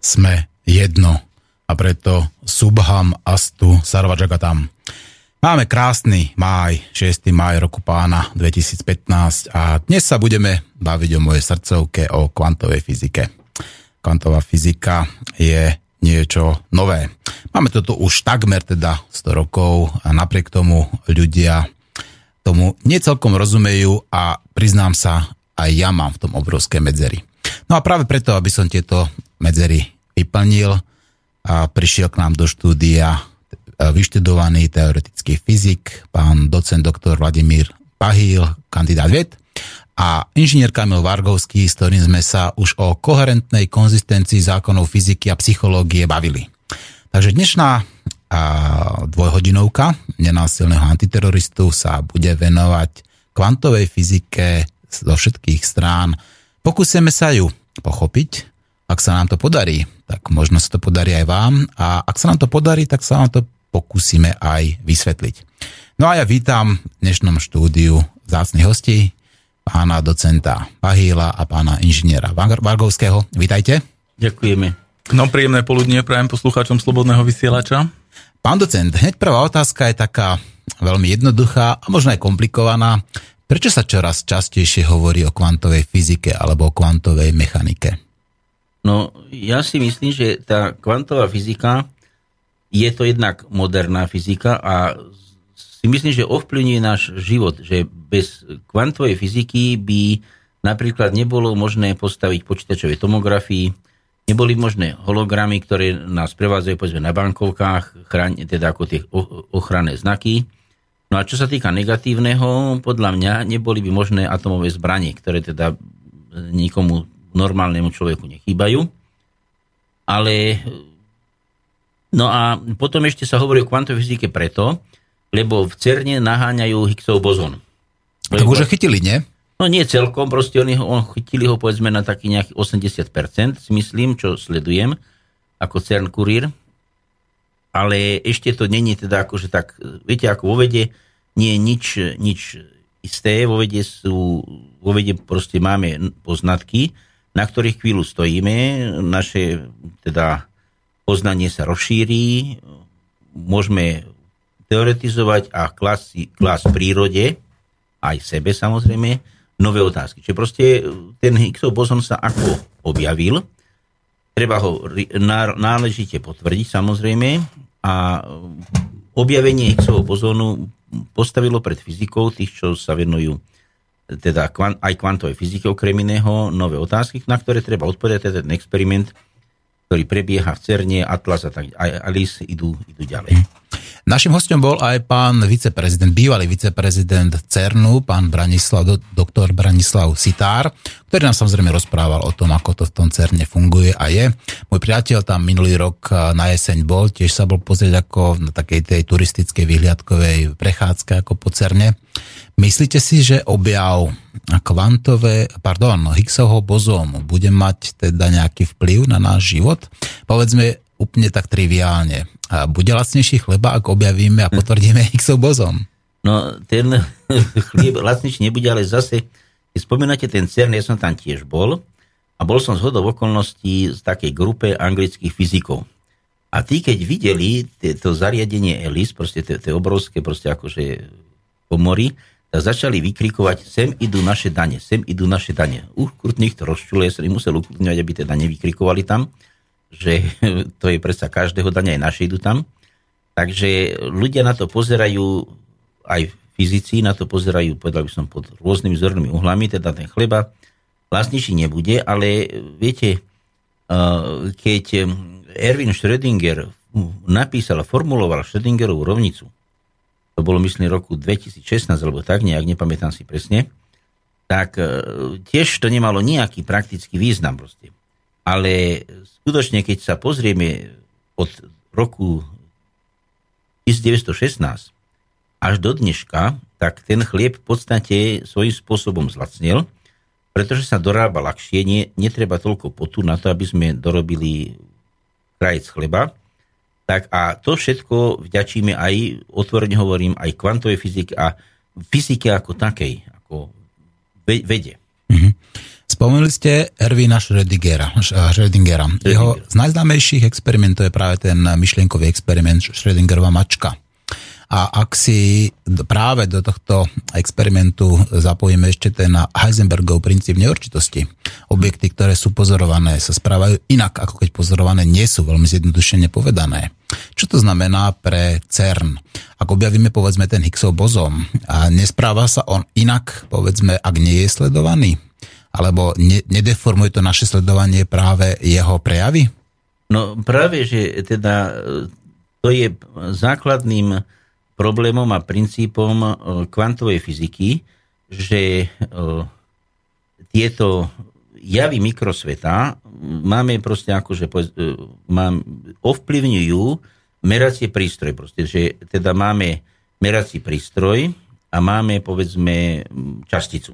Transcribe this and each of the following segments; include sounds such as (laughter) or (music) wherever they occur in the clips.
Sme jedno a preto Subham Astu Sarvajagatam. Máme krásny máj, 6. máj roku pána 2015 a dnes sa budeme baviť o mojej srdcovke o kvantovej fyzike. Kvantová fyzika je niečo nové. Máme to tu už takmer teda 100 rokov a napriek tomu ľudia tomu necelkom rozumejú a priznám sa, aj ja mám v tom obrovské medzery. No a práve preto, aby som tieto medzery vyplnil, a prišiel k nám do štúdia e, vyštudovaný teoretický fyzik, pán docent doktor Vladimír Pahýl, kandidát ved, a inžinier Kamil Vargovský, s ktorým sme sa už o koherentnej konzistencii zákonov fyziky a psychológie bavili. Takže dnešná dvojhodinovka nenásilného antiteroristu sa bude venovať kvantovej fyzike zo všetkých strán. Pokúsime sa ju pochopiť. Ak sa nám to podarí, tak možno sa to podarí aj vám a ak sa nám to podarí, tak sa nám to pokúsime aj vysvetliť. No a ja vítam v dnešnom štúdiu vzácnych hostí, pána docenta Pahýla a pána inžiniera Vargovského. Vítajte. Ďakujeme. No príjemné poludnie prajem poslucháčom Slobodného vysielača. Pán docent, hneď prvá otázka je taká veľmi jednoduchá a možno aj komplikovaná. Prečo sa čoraz častejšie hovorí o kvantovej fyzike alebo o kvantovej mechanike? No, ja si myslím, že tá kvantová fyzika je to jednak moderná fyzika a si myslím, že ovplyvňuje náš život, že bez kvantovej fyziky by napríklad nebolo možné postaviť počítačové tomografii, neboli možné hologramy, ktoré nás prevádzajú povedzme na bankovkách, chráň, teda ako tie ochranné znaky, No a čo sa týka negatívneho, podľa mňa neboli by možné atomové zbranie, ktoré teda nikomu normálnemu človeku nechýbajú. Ale no a potom ešte sa hovorí o kvantovej fyzike preto, lebo v CERNE naháňajú Higgsov bozon. Tak už ho chytili, nie? No nie celkom, proste oni ho, on, chytili ho povedzme na taký nejaký 80%, si myslím, čo sledujem, ako CERN kurír ale ešte to není teda akože tak, viete, ako vo vede nie je nič, nič isté, vo vede sú, vo vede proste máme poznatky, na ktorých chvíľu stojíme, naše teda poznanie sa rozšíri, môžeme teoretizovať a klas, klas prírode, aj sebe samozrejme, nové otázky. Čiže proste ten Higgsov bozon sa ako objavil, treba ho náležite potvrdiť samozrejme a objavenie Higgsovho bozónu postavilo pred fyzikou tých, čo sa venujú teda aj kvantovej fyzike okrem iného, nové otázky, na ktoré treba odpovedať. Ten experiment, ktorý prebieha v CERNE, Atlas a tak aj Alice idú, idú ďalej. Našim hostom bol aj pán viceprezident, bývalý viceprezident CERNu, pán Branislav, do, doktor Branislav Sitár, ktorý nám samozrejme rozprával o tom, ako to v tom CERNe funguje a je. Môj priateľ tam minulý rok eh, na jeseň bol, tiež sa bol pozrieť ako na takej tej turistickej vyhliadkovej prechádzke ako po CERNe. Myslíte si, že objav kvantové, pardon, Higgsovho bozónu bude mať teda nejaký vplyv na náš život? Povedzme úplne tak triviálne a bude lacnejší chleba, ak objavíme a potvrdíme Higgsov bozom? No, ten (laughs) chlieb lacnejší nebude, ale zase, keď spomínate ten CERN, ja som tam tiež bol a bol som z hodov okolností z takej grupe anglických fyzikov. A tí, keď videli to zariadenie ELIS, proste tie obrovské, proste akože komory, tak začali vykrikovať, sem idú naše dane, sem idú naše dane. Uh, krutných to rozčuluje, sa musel ukludňovať, aby tie dane vykrikovali tam že (laughs) to je predsa každého dania, aj naše idú tam. Takže ľudia na to pozerajú, aj fyzici na to pozerajú, povedal by som, pod rôznymi zornými uhlami, teda ten chleba vlastnejší nebude, ale viete, keď Erwin Schrödinger napísal a formuloval Schrödingerovú rovnicu, to bolo myslím roku 2016 alebo tak, nejak nepamätám si presne, tak tiež to nemalo nejaký praktický význam proste. Ale skutočne, keď sa pozrieme od roku 1916 až do dneška, tak ten chlieb v podstate svojím spôsobom zlacnil, pretože sa dorába ľahšie, nie, netreba toľko potu na to, aby sme dorobili krajec chleba. Tak a to všetko vďačíme aj, otvorene hovorím, aj kvantovej fyzike a fyzike ako takej, ako vede. Mm-hmm. Spomenuli ste Erwina Schrödingera. Schrödingera. Jeho z najznámejších experimentov je práve ten myšlienkový experiment Schrödingerova mačka. A ak si práve do tohto experimentu zapojíme ešte ten Heisenbergov princíp neurčitosti, objekty, ktoré sú pozorované, sa správajú inak, ako keď pozorované nie sú, veľmi zjednodušene povedané. Čo to znamená pre CERN? Ak objavíme povedzme ten Higgsov bozom a nespráva sa on inak, povedzme, ak nie je sledovaný, alebo ne, nedeformuje to naše sledovanie práve jeho prejavy? No práve, že teda to je základným problémom a princípom e, kvantovej fyziky, že e, tieto javy mikrosveta máme proste že e, mám, ovplyvňujú meracie prístroj. Proste, že teda máme merací prístroj a máme povedzme časticu.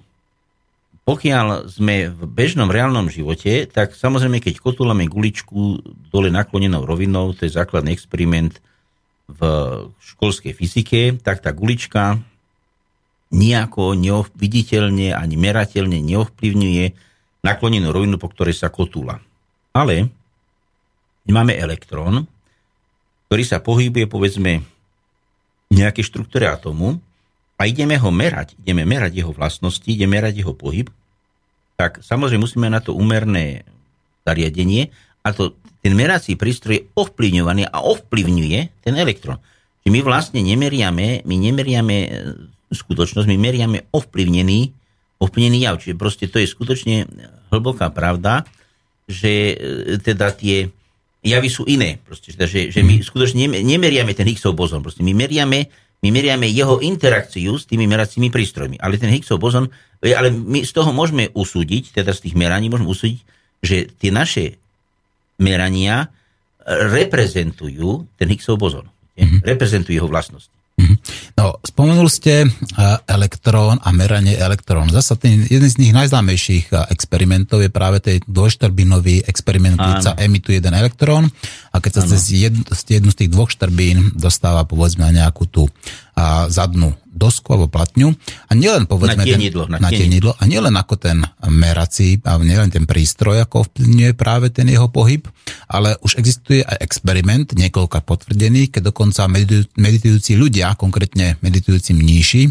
Pokiaľ sme v bežnom reálnom živote, tak samozrejme, keď kotulame guličku dole naklonenou rovinou, to je základný experiment, v školskej fyzike, tak tá gulička nejako viditeľne ani merateľne neovplyvňuje naklonenú rovinu, po ktorej sa kotúla. Ale máme elektrón, ktorý sa pohybuje povedzme nejaké štruktúre atomu a ideme ho merať, ideme merať jeho vlastnosti, ideme merať jeho pohyb, tak samozrejme musíme na to úmerné zariadenie a to ten merací prístroj je ovplyvňovaný a ovplyvňuje ten elektrón. Čiže my vlastne nemeriame, my nemeriame e, skutočnosť, my meriame ovplyvnený, ovplyvnený jav. Čiže proste to je skutočne hlboká pravda, že e, teda tie javy sú iné. Proste, že, že my mhm. skutočne nemeriame ten Higgsov bozon. Proste my meriame, my meriame jeho interakciu s tými meracími prístrojmi. Ale ten Higgsov bozon, e, ale my z toho môžeme usúdiť, teda z tých meraní môžeme usúdiť, že tie naše merania reprezentujú ten Higgsov bozon. Mm-hmm. Reprezentujú jeho vlastnosti. No, spomenul ste e, elektrón a meranie elektrón. Zasa ten, jeden z nich najznámejších e, experimentov je práve ten dvojštrbinový experiment, keď sa emituje jeden elektrón a keď sa cez jednu, jednu z tých dvoch štrbín dostáva povedzme na nejakú tú a zadnú dosku alebo platňu. A nielen povedzme... Na tienidlo. Ten, na, tienidlo. A nielen ako ten merací, a nielen ten prístroj, ako ovplyvňuje práve ten jeho pohyb, ale už existuje aj experiment, niekoľko potvrdený, keď dokonca meditujúci ľudia, konkrétne meditujúci mníši,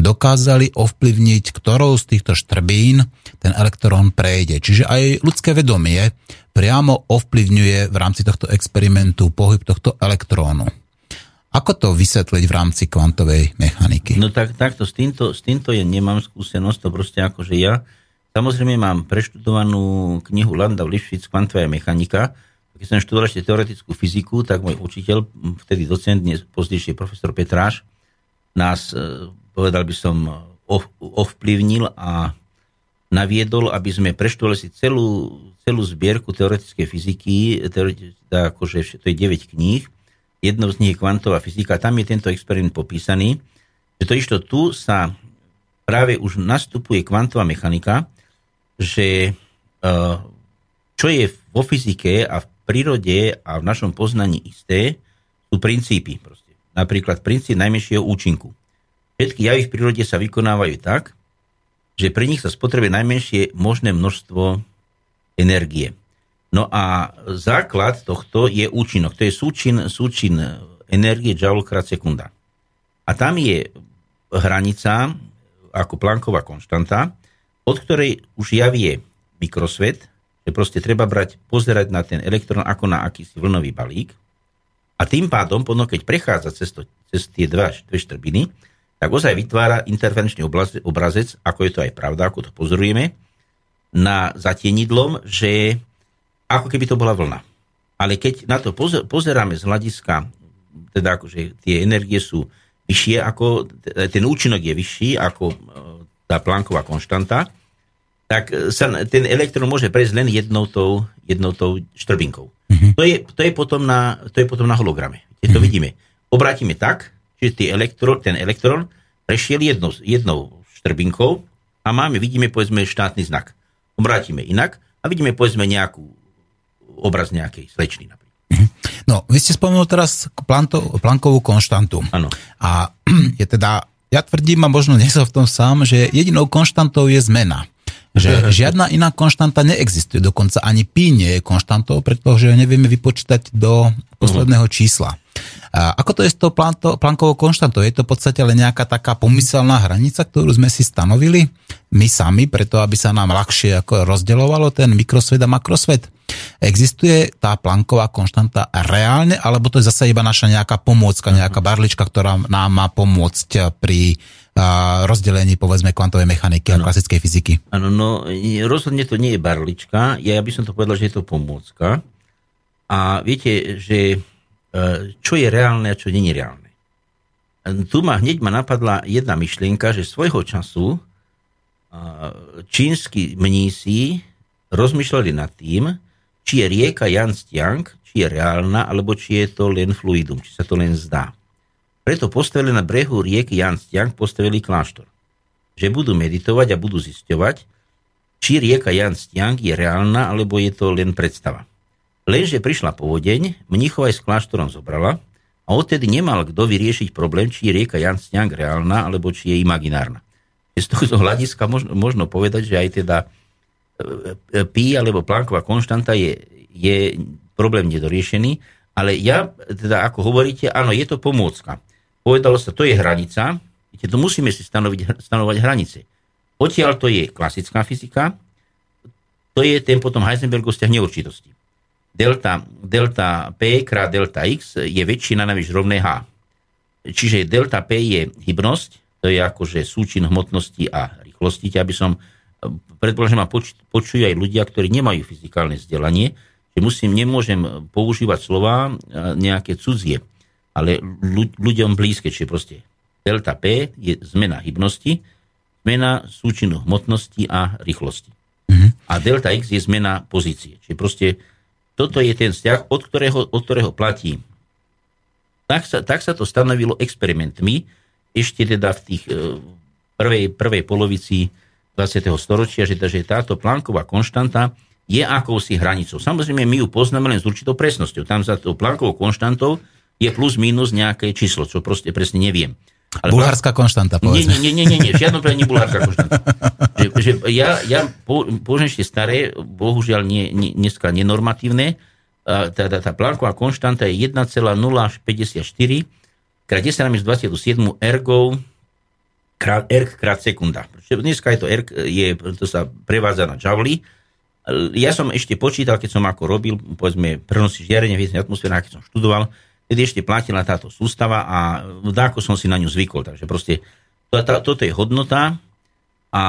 dokázali ovplyvniť, ktorou z týchto štrbín ten elektrón prejde. Čiže aj ľudské vedomie priamo ovplyvňuje v rámci tohto experimentu pohyb tohto elektrónu. Ako to vysvetliť v rámci kvantovej mechaniky? No tak, takto, s týmto, s týmto ja nemám skúsenosť, to proste ako, že ja samozrejme mám preštudovanú knihu Landau Lifshitz Kvantová mechanika. Keď som študoval ešte teoretickú fyziku, tak môj učiteľ, vtedy docent, dnes pozdejšie profesor Petráš, nás, e, povedal by som, ovplyvnil a naviedol, aby sme preštudovali si celú, celú zbierku teoretickej fyziky, teoreti, akože to je 9 kníh, jednou z nich je kvantová fyzika, tam je tento experiment popísaný, že to išto tu sa práve už nastupuje kvantová mechanika, že e, čo je vo fyzike a v prírode a v našom poznaní isté, sú princípy. Proste. Napríklad princíp najmenšieho účinku. Všetky javy v prírode sa vykonávajú tak, že pri nich sa spotrebuje najmenšie možné množstvo energie. No a základ tohto je účinok. To je súčin, súčin energie Joule krát sekunda. A tam je hranica ako planková konštanta, od ktorej už javie mikrosvet, že proste treba brať, pozerať na ten elektrón ako na akýsi vlnový balík. A tým pádom, podno keď prechádza cez, to, cez tie dva, dve štrbiny, tak ozaj vytvára interferenčný obrazec, ako je to aj pravda, ako to pozorujeme, na zatienidlom, že ako keby to bola vlna. Ale keď na to pozeráme z hľadiska, teda akože tie energie sú vyššie, ako, ten účinok je vyšší ako e, tá plánková konštanta, tak sa ten elektrón môže prejsť len jednou tou, jednou tou štrbinkou. Mm-hmm. To, je, to, je potom na, to je potom na holograme. Keď to mm-hmm. vidíme. Obrátime tak, že ten elektrón, ten elektrón prešiel jednou, jednou štrbinkou a máme, vidíme povedzme štátny znak. Obrátime inak a vidíme povedzme nejakú obraz nejakej slečny napríklad. Mhm. No, vy ste spomenuli teraz planto, plankovú konštantu. Áno. A (clears throat) je teda, ja tvrdím, a možno (laughs) nie som v tom sám, že jedinou konštantou je zmena. Že (laughs) žiadna iná konštanta neexistuje, dokonca ani pi nie je konštantou, pretože nevieme vypočítať do posledného čísla. A ako to je s tou plankovou konštantou? Je to v podstate len nejaká taká pomyselná hranica, ktorú sme si stanovili my sami, preto aby sa nám ľahšie ako rozdeľovalo ten mikrosvet a makrosvet? Existuje tá planková konštanta reálne, alebo to je zase iba naša nejaká pomôcka, nejaká barlička, ktorá nám má pomôcť pri rozdelení, povedzme, kvantovej mechaniky ano. a klasickej fyziky? Áno, no rozhodne to nie je barlička, ja, by som to povedal, že je to pomôcka. A viete, že E, čo je reálne a čo nie je reálne. Tu ma hneď ma napadla jedna myšlienka, že svojho času e, čínsky mnísi rozmýšľali nad tým, či je rieka Yangtze, či je reálna, alebo či je to len fluidum, či sa to len zdá. Preto postavili na brehu rieky Yangtze, postavili kláštor. Že budú meditovať a budú zisťovať, či rieka Yangtze je reálna, alebo je to len predstava. Lenže prišla povodeň, mnichov aj s kláštorom zobrala a odtedy nemal kto vyriešiť problém, či je rieka Jansňang reálna, alebo či je imaginárna. Z tohto hľadiska možno, možno povedať, že aj teda e, e, pi alebo plánková konštanta je, je problém nedoriešený, ale ja, teda ako hovoríte, áno, je to pomôcka. Povedalo sa, to je hranica, to musíme si stanoviť, stanovať hranice. Odtiaľ to je klasická fyzika, to je ten potom Heisenbergov vzťah neurčitosti delta, delta P krát delta X je väčšina na rovné H. Čiže delta P je hybnosť, to je akože súčin hmotnosti a rýchlosti. Aby som, predpokladám, že ma poč, počujú aj ľudia, ktorí nemajú fyzikálne vzdelanie, že musím, nemôžem používať slova nejaké cudzie, ale ľuďom blízke, čiže proste delta P je zmena hybnosti, zmena súčinu hmotnosti a rýchlosti. Mm-hmm. A delta X je zmena pozície. Čiže proste toto je ten vzťah, od ktorého, od ktorého platí. Tak sa, tak sa to stanovilo experimentmi, ešte teda v tých e, prvej, prvej polovici 20. storočia, že, že táto plánková konštanta je akousi hranicou. Samozrejme, my ju poznáme len s určitou presnosťou. Tam za tou plánkovou konštantou je plus minus nejaké číslo, čo proste presne neviem. Ale bulharská konštanta, povedzme. Nie, nie, nie, nie, nie v žiadnom prípade nie bulharská konštanta. (laughs) že, že ja, ja použijem ešte staré, bohužiaľ nie, nie, dneska nenormatívne, teda tá plánková konštanta je 1,054 krát 10 na 27 ergov krát, erg krát sekunda. Dneska je to erg, je, to sa prevádza na jouli. Ja som ešte počítal, keď som ako robil, povedzme, prenosy žiarenia v atmosfére, keď som študoval, Vtedy ešte platila táto sústava a dáko som si na ňu zvykol. Takže proste to, tá, toto je hodnota a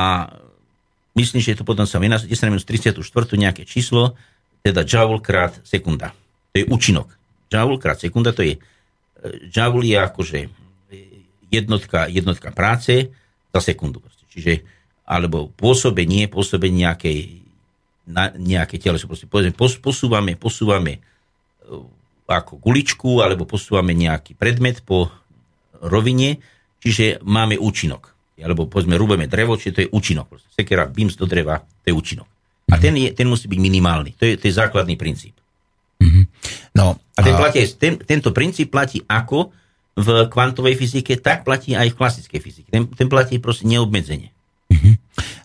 myslím, že to potom sa vynáša 10 minus 34 nejaké číslo, teda joule krát sekunda. To je účinok. Joule krát sekunda, to je e, joule je akože jednotka, jednotka práce za sekundu. Proste. Čiže alebo pôsobenie, pôsobenie nejakej, na, nejaké teleso. Proste, posúvame, posúvame e, ako guličku alebo posúvame nejaký predmet po rovine, čiže máme účinok. Alebo povedzme, rúbeme drevo, čiže to je účinok. Sekera, bims do dreva, to je účinok. A ten, je, ten musí byť minimálny. To je, to je základný princíp. Mm-hmm. No, a ten platí, ten, tento princíp platí ako v kvantovej fyzike, tak platí aj v klasickej fyzike. Ten, ten platí proste neobmedzenie. Uh-huh.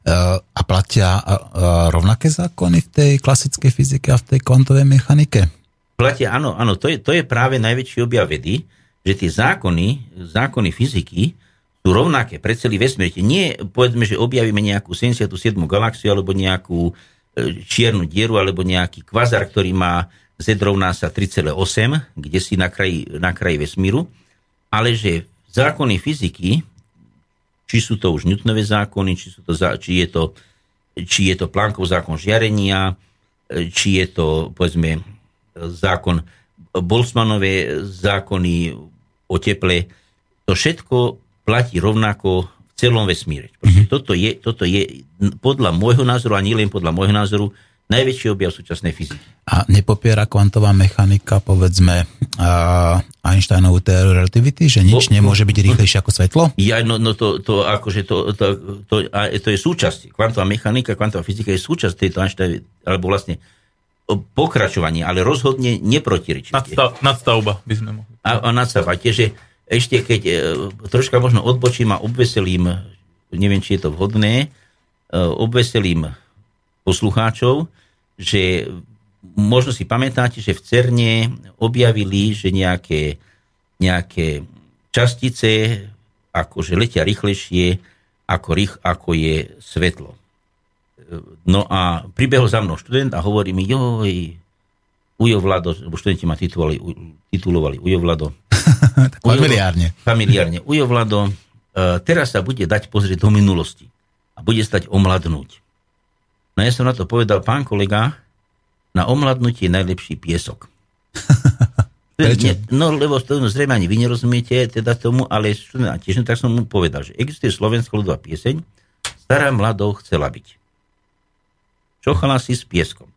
Uh, a platia uh, rovnaké zákony v tej klasickej fyzike a v tej kvantovej mechanike? Platia, áno, áno, to je, to je práve najväčší objav vedy, že tie zákony, zákony fyziky sú rovnaké pre celý vesmír. Nie, povedzme, že objavíme nejakú 77. galaxiu alebo nejakú e, čiernu dieru alebo nejaký kvazar, ktorý má Z rovná sa 3,8, kde si na kraji, na kraji vesmíru, ale že zákony fyziky, či sú to už Newtonové zákony, či, sú to, či, je, to, či je to Planckov zákon žiarenia, e, či je to, povedzme, zákon Boltzmanové zákony o teple, to všetko platí rovnako v celom vesmíre. Mm-hmm. Toto, je, toto je podľa môjho názoru, a nie len podľa môjho názoru, najväčší objav súčasnej fyziky. A nepopiera kvantová mechanika, povedzme, uh, Einsteinovú teóriu relativity, že nič bo, nemôže byť rýchlejšie ako svetlo? Ja, no, no to, to, akože to, to, to, a to je súčasť. Kvantová mechanika, kvantová fyzika je súčasť tejto Einsteinovej, alebo vlastne pokračovanie, ale rozhodne neprotirečí. Nadstav, nadstavba by sme mohli. A, a nadstavba. Tieže ešte keď e, troška možno odbočím a obveselím, neviem, či je to vhodné, e, obveselím poslucháčov, že možno si pamätáte, že v CERNE objavili, že nejaké, nejaké častice akože letia rýchlejšie ako, rých, ako je svetlo. No a pribehol za mnou študent a hovorí mi, joj, Ujo Vlado, lebo študenti ma titulovali, titulovali Ujo Vlado. (laughs) familiárne. Familiárne. Ujo Vlado, e, teraz sa bude dať pozrieť do minulosti a bude stať omladnúť. No ja som na to povedal, pán kolega, na omladnutie je najlepší piesok. (laughs) Prečo? No, lebo to zrejme ani vy nerozumiete teda tomu, ale tiež tak som mu povedal, že existuje slovenská ľudová pieseň, stará mladou chcela byť. Čochala si s pieskom.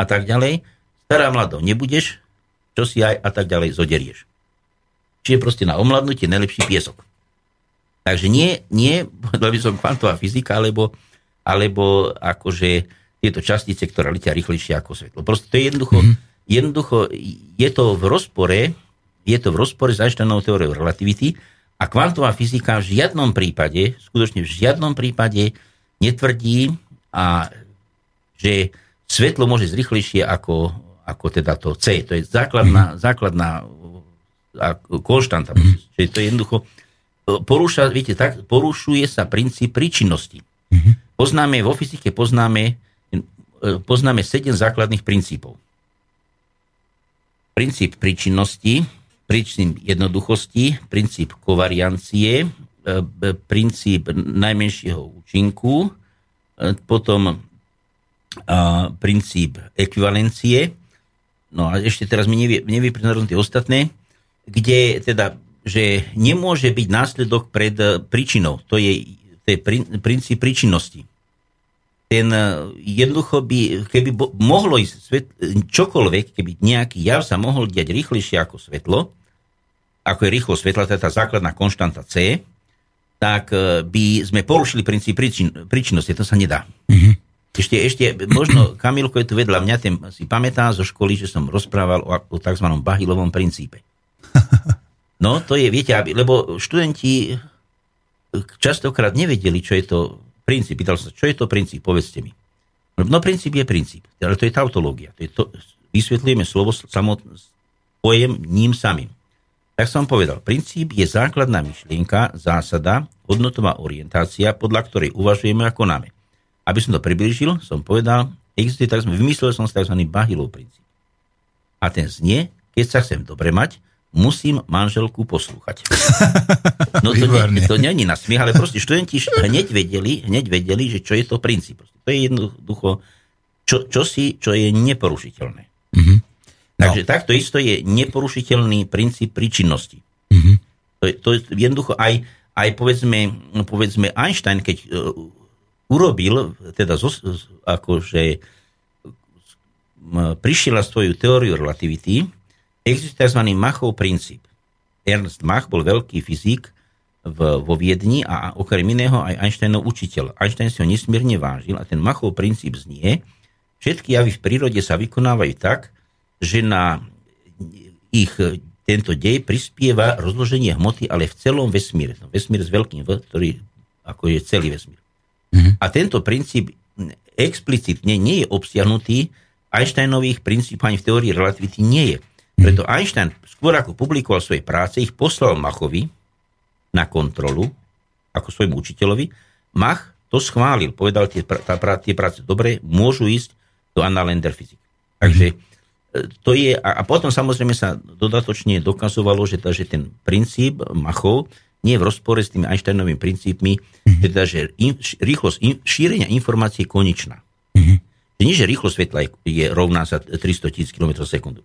A tak ďalej stará mladou nebudeš, čo si aj a tak ďalej zoderieš. Čiže proste na omladnutie najlepší piesok. Takže nie, nie (laughs) by som kvantová fyzika, alebo, alebo akože tieto častice, ktoré letia rýchlejšie ako svetlo. Proste to je jednoducho, mm-hmm. jednoducho je to v rozpore, je to v rozpore s Einsteinovou teóriou relativity a kvantová fyzika v žiadnom prípade, skutočne v žiadnom prípade netvrdí, a, že svetlo môže zrychlejšie ako, ako teda to C. To je základná, mm-hmm. základná konštanta. Mm-hmm. Čiže to je jednoducho porúša, viete, tak, porušuje sa princíp príčinnosti. Mm-hmm. Poznáme, vo fyzike poznáme, poznáme sedem základných princípov. Princíp príčinnosti, princíp jednoduchosti, princíp kovariancie, princíp najmenšieho účinku, potom princíp ekvivalencie, No a ešte teraz mi nevie, tie ostatné, kde teda, že nemôže byť následok pred eh, príčinou. To je, to je princíp príčinnosti. Ten eh, jednoducho by, keby mohlo ísť svet, čokoľvek, keby nejaký jav sa mohol diať rýchlejšie ako svetlo, ako je rýchlo svetla, je tá základná konštanta C, tak eh, by sme porušili princíp príčin, príčinnosti. To sa nedá. Mm-hmm. Ešte, ešte, možno Kamilko je tu vedľa mňa, ten si pamätá zo školy, že som rozprával o, o tzv. bahilovom princípe. (laughs) No, to je, viete, aby, lebo študenti častokrát nevedeli, čo je to princíp. Pýtal som sa, čo je to princíp, povedzte mi. No, princíp je princíp, ale to je tautológia. To je to, vysvetlíme slovo samot, pojem ním samým. Tak som povedal, princíp je základná myšlienka, zásada, hodnotová orientácia, podľa ktorej uvažujeme a konáme. Aby som to priblížil, som povedal, existuje tzv. vymyslel som si tzv. Bahilov princíp. A ten znie, keď sa chcem dobre mať, musím manželku poslúchať. (laughs) No to, nie, to nie je na smiech, ale proste študenti hneď vedeli, hneď vedeli, že čo je to princíp. To je jednoducho čo, čo si, čo je neporušiteľné. Mm-hmm. No. Takže takto isto je neporušiteľný princíp príčinnosti. Mm-hmm. To, je, to je jednoducho aj, aj povedzme, povedzme Einstein, keď urobil, teda akože prišiel na svoju teóriu relativity, existuje tzv. Machov princíp. Ernst Mach bol veľký fyzik v, vo Viedni a okrem iného aj Einsteinov učiteľ. Einstein si ho nesmierne vážil a ten Machov princíp znie, všetky javy v prírode sa vykonávajú tak, že na ich tento dej prispieva rozloženie hmoty, ale v celom vesmíre. Vesmír s veľkým V, ktorý ako je celý vesmír. Mm-hmm. A tento princíp explicitne nie je obsiahnutý Einsteinových princípov ani v teórii relativity nie je. Preto Einstein skôr ako publikoval svoje práce, ich poslal Machovi na kontrolu, ako svojmu učiteľovi. Mach to schválil, povedal tie, tá, tie práce dobre, môžu ísť do Annalender fyzik. Takže e, to je, a, a potom samozrejme sa dodatočne dokazovalo, že, že ten princíp Machov nie v rozpore s tými Einsteinovými princípmi, mm-hmm. teda, že in, rýchlosť in, šírenia informácie je konečná. Mm-hmm. Nie, že rýchlosť svetla je, je rovná sa 300 tisíc km sekundu.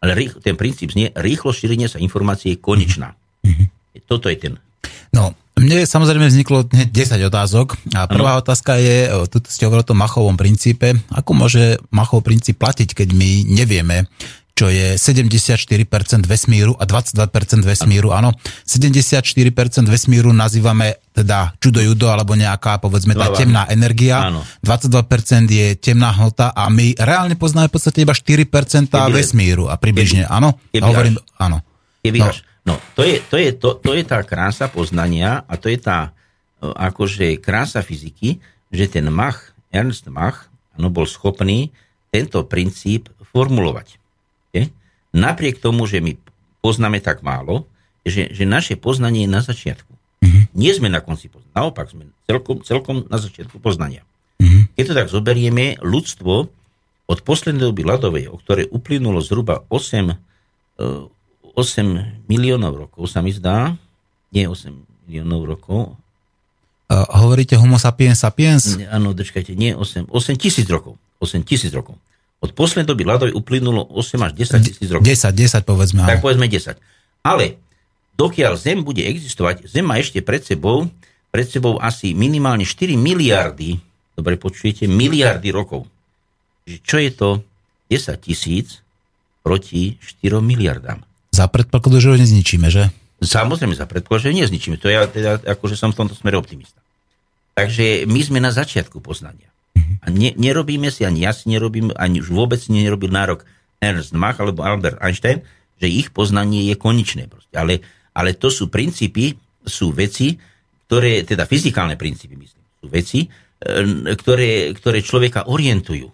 Ale rýchlo, ten princíp znie, rýchlosť šírenia sa informácie je konečná. Mm-hmm. Toto je ten. No, mne samozrejme vzniklo hneď 10 otázok a prvá ano. otázka je, tu ste hovorili o tom Machovom princípe, ako môže Machov princíp platiť, keď my nevieme, čo je 74% vesmíru a 22% vesmíru. Áno, 74% vesmíru nazývame teda čudo judo alebo nejaká, povedzme, tá temná energia. Áno. 22% je temná hmota a my reálne poznáme v podstate iba 4% Keby vesmíru a približne, áno? Keby hovorím, áno. Keby no. no, to je, to, je, to, to je tá krása poznania a to je tá e, akože krása fyziky, že ten Mach, Ernst Mach, ano, bol schopný tento princíp formulovať. Napriek tomu, že my poznáme tak málo, že, že naše poznanie je na začiatku. Mm-hmm. Nie sme na konci poznania. Naopak, sme celkom, celkom na začiatku poznania. Mm-hmm. Keď to tak zoberieme, ľudstvo od poslednej doby ľadovej, o ktorej uplynulo zhruba 8, 8 e, miliónov rokov, sa mi zdá, nie 8 miliónov rokov. Uh, hovoríte homo sapiens sapiens? Áno, dočkajte, nie 8, 8 tisíc rokov. 8 tisíc rokov. Od poslednej doby ľadovej uplynulo 8 až 10 tisíc rokov. 10, 10 povedzme. Tak povedzme 10. Ale dokiaľ Zem bude existovať, Zem má ešte pred sebou, pred sebou asi minimálne 4 miliardy, dobre počujete, miliardy rokov. Čo je to 10 tisíc proti 4 miliardám? Za predpokladu, že ho nezničíme, že? Samozrejme, za predpokladu, že ho nezničíme. To ja teda, akože som v tomto smere optimista. Takže my sme na začiatku poznania. A ne, nerobíme si, ani ja si nerobím, ani už vôbec nerobil nárok Ernst Mach alebo Albert Einstein, že ich poznanie je konečné. Ale, ale to sú princípy, sú veci, ktoré, teda fyzikálne princípy, myslím, sú veci, e, ktoré, ktoré človeka orientujú.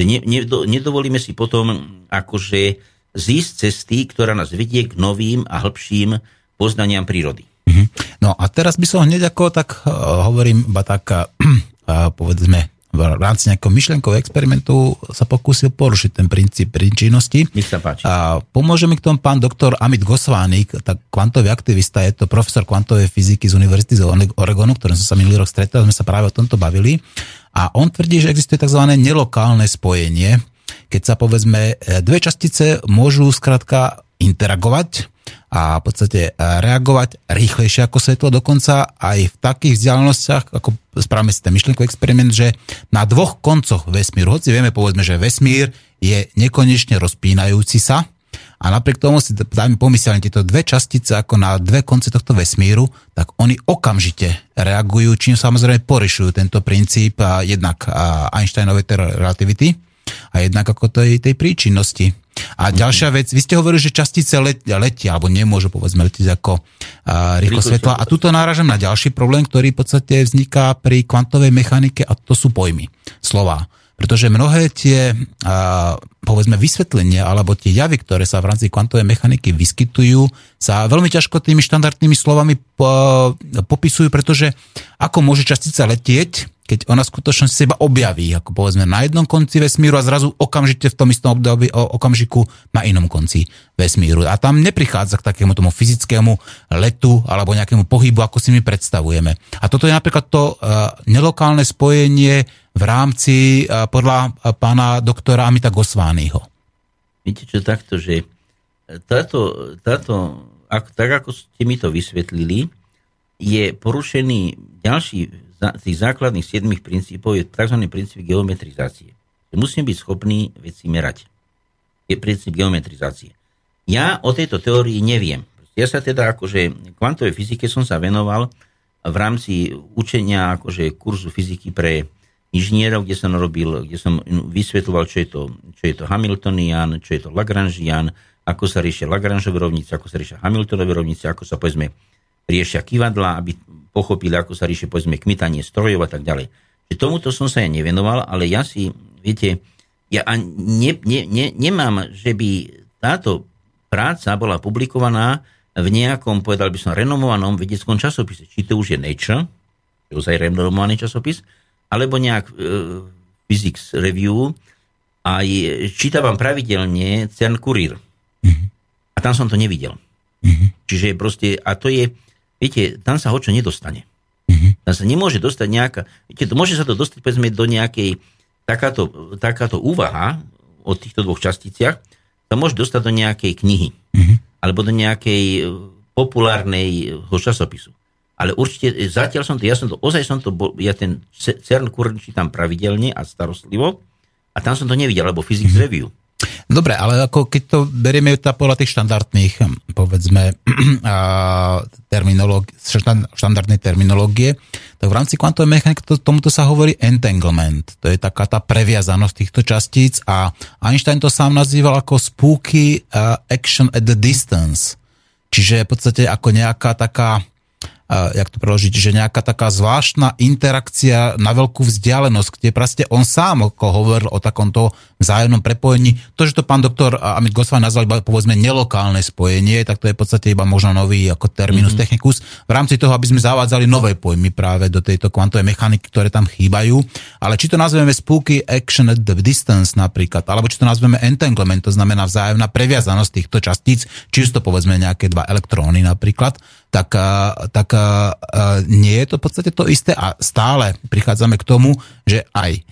Že ne, ne, nedovolíme si potom akože zísť cesty, ktorá nás vedie k novým a hĺbším poznaniam prírody. Mhm. No a teraz by som hneď ako tak uh, hovorím, iba tak uh, (clears throat) povedzme v rámci nejakého myšlenkového experimentu sa pokúsil porušiť ten princíp príčinnosti. Nech sa páči. A pomôže mi k tomu pán doktor Amit Gosvánik, tak kvantový aktivista, je to profesor kvantovej fyziky z Univerzity z Oregonu, ktorým som sa minulý rok stretol, sme sa práve o tomto bavili. A on tvrdí, že existuje tzv. nelokálne spojenie, keď sa povedzme dve častice môžu skrátka interagovať a v podstate e, reagovať rýchlejšie ako svetlo, dokonca aj v takých vzdialenostiach, ako správame si ten myšlienkový experiment, že na dvoch koncoch vesmíru, hoci vieme povedzme, že vesmír je nekonečne rozpínajúci sa, a napriek tomu si dajme pomyselne tieto dve častice ako na dve konce tohto vesmíru, tak oni okamžite reagujú, čím samozrejme porišujú tento princíp a jednak Einsteinovej relativity a jednak ako tej, tej príčinnosti. A ďalšia vec, vy ste hovorili, že častice letia, letia alebo nemôžu povedzme letieť ako uh, rýchlo svetla. A tuto náražam na ďalší problém, ktorý v podstate vzniká pri kvantovej mechanike a to sú pojmy, slova. Pretože mnohé tie, uh, povedzme, vysvetlenia alebo tie javy, ktoré sa v rámci kvantovej mechaniky vyskytujú, sa veľmi ťažko tými štandardnými slovami po, popisujú, pretože ako môže častica letieť, keď ona skutočne seba objaví, ako povedzme na jednom konci vesmíru a zrazu okamžite v tom istom období, okamžiku na inom konci vesmíru. A tam neprichádza k takému tomu fyzickému letu alebo nejakému pohybu, ako si my predstavujeme. A toto je napríklad to uh, nelokálne spojenie v rámci uh, podľa uh, pána doktora Amita Gosványho. Viete čo takto, že táto, táto ak, tak ako ste mi to vysvetlili, je porušený ďalší tých základných siedmých princípov je tzv. princíp geometrizácie. Musíme byť schopní veci merať. Je princíp geometrizácie. Ja o tejto teórii neviem. Ja sa teda akože kvantovej fyzike som sa venoval v rámci učenia akože kurzu fyziky pre inžinierov, kde som robil, kde som vysvetľoval, čo je to, čo je to Hamiltonian, čo je to Lagrangian, ako sa riešia Lagrangeové rovnice, ako sa riešia Hamiltonové rovnice, ako sa povedzme riešia kývadla, aby pochopili, ako sa ríše, povedzme, kmitanie strojov a tak ďalej. Že tomuto som sa ja nevenoval, ale ja si, viete, ja ne, ne, ne, nemám, že by táto práca bola publikovaná v nejakom, povedal by som, renomovanom vedeckom časopise. Či to už je Nature, je ozaj renomovaný časopis, alebo nejak e, Physics Review, a čítavam pravidelne CERN Courier. Mm-hmm. A tam som to nevidel. Mm-hmm. Čiže proste, a to je, viete, tam sa hočo nedostane. Mm-hmm. Tam sa nemôže dostať nejaká, viete, môže sa to dostať povedzme do nejakej takáto, takáto úvaha o týchto dvoch časticiach sa môže dostať do nejakej knihy mm-hmm. alebo do nejakej e, populárnej časopisu. Ale určite, e, zatiaľ som to, ja som to, ozaj som to, bol, ja ten CERN kurn čítam pravidelne a starostlivo a tam som to nevidel, lebo Physics mm-hmm. Review Dobre, ale ako keď to berieme podľa tých štandardných, hm, povedzme, (clears throat) terminológ, štandardnej terminológie, tak v rámci kvantovej mechaniky to, tomuto sa hovorí entanglement. To je taká tá previazanosť týchto častíc a Einstein to sám nazýval ako spooky action at the distance. Čiže v podstate ako nejaká taká jak to preložiť, že nejaká taká zvláštna interakcia na veľkú vzdialenosť, kde proste on sám ako hovoril o takomto vzájomnom prepojení. To, že to pán doktor Amit Goswami nazval iba povedzme nelokálne spojenie, tak to je v podstate iba možno nový ako terminus mm-hmm. technicus v rámci toho, aby sme zavádzali nové pojmy práve do tejto kvantovej mechaniky, ktoré tam chýbajú. Ale či to nazveme spooky action at the distance napríklad, alebo či to nazveme entanglement, to znamená vzájomná previazanosť týchto častíc, či to povedzme nejaké dva elektróny napríklad, tak, tak nie je to v podstate to isté a stále prichádzame k tomu, že aj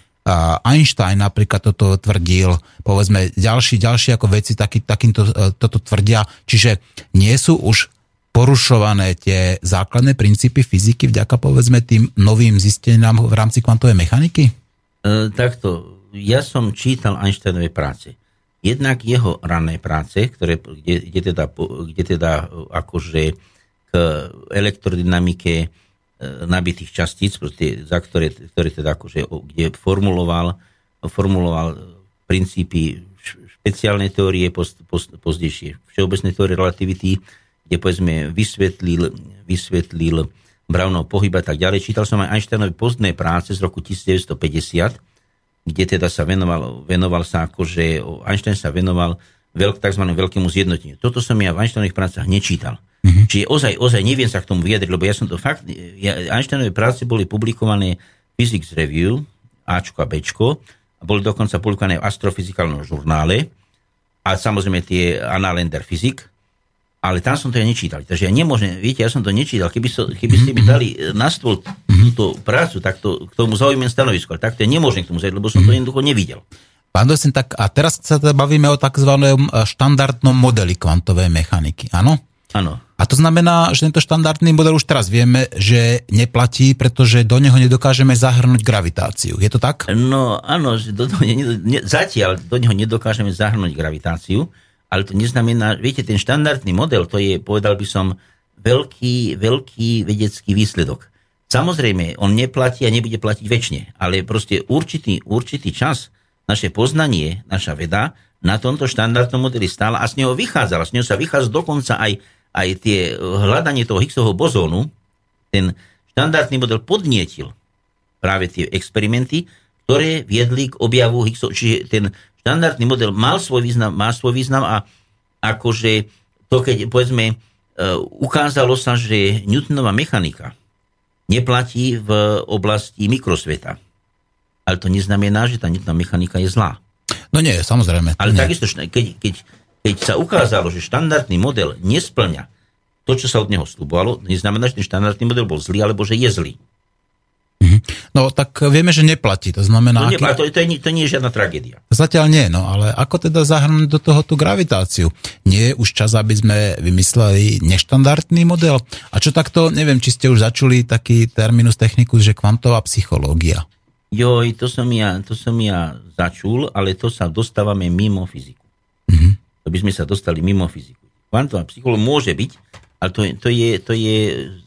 Einstein napríklad toto tvrdil, povedzme ďalší, ďalší ako veci taký, takýmto e, toto tvrdia, čiže nie sú už porušované tie základné princípy fyziky vďaka povedzme tým novým zisteniam v rámci kvantovej mechaniky? E, takto, ja som čítal Einsteinové práce. Jednak jeho ranné práce, ktoré, kde, kde, teda, kde teda akože k elektrodynamike e, nabitých častíc, za ktoré, ktoré teda akože, kde formuloval, formuloval princípy špeciálnej teórie, post, pozdejšie všeobecnej teórie relativity, kde povedzme vysvetlil, vysvetlil Brownov pohyb a tak ďalej. Čítal som aj Einsteinovy pozdné práce z roku 1950, kde teda sa venoval, venoval sa akože, Einstein sa venoval veľk, tzv. veľkému zjednoteniu. Toto som ja v Einsteinových prácach nečítal. Mm-hmm. Čiže ozaj, ozaj neviem sa k tomu vyjadriť, lebo ja som to fakt, ja, Einsteinové práce boli publikované Physics Review, Ačko a Bčko, a boli dokonca publikované v astrofyzikálnom žurnále a samozrejme tie Annalender Physics, ale tam som to ja nečítal. Takže ja nemôžem, viete, ja som to nečítal. Keby, so, keby ste mi dali na stôl túto prácu, tak to, k tomu zaujímam stanovisko, ale takto ja nemôžem k tomu zaujímať, lebo som to jednoducho nevidel. Pán docent, tak a teraz sa teda bavíme o tzv. štandardnom modeli kvantovej mechaniky, áno? Áno. A to znamená, že tento štandardný model už teraz vieme, že neplatí, pretože do neho nedokážeme zahrnúť gravitáciu. Je to tak? No áno, že do toho ne, ne, zatiaľ do neho nedokážeme zahrnúť gravitáciu, ale to neznamená, viete, ten štandardný model, to je, povedal by som, veľký, veľký vedecký výsledok. Samozrejme, on neplatí a nebude platiť väčšine, ale proste určitý, určitý čas naše poznanie, naša veda na tomto štandardnom modeli stála a z neho vychádzala. Z neho sa vychádza dokonca aj aj tie hľadanie toho Higgsovho bozónu, ten štandardný model podnietil práve tie experimenty, ktoré viedli k objavu Higgsov. Čiže ten štandardný model mal svoj význam, má svoj význam a akože to, keď povedzme, e, ukázalo sa, že Newtonová mechanika neplatí v oblasti mikrosveta. Ale to neznamená, že tá Newtonová mechanika je zlá. No nie, samozrejme. Ale nie. takisto, keď, keď keď sa ukázalo, že štandardný model nesplňa to, čo sa od neho slubovalo, neznamená, že ten štandardný model bol zlý, alebo že je zlý. Mhm. No tak vieme, že neplatí. To znamená... To, neplatí, aký... to, to, je, to nie je žiadna tragédia. Zatiaľ nie, no ale ako teda zahrnúť do toho tú gravitáciu? Nie je už čas, aby sme vymysleli neštandardný model? A čo takto, neviem, či ste už začuli taký terminus technicus, že kvantová psychológia. Joj, to som ja, to som ja začul, ale to sa dostávame mimo fyziku. To by sme sa dostali mimo fyziku. Kvantová psychológia môže byť, ale to, to, je, to je,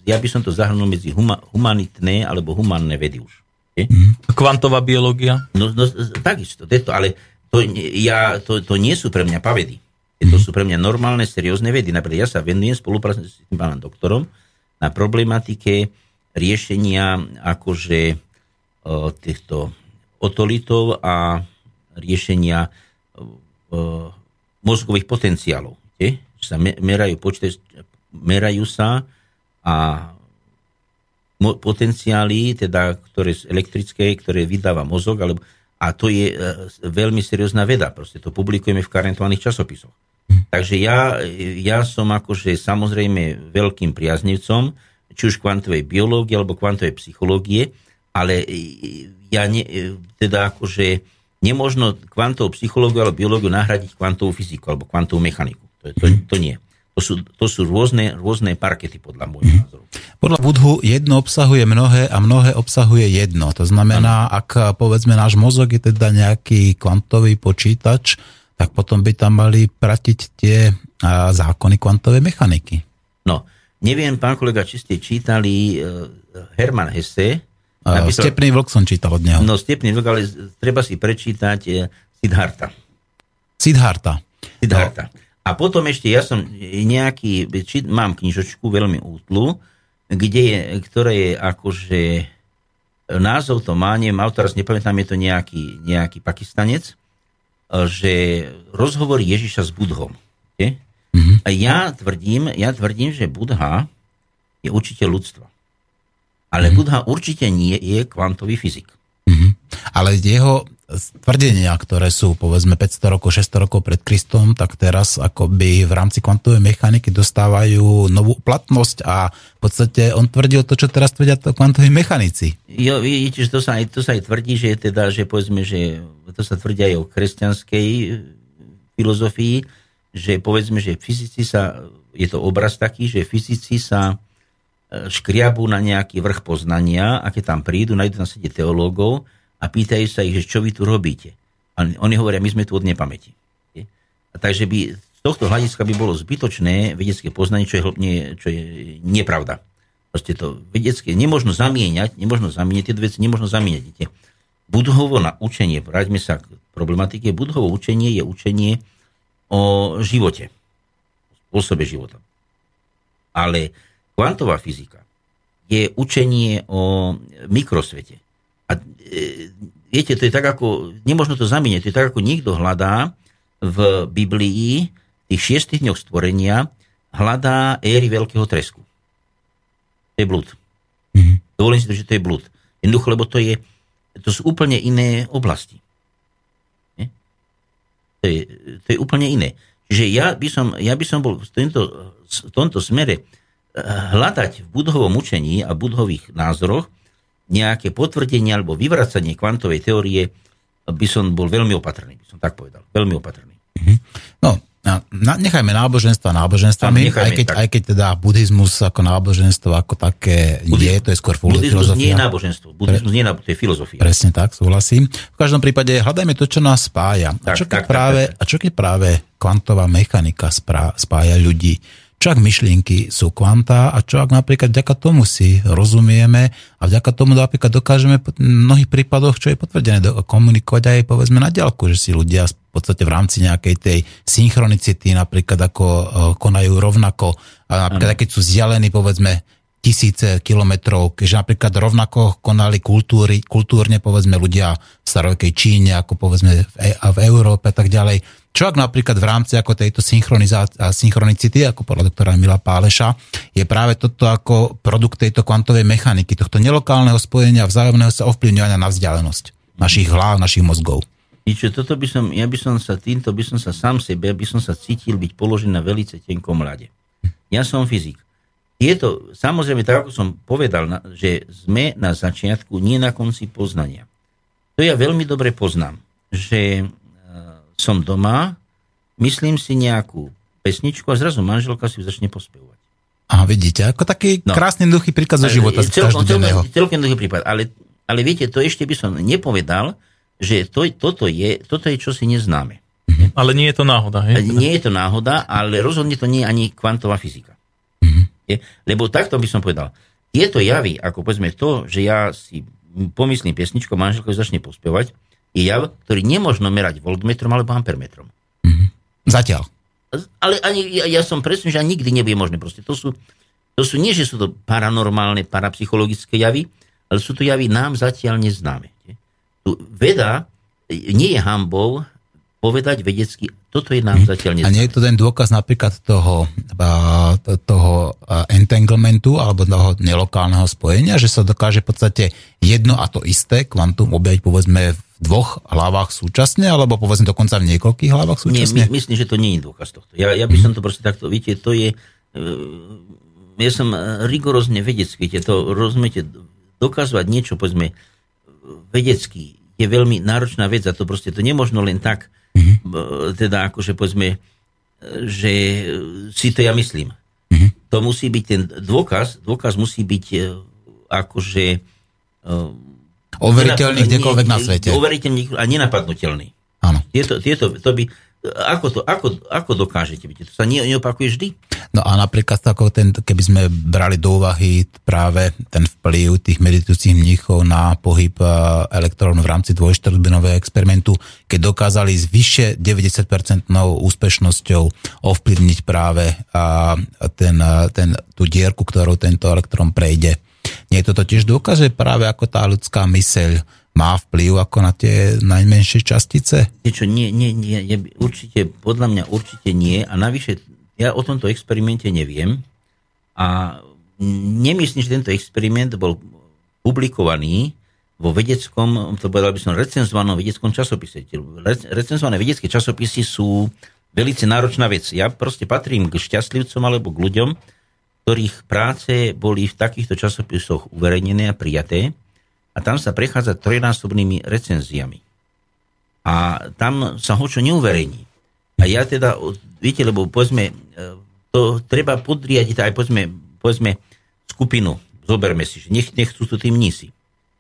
ja by som to zahrnul medzi huma, humanitné alebo humanné vedy už. Je? Mm. Kvantová biológia? No, no takisto, to, ale to, ja, to, to nie sú pre mňa pavedy. To mhm. sú pre mňa normálne, seriózne vedy. Napríklad ja sa venujem spolupráci s tým pánom doktorom na problematike riešenia akože týchto otolitov a riešenia mozgových potenciálov. Je? Sa merajú, počte, merajú sa a potenciály, teda, ktoré elektrické, ktoré vydáva mozog, alebo, a to je e, veľmi seriózna veda. Proste to publikujeme v karentovaných časopisoch. Hm. Takže ja, ja som akože samozrejme veľkým priaznivcom, či už kvantovej biológie alebo kvantovej psychológie, Ale ja ne, teda akože nemožno kvantovú psychológiu alebo biológiu nahradiť kvantovú fyziku alebo kvantovú mechaniku. To, to, to nie. To sú, to sú rôzne, rôzne parkety podľa môjho názoru. Podľa Budhu jedno obsahuje mnohé a mnohé obsahuje jedno. To znamená, ano. ak povedzme náš mozog je teda nejaký kvantový počítač, tak potom by tam mali pratiť tie zákony kvantovej mechaniky. No, neviem, pán kolega, či ste čítali uh, Hermann Hesse. Napísal, Stepný vlk som čítal od neho. No, Stepný vlk, ale treba si prečítať uh, Siddharta. Siddharta. Siddharta. No. A potom ešte ja som nejaký, či, mám knižočku veľmi útlu, kde je, ktoré je akože názov to má, neviem, autor, nepamätám, je to nejaký, nejaký pakistanec, že rozhovor Ježiša s Budhom. Je? Mm-hmm. A ja tvrdím, ja tvrdím, že Budha je učiteľ ľudstva. Ale mm-hmm. Budha určite nie je kvantový fyzik. Mm-hmm. Ale jeho tvrdenia, ktoré sú povedzme 500 rokov, 600 rokov pred Kristom, tak teraz akoby v rámci kvantovej mechaniky dostávajú novú platnosť a v podstate on tvrdil to, čo teraz tvrdia to kvantoví mechanici. Jo, vidíte, že to sa, to sa aj tvrdí, že teda, že povedzme, že to sa tvrdí aj o kresťanskej filozofii, že povedzme, že fyzici sa, je to obraz taký, že fyzici sa škriabú na nejaký vrch poznania a keď tam prídu, nájdú na sede teológov, a pýtajú sa ich, že čo vy tu robíte. A oni hovoria, my sme tu od nepamäti. A takže by z tohto hľadiska by bolo zbytočné vedecké poznanie, čo je, nie, čo je nepravda. Proste to vedecké nemožno zamieňať, nemožno zamieňať, tie veci nemožno zamieňať. Viete. Budhovo na učenie, vráťme sa k problematike, budhovo učenie je učenie o živote, spôsobe života. Ale kvantová fyzika je učenie o mikrosvete. A e, viete, to je tak ako, nemožno to zamieňať, to je tak ako niekto hľadá v Biblii tých šiestých dňoch stvorenia hľadá éry veľkého tresku. To je blúd. Mm-hmm. Dovolím si to, že to je blúd. Jednoducho, lebo to, je, to sú úplne iné oblasti. Nie? To, je, to je úplne iné. Čiže ja by som, ja by som bol v tomto, v tomto smere hľadať v budhovom učení a budhových názoroch nejaké potvrdenie alebo vyvracanie kvantovej teórie, by som bol veľmi opatrný, by som tak povedal. Veľmi opatrný. Mm-hmm. No, na, nechajme náboženstva náboženstvami, aj keď, aj keď teda buddhizmus ako náboženstvo ako také Budizmus, nie, to je skôr filozofia. Buddhizmus nie je náboženstvo, buddhizmus nie je náboženstvo, to je filozofia. Presne tak, súhlasím. V každom prípade hľadajme to, čo nás spája. Tak, a, čo tak, práve, tak, tak. a čo keď práve kvantová mechanika spája ľudí? Čo ak myšlienky sú kvantá a čo ak napríklad vďaka tomu si rozumieme a vďaka tomu napríklad dokážeme v mnohých prípadoch, čo je potvrdené, komunikovať aj povedzme na ďalku, že si ľudia v podstate v rámci nejakej tej synchronicity napríklad ako e, konajú rovnako a napríklad keď sú vzdialení povedzme tisíce kilometrov, keďže napríklad rovnako konali kultúry, kultúrne povedzme ľudia v starovekej Číne, ako povedzme v, e- a v Európe a tak ďalej. Čo ak napríklad v rámci ako tejto synchronicity, ako podľa doktora Mila Páleša, je práve toto ako produkt tejto kvantovej mechaniky, tohto nelokálneho spojenia, vzájomného sa ovplyvňovania na vzdialenosť našich hlav, našich mozgov. Niečo, toto by som, ja by som sa týmto, by som sa sám sebe, by som sa cítil byť položený na velice tenkom mlade. Ja som fyzik. Je to, samozrejme, tak ako som povedal, že sme na začiatku, nie na konci poznania. To ja veľmi dobre poznám, že som doma, myslím si nejakú pesničku a zrazu manželka si ju začne pospevovať. A vidíte, ako taký no. krásny duchý príklad zo života celkom, celkom, celkom duchý prípad, ale, ale viete, to ešte by som nepovedal, že to, toto, je, toto je čosi neznáme. Mm-hmm. Ale nie je to náhoda, hej? Nie je to náhoda, ale rozhodne to nie je ani kvantová fyzika. Mm-hmm. Je? Lebo takto by som povedal, tieto javy, ako povedzme to, že ja si pomyslím pesničku, manželka začne pospevať, je jav, ktorý nemôžno merať voltmetrom alebo ampermetrom. Mm-hmm. Zatiaľ. Ale ani, ja, ja som presný, že nikdy nebude možné. Proste to sú, to sú nie, že sú to paranormálne, parapsychologické javy, ale sú to javy nám zatiaľ neznáme. Tu veda nie je hambou povedať vedecky, toto je nám mhm. zatiaľ neznáme. A nie je to ten dôkaz napríklad toho, toho entanglementu alebo toho nelokálneho spojenia, že sa dokáže v podstate jedno a to isté kvantum objaviť povedzme v dvoch hlavách súčasne, alebo povedzme dokonca v niekoľkých hlavách súčasne? Nie, my, myslím, že to nie je dôkaz tohto. Ja, ja by som to proste takto, viete, to je, e, ja som rigorózne vedecký, viete, to rozumiete, dokazovať niečo, povedzme, vedecky, je veľmi náročná vec a to proste to nemožno len tak, mm-hmm. teda akože povedzme, že si to ja myslím. Mm-hmm. To musí byť ten dôkaz, dôkaz musí byť e, akože overiteľný kdekoľvek na svete. Overiteľný a nenapadnutelný. Áno. Tieto, tieto, to by, ako, to, ako, ako dokážete? To sa neopakuje vždy? No a napríklad ako ten, keby sme brali do úvahy práve ten vplyv tých meditujúcich mníchov na pohyb e, elektrónu v rámci dvojštvrtbinového experimentu, keď dokázali s vyššie 90% úspešnosťou ovplyvniť práve ten, ten, tú dierku, ktorou tento elektrón prejde. Nie je to totiž dôkaz, že práve ako tá ľudská myseľ má vplyv ako na tie najmenšie častice? Niečo, nie, nie, nie, určite, podľa mňa určite nie a navyše ja o tomto experimente neviem a nemyslím, že tento experiment bol publikovaný vo vedeckom, to povedal by som, recenzovanom vedeckom časopise. Recenzované vedecké časopisy sú veľmi náročná vec. Ja proste patrím k šťastlivcom alebo k ľuďom, ktorých práce boli v takýchto časopisoch uverejnené a prijaté a tam sa prechádza trojnásobnými recenziami. A tam sa hočo neuverejní. A ja teda, viete, lebo povedzme, e, to treba podriadiť aj povedzme, povedzme skupinu, zoberme si, že nech, nechcú to tí mnísi,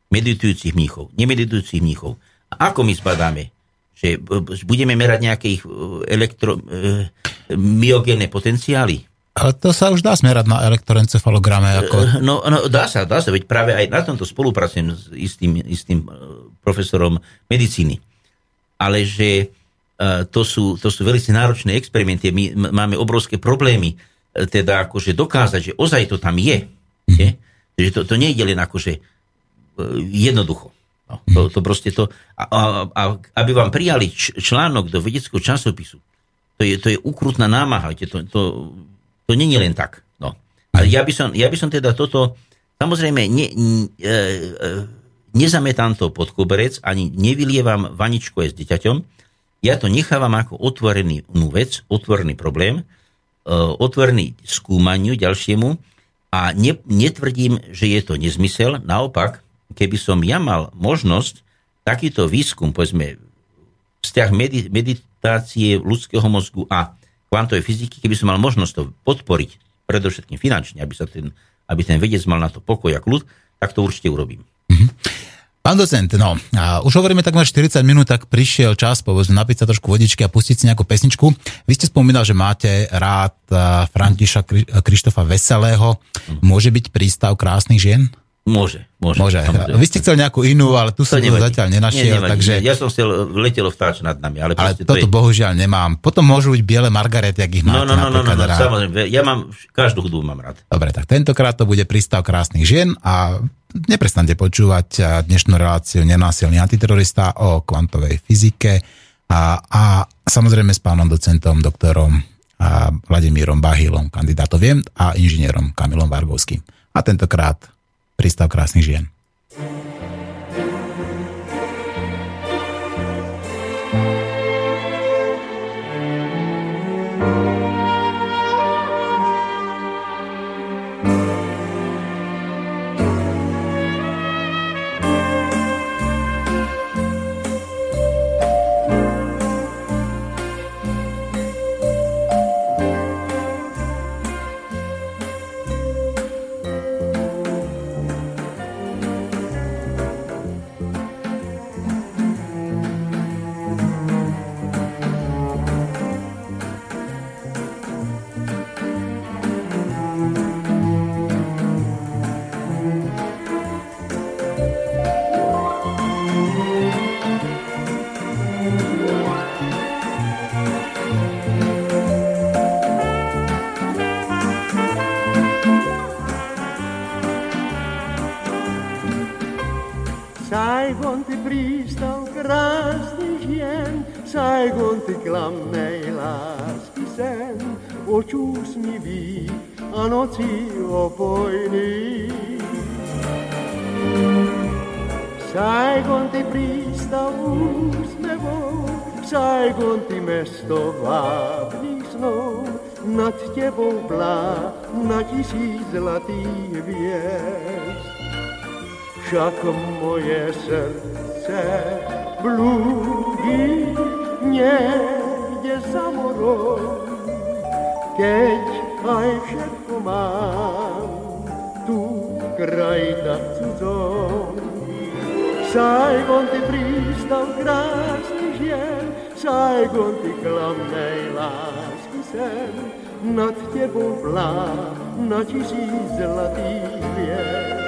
meditujúcich mníchov, nemeditujúcich mníchov. A ako my zbadáme? Že budeme merať nejaké ich e, elektro, e, myogénne potenciály? Ale to sa už dá smerať na elektroencefalograme. Ako... Eh, no, no dá sa, dá sa, veď práve aj na tomto spolupracujem s istým, istým eh, profesorom medicíny. Ale že uh, to, sú, to sú veľmi náročné experimenty, my máme obrovské problémy, teda akože dokázať, že ozaj to tam je. Je? Že to, to nie je len akože jednoducho. No, to, to proste to, a, a, a aby vám prijali článok do vedeckého časopisu, to je, to je ukrutná námaha. To, to, to není len tak. No. Ja by som, ja by som teda toto, samozrejme, ne, ne, e, nezametám to pod koberec, ani nevylievam vaničku aj s dieťaťom, ja to nechávam ako otvorený vec, otvorený problém, e, otvorený skúmaniu ďalšiemu a ne, netvrdím, že je to nezmysel. Naopak, keby som ja mal možnosť takýto výskum, povedzme, vzťah meditácie ľudského mozgu a kvantovej fyziky, keby som mal možnosť to podporiť, predovšetkým finančne, aby, sa ten, aby ten vedec mal na to pokoj a kľud, tak to určite urobím. Mm-hmm. Pán docent, no, a už hovoríme takmer 40 minút, tak prišiel čas, povedzme, napiť sa trošku vodičky a pustiť si nejakú pesničku. Vy ste spomínal, že máte rád Františa Krištofa Veselého. Mhm. Môže byť prístav krásnych žien? Môže, môže. môže. Vy ste chcel nejakú inú, ale tu som to zatiaľ nenašiel. Nie, takže... Ja som chcel letelo vtáč nad nami. Ale, ale toto to je... bohužiaľ nemám. Potom môžu byť biele margarety, ak ich no, máte no, no, no, no, no, samozrejme. Ja mám, každú hudbu mám rád. Dobre, tak tentokrát to bude prístav krásnych žien a neprestante počúvať dnešnú reláciu Nenásilný antiterorista o kvantovej fyzike a, a samozrejme s pánom docentom, doktorom a Vladimírom Bahilom, kandidátoviem a inžinierom Kamilom Vargovským. A tentokrát prístav krásnych žien. Však moje srdce blúdi niekde za morom, keď aj všetko mám tu kraj tak cudzom. Saigon, ty prístav krásny žien, Saigon, ty klamnej lásky sen, nad tebou plá na tisíc zlatých hviezd.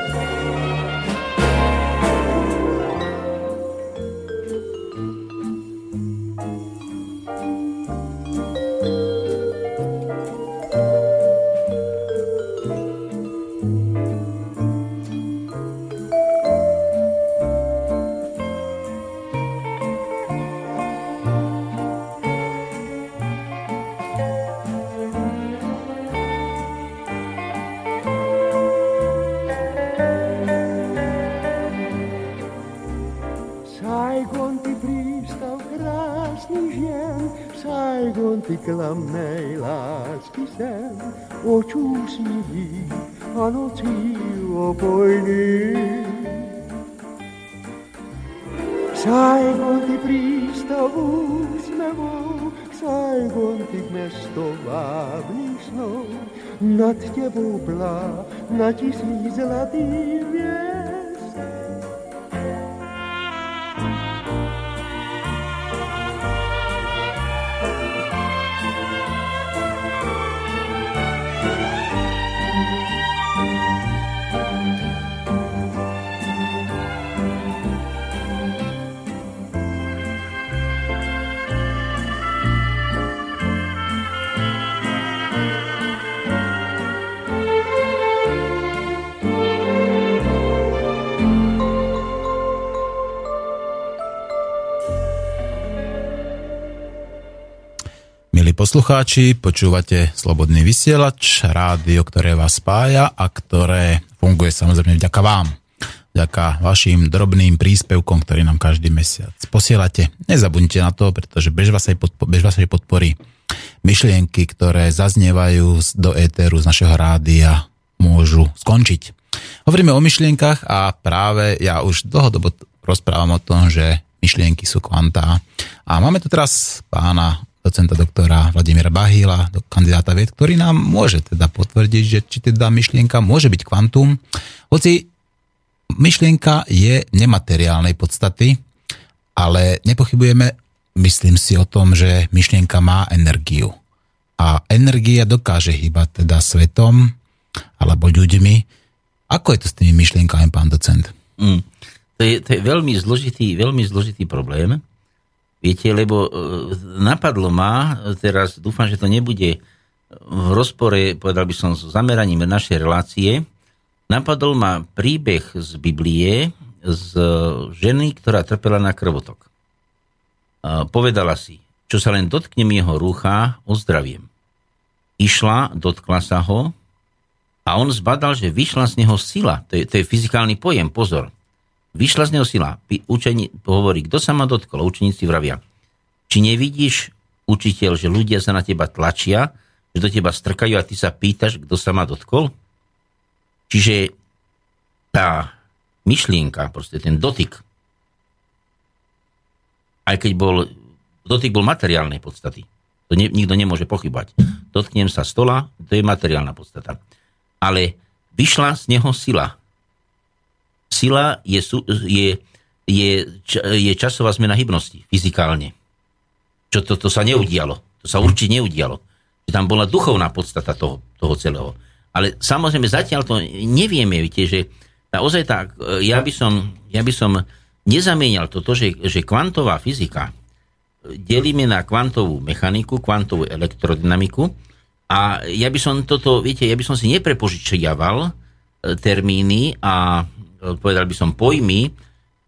Tisíc poslucháči, počúvate Slobodný vysielač, rádio, ktoré vás spája a ktoré funguje samozrejme vďaka vám. Vďaka vašim drobným príspevkom, ktorý nám každý mesiac posielate. Nezabudnite na to, pretože bez vašej, podpo- bez vašej podpory myšlienky, ktoré zaznievajú do éteru z našeho rádia, môžu skončiť. Hovoríme o myšlienkach a práve ja už dlhodobo rozprávam o tom, že myšlienky sú kvantá. A máme tu teraz pána docenta doktora Vladimíra Bahíla, do kandidáta vied, ktorý nám môže teda potvrdiť, že či teda myšlienka môže byť kvantum, hoci myšlienka je nemateriálnej podstaty, ale nepochybujeme, myslím si o tom, že myšlienka má energiu. A energia dokáže hýbať teda svetom alebo ľuďmi. Ako je to s tými myšlienkami, pán docent? Mm. To, je, to je veľmi zložitý, veľmi zložitý problém. Viete, lebo e, napadlo ma, teraz dúfam, že to nebude v rozpore, povedal by som, s zameraním našej relácie, napadol ma príbeh z Biblie z ženy, ktorá trpela na krvotok. A Povedala si, čo sa len dotknem jeho rúcha, ozdraviem. Išla, dotkla sa ho a on zbadal, že vyšla z neho sila. To je, to je fyzikálny pojem, pozor. Vyšla z neho sila. Učení hovorí, kto sa ma dotkol? Učeníci vravia. Či nevidíš, učiteľ, že ľudia sa na teba tlačia, že do teba strkajú a ty sa pýtaš, kto sa ma dotkol? Čiže tá myšlienka, proste ten dotyk, aj keď bol, dotyk bol materiálnej podstaty, to ne, nikto nemôže pochybať. Dotknem sa stola, to je materiálna podstata. Ale vyšla z neho sila. Sila je, je, je, je časová zmena hybnosti, fyzikálne. Čo to, to sa neudialo. To sa určite neudialo. Že tam bola duchovná podstata toho, toho celého. Ale samozrejme zatiaľ to nevieme, viete, že naozaj tak, ja by som, ja by som nezamienial toto, že, že kvantová fyzika delíme na kvantovú mechaniku, kvantovú elektrodynamiku a ja by som toto, viete, ja by som si neprepožičiaval e, termíny a e, povedal by som pojmy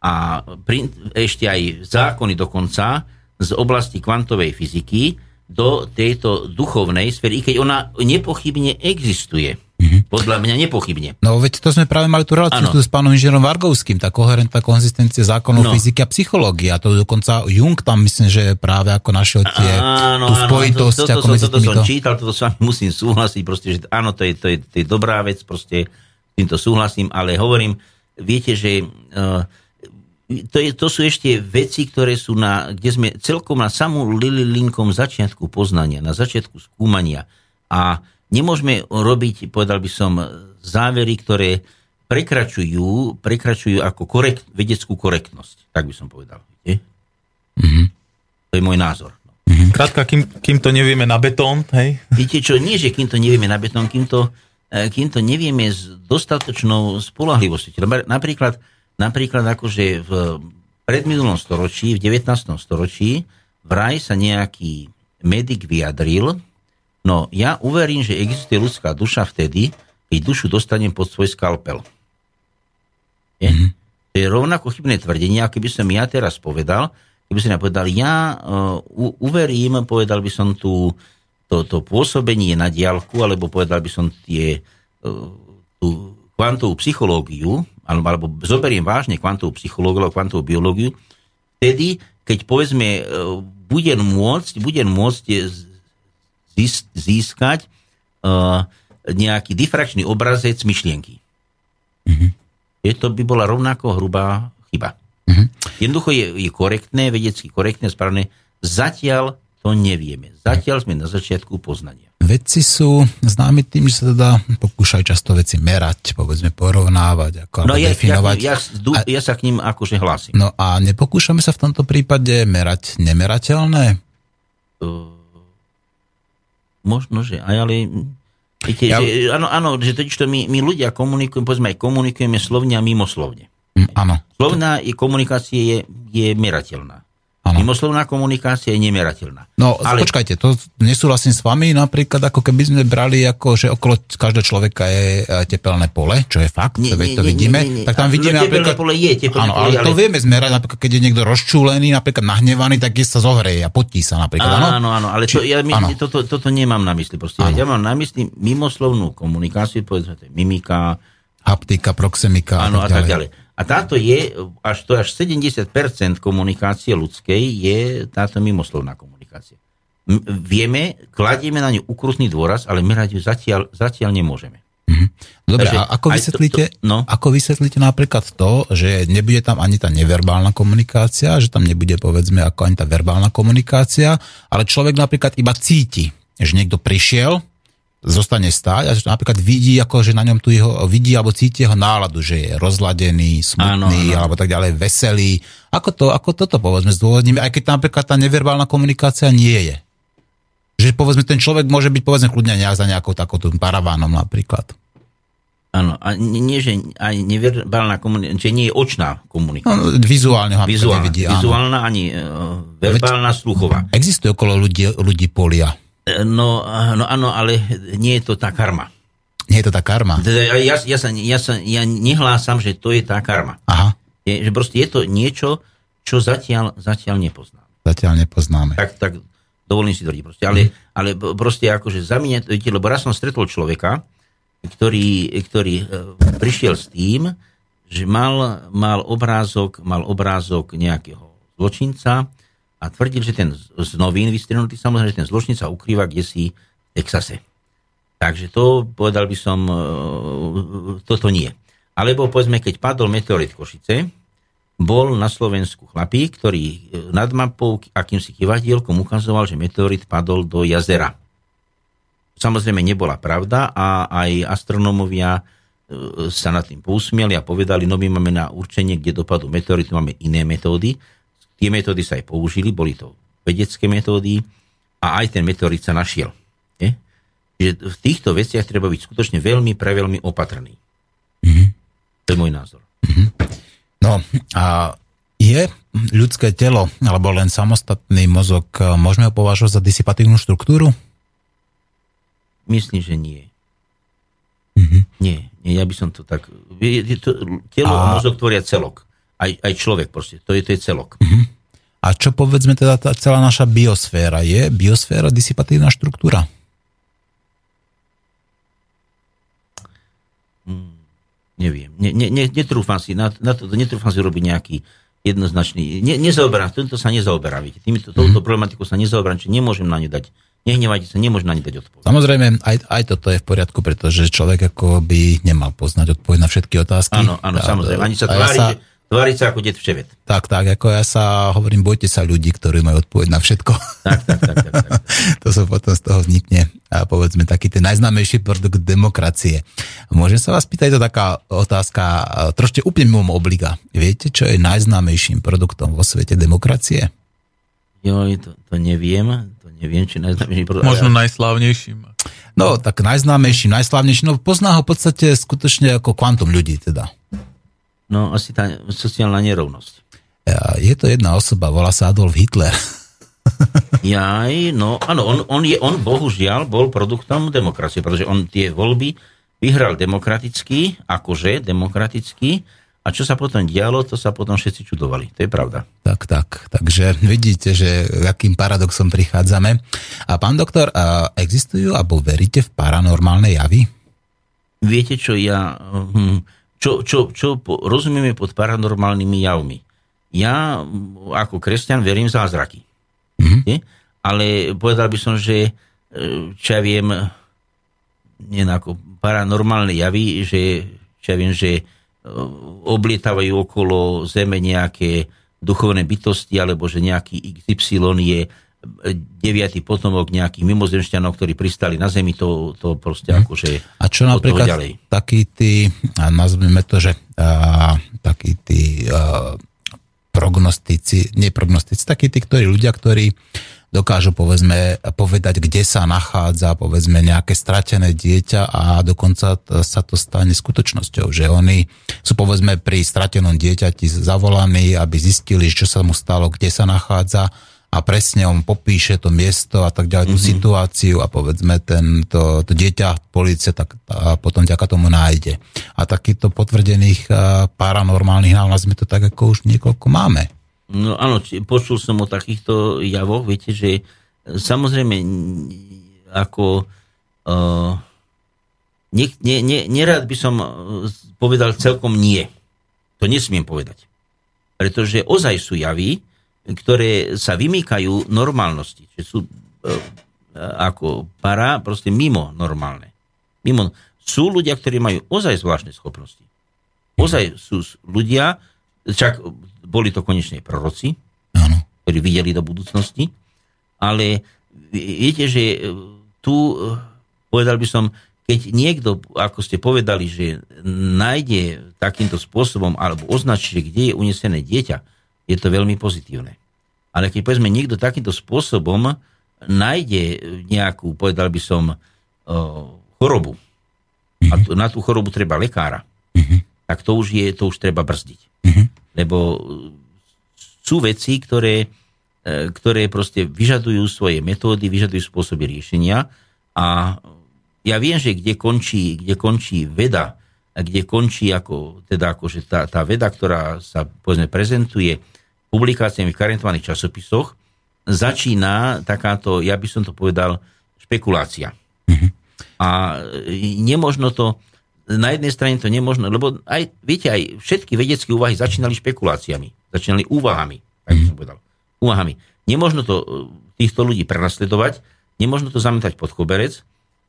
a pri, ešte aj zákony dokonca z oblasti kvantovej fyziky do tejto duchovnej sféry, i keď ona nepochybne existuje. Mm-hmm. Podľa mňa nepochybne. No veď to sme práve mali tú reláciu Áno. s pánom inžinierom Vargovským, tá koherentná konzistencia zákonov No. fyziky a psychológie. A to dokonca Jung tam myslím, že práve ako našiel tie, tú spojitosť to, to, ako to, medzi to, to som čítal, toto s vami musím súhlasiť, proste, že áno, to je, to, je, to je dobrá vec, proste s týmto súhlasím, ale hovorím, viete, že uh, to, je, to sú ešte veci, ktoré sú na, kde sme celkom na samú linkom začiatku poznania, na začiatku skúmania. A nemôžeme robiť, povedal by som, závery, ktoré prekračujú, prekračujú ako korekt, vedeckú korektnosť. Tak by som povedal. Viete? Mm-hmm. To je môj názor. Mm-hmm. Krátka, kým, kým to nevieme na betón, hej? Viete čo, nie, že kým to nevieme na betón, kým to, eh, kým to nevieme s dostatočnou spolahlivosťou. Napríklad, napríklad akože v predminulom storočí, v 19. storočí, vraj sa nejaký medic vyjadril, no ja uverím, že existuje ľudská duša vtedy, keď dušu dostanem pod svoj skalpel. Je? Mm-hmm. To je rovnako chybné tvrdenie, ako keby som ja teraz povedal, keby som ja povedal, ja uh, uverím, povedal by som tú, to, to pôsobenie na diálku, alebo povedal by som tie, uh, tú kvantovú psychológiu, alebo, alebo zoberiem vážne kvantovú psychológiu alebo kvantovú biológiu, vtedy, keď povedzme, e, budem môcť, budem môcť získať uh, nejaký difrakčný obrazec myšlienky. Mm-hmm. Je to by bola rovnako hrubá chyba. Mm-hmm. Jednoducho je, je korektné, vedecky korektné, správne. Zatiaľ to nevieme. Zatiaľ sme na začiatku poznania. Vedci sú známi tým, že sa teda pokúšajú často veci merať, povedzme porovnávať, ako no ja, definovať. Ja, ja, ja sa k ním akože hlásim. No a nepokúšame sa v tomto prípade merať nemerateľné? Uh, možno, že aj, ale viete, ja... že, áno, áno, že totiž to my, my ľudia komunikujeme, povedzme aj komunikujeme slovne a mimoslovne. Mm, áno. Slovná komunikácia je, je merateľná. Ano. Mimoslovná komunikácia je nemerateľná. No, Ale... počkajte, to nesúhlasím s vami, napríklad ako keby sme brali, ako, že okolo každého človeka je e, tepelné pole, čo je fakt, nie, nie, to vidíme, nie, nie, nie. tak tam vidíme no, napríklad... pole je tepelné áno, pole, ale, ale to vieme zmerať, napríklad keď je niekto rozčúlený, napríklad nahnevaný, tak je sa zohreje a potí sa napríklad, áno? Áno, áno, ale to, ja, my, áno. Toto, toto nemám na mysli, proste. Ja mám na mysli mimoslovnú komunikáciu, povedzme, mimika, haptika, proxemika áno, a tak ďalej. A táto je, až to až 70% komunikácie ľudskej je táto mimoslovná komunikácia. M- vieme, kladieme na ňu ukrutný dôraz, ale merať ju zatiaľ, zatiaľ nemôžeme. Mhm. Dobre, Takže, a ako vysvetlíte, to, to, no? ako vysvetlíte napríklad to, že nebude tam ani tá neverbálna komunikácia, že tam nebude povedzme ako ani tá verbálna komunikácia, ale človek napríklad iba cíti, že niekto prišiel, zostane stáť a že napríklad vidí, ako že na ňom tu jeho, vidí alebo cíti jeho náladu, že je rozladený, smutný áno, áno. alebo tak ďalej, veselý. Ako, to, ako toto povedzme zdôvodníme, aj keď tam napríklad tá neverbálna komunikácia nie je. Že povedzme ten človek môže byť povedzme kľudne nejak za nejakou takouto paravánom napríklad. Áno, a nie, že aj neverbálna komunikácia, nie je očná komunikácia. No, vizuálne ho vizuálna, nevidí, vizuálna ani uh, verbálna, sluchová. Existuje okolo ľudí, ľudí polia. No, no áno, ale nie je to tá karma. Nie je to tá karma? Ja, ja, sa, ja, sa, ja nehlásam, že to je tá karma. Aha. Je, že proste je to niečo, čo zatiaľ, zatiaľ nepoznáme. Zatiaľ nepoznáme. Tak, tak dovolím si tvrdiť proste. Ale, mm. ale proste akože za mňa, lebo raz som stretol človeka, ktorý, ktorý e, prišiel s tým, že mal, mal obrázok, mal obrázok nejakého zločinca, a tvrdil, že ten z novín vystrihnutý, samozrejme, že ten zločník sa ukrýva kde si v Texase. Takže to, povedal by som, e, toto nie. Alebo povedzme, keď padol meteorit Košice, bol na Slovensku chlapík, ktorý e, nad mapou akýmsi kivadielkom ukazoval, že meteorit padol do jazera. Samozrejme nebola pravda a aj astronómovia e, sa nad tým pousmieli a povedali, no my máme na určenie, kde dopadú meteoritu, máme iné metódy. Tie metódy sa aj použili, boli to vedecké metódy a aj ten meteorit sa našiel. Je? Čiže v týchto veciach treba byť skutočne veľmi, preveľmi opatrný. Mm-hmm. To je môj názor. Mm-hmm. No a je ľudské telo, alebo len samostatný mozog, môžeme ho považovať za disipatívnu štruktúru? Myslím, že nie. Mm-hmm. Nie, nie, ja by som to tak... Telo a, a mozog tvoria celok aj, aj človek proste. To je, to je celok. Uh-huh. A čo povedzme teda tá celá naša biosféra? Je biosféra disipatívna štruktúra? Hmm, neviem. Ne, ne, ne, netrúfam si, na, na to, netrúfam si robiť nejaký jednoznačný... Ne, nezaoberám, týmto sa nezaoberám. Týmto, touto mm-hmm. problematikou sa nezaoberám, či nemôžem na ňu dať Nehnevajte sa, nemôžno ani dať odpoveď. Samozrejme, aj, aj toto je v poriadku, pretože človek ako by nemal poznať odpoveď na všetky otázky. Áno, áno, A- samozrejme. Ani sa a ja tvári, sa... tvári sa ako det vševet. Tak, tak, ako ja sa hovorím, bojte sa ľudí, ktorí majú odpoveď na všetko. Tak, tak, tak, tak, tak. (laughs) to sa potom z toho vznikne, a povedzme, taký ten najznámejší produkt demokracie. Môžem sa vás pýtať, je to taká otázka, trošte úplne mimo obliga. Viete, čo je najznámejším produktom vo svete demokracie? Joj, to, to neviem, to neviem, či najznámejší produkt. Možno najslávnejším. No, tak najznámejším, najslavnejším, no pozná ho v podstate skutočne ako kvantum ľudí teda. No, asi tá sociálna nerovnosť. Je to jedna osoba, volá sa Adolf Hitler. (laughs) Jaj, no áno, on, on, je, on bohužiaľ bol produktom demokracie, pretože on tie voľby vyhral demokraticky, akože demokraticky, a čo sa potom dialo, to sa potom všetci čudovali. To je pravda. Tak, tak. Takže vidíte, že akým paradoxom prichádzame. A pán doktor, a existujú alebo veríte v paranormálne javy? Viete, čo ja... hm, Čo, čo, čo rozumieme pod paranormálnymi javmi? Ja ako kresťan verím v zázraky. Mm-hmm. Ale povedal by som, že e, čo ja viem, nie ako paranormálne javy, že čo ja viem, že e, oblietavajú okolo Zeme nejaké duchovné bytosti, alebo že nejaký XY je deviatý potomok nejakých mimozemšťanov, ktorí pristali na Zemi, to, to proste akože A čo napríklad ďalej. takí tí, nazvime to, že a, takí tí a, prognostici, nie prognostici, takí tí, ktorí ľudia, ktorí dokážu povedzme povedať, kde sa nachádza povedzme nejaké stratené dieťa a dokonca sa to stane skutočnosťou, že oni sú povedzme pri stratenom dieťati zavolaní, aby zistili, čo sa mu stalo, kde sa nachádza a presne on popíše to miesto a tak ďalej, tú situáciu a povedzme ten, to, to dieťa policie tak a potom ďaká tomu nájde. A takýchto potvrdených a, paranormálnych nálaz sme to tak ako už niekoľko máme. No áno, počul som o takýchto javoch, viete, že e, samozrejme ako uh, ne, ne, ne, nerad by som e, povedal celkom nie. To nesmiem povedať. Pretože ozaj sú javy, ktoré sa vymýkajú normálnosti. Že sú uh, ako para proste mimo normálne. Mimo. Sú ľudia, ktorí majú ozaj zvláštne schopnosti. Ozaj sú s- ľudia, však boli to konečne proroci, Áno. ktorí videli do budúcnosti, ale viete, že e, tu, e, povedal by som, keď niekto, ako ste povedali, že nájde takýmto spôsobom alebo označí, kde je unesené dieťa, je to veľmi pozitívne. Ale keď povedzme niekto takýmto spôsobom nájde nejakú, povedal by som, e, chorobu a tu- na tú chorobu treba lekára, tak to už je, to už treba brzdiť. Lebo e, sú veci, ktoré, e, ktoré proste vyžadujú svoje metódy, vyžadujú spôsoby riešenia a ja viem, že kde končí, kde končí veda, a kde končí ako, teda akože tá, tá veda, ktorá sa povedzme prezentuje publikáciami v karentovaných časopisoch, začína takáto, ja by som to povedal, špekulácia. A e, nemožno to, na jednej strane to nemožno, lebo aj, viete, aj všetky vedecké úvahy začínali špekuláciami, začínali úvahami, tak by som povedal, úvahami. Nemožno to e, týchto ľudí prenasledovať, nemožno to zametať pod koberec,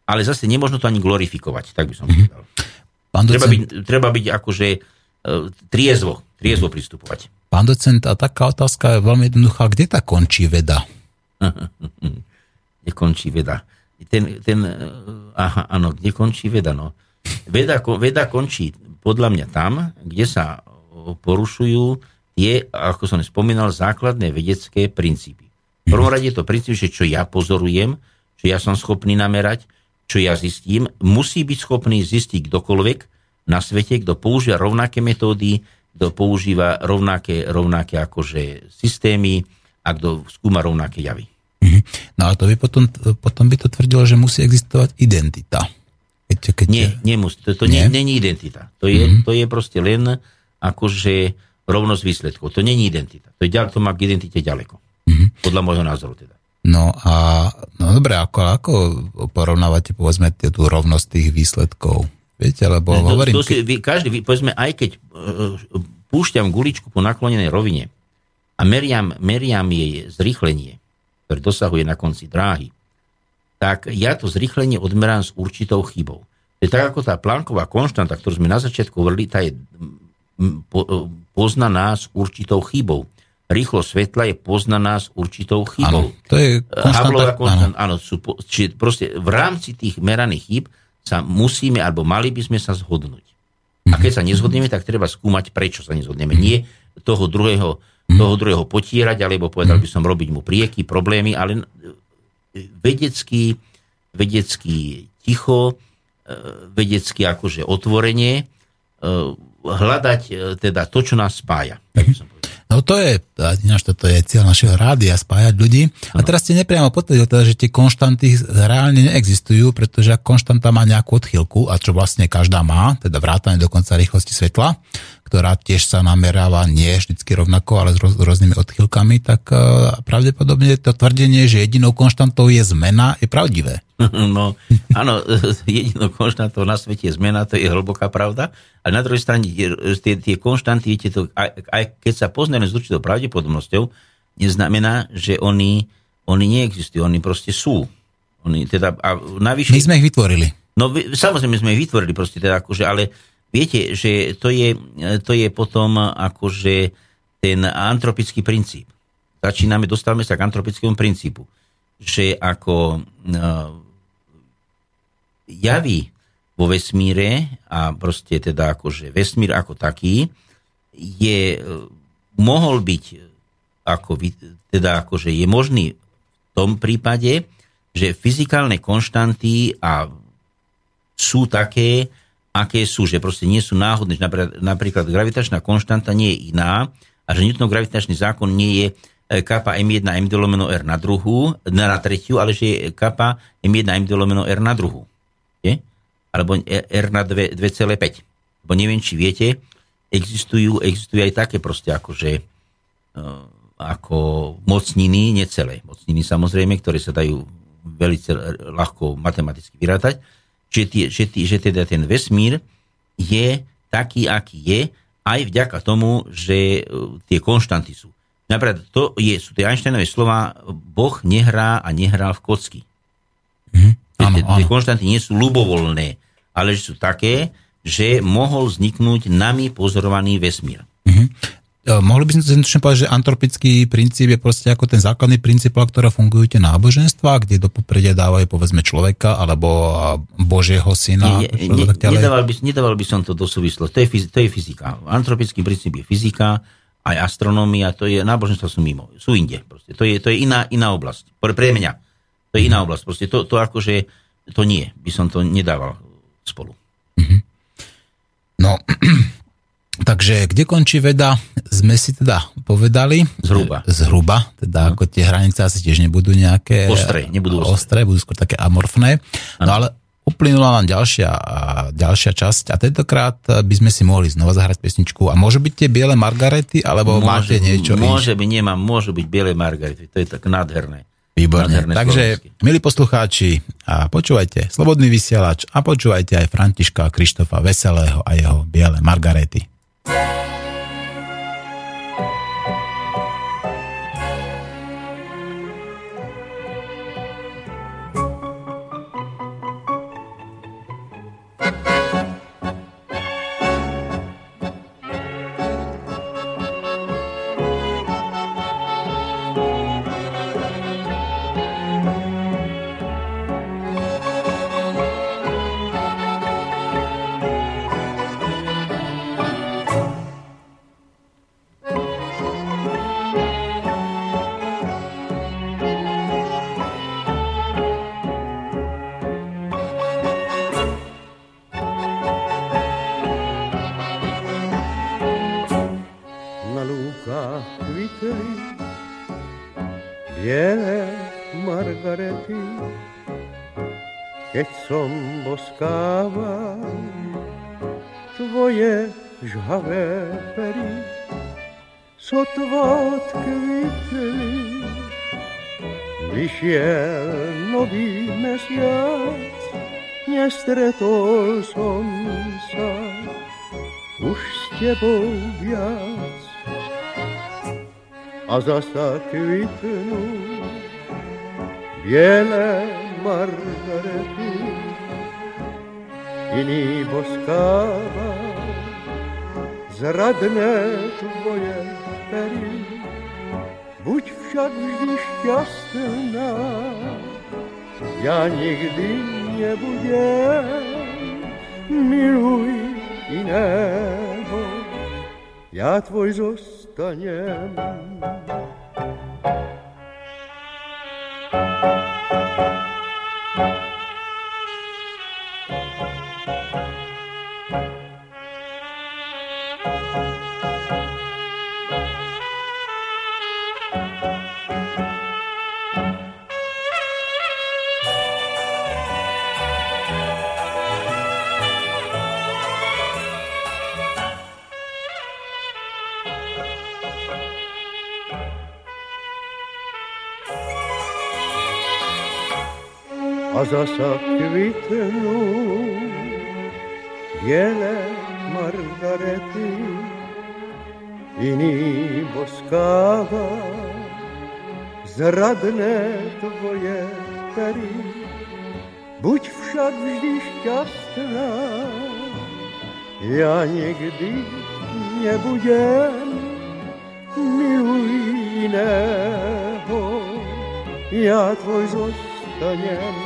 ale zase nemožno to ani glorifikovať, tak by som povedal. Pán Treba docent, byť, treba byť akože e, triezvo, triezvo pristupovať. Pán docent, a taká otázka je veľmi jednoduchá. Kde tá končí veda? (laughs) kde končí veda. Ten, ten, eh, aha, áno, kde končí veda, no. Veda, veda končí podľa mňa tam, kde sa o, porušujú tie, ako som spomínal, základné vedecké princípy. V prvom rade to princíp, že čo ja pozorujem, čo ja som schopný namerať, čo ja zistím, musí byť schopný zistiť kdokoľvek na svete, kto používa rovnaké metódy, používa rovnaké, rovnaké akože systémy a kto skúma rovnaké javy. No ale to by potom, potom by to tvrdilo, že musí existovať identita. Keď, keď, Nie, nemusí. To, to nie? Není identita. To je, mm-hmm. to je proste len akože rovnosť výsledkov. To není identita. To, je, to má k identite ďaleko. Mm-hmm. Podľa môjho názoru teda. No a no dobre, ako, ako porovnávate povedzme tú rovnosť tých výsledkov? Viete, lebo to, hovorím... to si, vy, každý, vy, povedzme, aj keď uh, púšťam guličku po naklonenej rovine a meriam, meriam jej zrýchlenie, ktoré dosahuje na konci dráhy, tak ja to zrýchlenie odmerám s určitou chybou. Je tak ako tá plánková konštanta, ktorú sme na začiatku hovorili, tá je poznaná s určitou chybou. Rýchlo svetla je poznaná s určitou chybou. Áno, to je konštanta. konštanta áno. áno sú, čiže proste v rámci tých meraných chýb sa musíme, alebo mali by sme sa zhodnúť. A keď sa nezhodneme, tak treba skúmať, prečo sa nezhodneme. Nie toho druhého, toho druhého potírať, alebo povedal by som robiť mu prieky, problémy, ale vedecký, vedecký ticho, e, vedecky akože otvorenie, e, hľadať e, teda to, čo nás spája. Tak by som No to je, ináč toto je cieľ našeho rádia, spájať ľudí. A teraz ste nepriamo potvrdil teda, že tie konštanty reálne neexistujú, pretože ak konštanta má nejakú odchýlku, a čo vlastne každá má, teda vrátane dokonca rýchlosti svetla, ktorá tiež sa nameráva nie vždycky rovnako, ale s rôznymi odchýlkami, tak uh, pravdepodobne to tvrdenie, že jedinou konštantou je zmena, je pravdivé. (laughs) No, áno, (laughs) jedinou konštantou na svete je zmena, to je hlboká pravda. A na druhej strane tie, tie konštanty, viete, to, aj, aj keď sa poznáme s určitou pravdepodobnosťou, neznamená, že oni, oni neexistujú, oni proste sú. Oni teda, a navyše, My sme ich vytvorili. No samozrejme sme ich vytvorili proste, teda akože, ale Viete, že to je, to je potom akože ten antropický princíp. Začíname, dostávame sa k antropickému princípu, že ako uh, javy vo vesmíre a proste teda akože vesmír ako taký je, mohol byť ako, teda akože je možný v tom prípade, že fyzikálne konštanty a sú také, aké sú, že proste nie sú náhodné, že napríklad, gravitačná konštanta nie je iná a že Newtonov gravitačný zákon nie je e, kappa m1 md lomeno r na druhú, na, tretiu, ale že je kappa m1 md lomeno r na druhú. Je? Alebo r na 2,5. Lebo neviem, či viete, existujú, existujú aj také proste akože ako mocniny, necelé mocniny samozrejme, ktoré sa dajú veľmi ľahko matematicky vyrátať že, tie, že, tie, že teda ten vesmír je taký, aký je, aj vďaka tomu, že e, tie konštanty sú. Napríklad to je, sú tie Einsteinové slova, Boh nehrá a nehral v kocky. Mm-hmm. Áno, tie, tie konštanty nie sú ľubovoľné, ale sú také, že mohol vzniknúť nami pozorovaný vesmír. Mm-hmm. E, mohli by sme zjednodušene povedať, že antropický princíp je proste ako ten základný princíp, ktoré fungujú tie náboženstva, kde do popredia dávajú povedzme človeka alebo Božieho syna. Nie, nie, nedával, by, nedával by som to do súvislosti. To je, to je fyzika. Antropický princíp je fyzika, aj astronómia, to je, náboženstva sú mimo, sú inde. Proste. To je, to je iná, iná oblasť. Pre, pre mňa. To je iná oblasť. Proste to, to akože, to nie. By som to nedával spolu. Mhm. No, (clears throat) Takže kde končí veda, sme si teda povedali. Zhruba. Zhruba, teda no. ako tie hranice asi tiež nebudú nejaké... Ostré, nebudú ostré. ostré budú skôr také amorfné. Ano. No ale uplynula nám ďalšia, ďalšia časť a tentokrát by sme si mohli znova zahrať pesničku. A môžu byť tie biele margarety, alebo môže, máte niečo Môže byť, nemám, môžu byť biele margarety. To je tak nádherné. Výborne. Nádherné Takže, slovensky. milí poslucháči, a počúvajte Slobodný vysielač a počúvajte aj Františka Krištofa Veselého a jeho biele margarety. Stretol zasa kvitnú biele Margarety, iný boskáva zradné tvoje pery. Buď však vždy šťastná, ja nikdy nebudem, miluj iného, ja tvoj zostanem. a zasa Iný boskáva zradné tvoje pery. Buď však vždy šťastná, ja nikdy nebudem miluj iného, ja tvoj zostanem.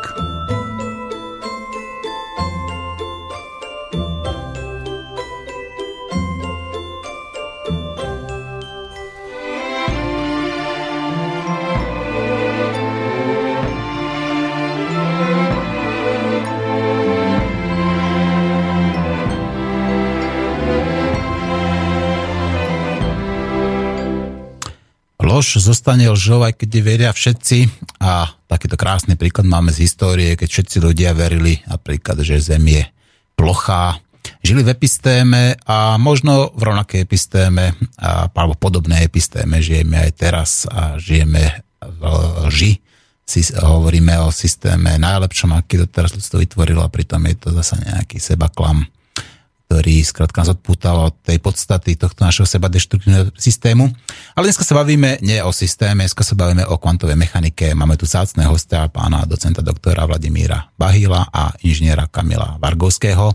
Lož zostane lžou, aj keď veria všetci. A takýto krásny príklad máme z histórie, keď všetci ľudia verili napríklad, že Zem je plochá. Žili v epistéme a možno v rovnakej epistéme, alebo podobnej epistéme žijeme aj teraz a žijeme v lži. Si, hovoríme o systéme najlepšom, aký doteraz ľudstvo vytvorilo a pritom je to zase nejaký sebaklam ktorý skrátka nás odpútal od tej podstaty tohto našeho seba deštruktívneho systému. Ale dneska sa bavíme nie o systéme, dneska sa bavíme o kvantovej mechanike. Máme tu sácného hostia, pána docenta doktora Vladimíra Bahila a inžiniera Kamila Vargovského.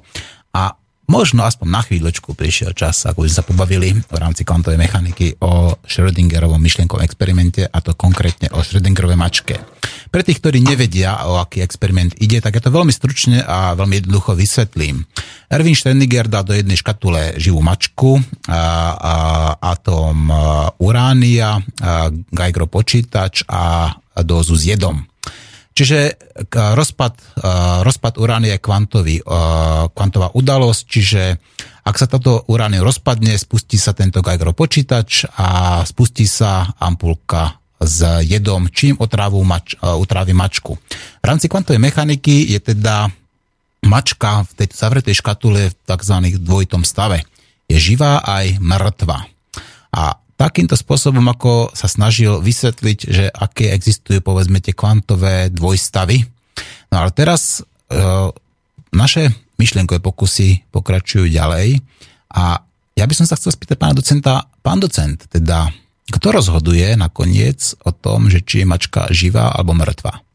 A možno aspoň na chvíľočku prišiel čas, ako sme sa pobavili v rámci kvantovej mechaniky o Schrödingerovom myšlienkovom experimente a to konkrétne o Schrödingerovej mačke. Pre tých, ktorí nevedia, o aký experiment ide, tak ja to veľmi stručne a veľmi jednoducho vysvetlím. Erwin Schrödinger dal do jednej škatule živú mačku, a, a, atom uránia, Geigerov počítač a dózu s jedom. Čiže rozpad, rozpad uránia je kvantový, kvantová udalosť, čiže ak sa toto uránium rozpadne, spustí sa tento Geigerov počítač a spustí sa ampulka s jedom, čím otrávu mač, utrávi mačku. V rámci kvantovej mechaniky je teda mačka v tejto zavretej škatule v tzv. dvojitom stave. Je živá aj mŕtva. A takýmto spôsobom, ako sa snažil vysvetliť, že aké existujú povedzme tie kvantové dvojstavy. No ale teraz e, naše myšlienkové pokusy pokračujú ďalej a ja by som sa chcel spýtať pána docenta, pán docent, teda kto rozhoduje nakoniec o tom, že či je mačka živá alebo mŕtva?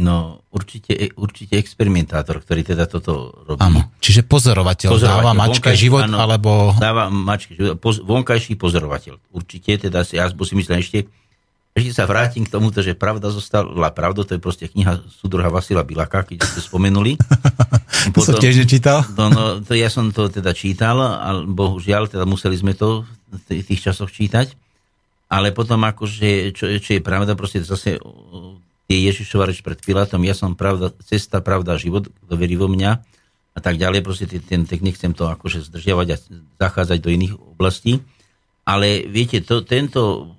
No, určite, určite experimentátor, ktorý teda toto robí. Áno, čiže pozorovateľ, pozorovateľ dáva mačke život, áno, alebo... Dáva mačke život, poz, vonkajší pozorovateľ. Určite, teda si, ja si myslím ešte, ešte sa vrátim k tomuto, že pravda zostala pravdou, to je proste kniha súdruha Vasila Bilaka, keď ste spomenuli. (laughs) to som tiež nečítal. No, no, to ja som to teda čítal, ale bohužiaľ, teda museli sme to v tých časoch čítať. Ale potom akože, čo, čo je pravda, proste zase je Ježišova reč pred Pilátom, ja som pravda, cesta, pravda, život, kto verí vo mňa a tak ďalej. Proste ten, ten nechcem to akože zdržiavať a zachádzať do iných oblastí. Ale viete, to, tento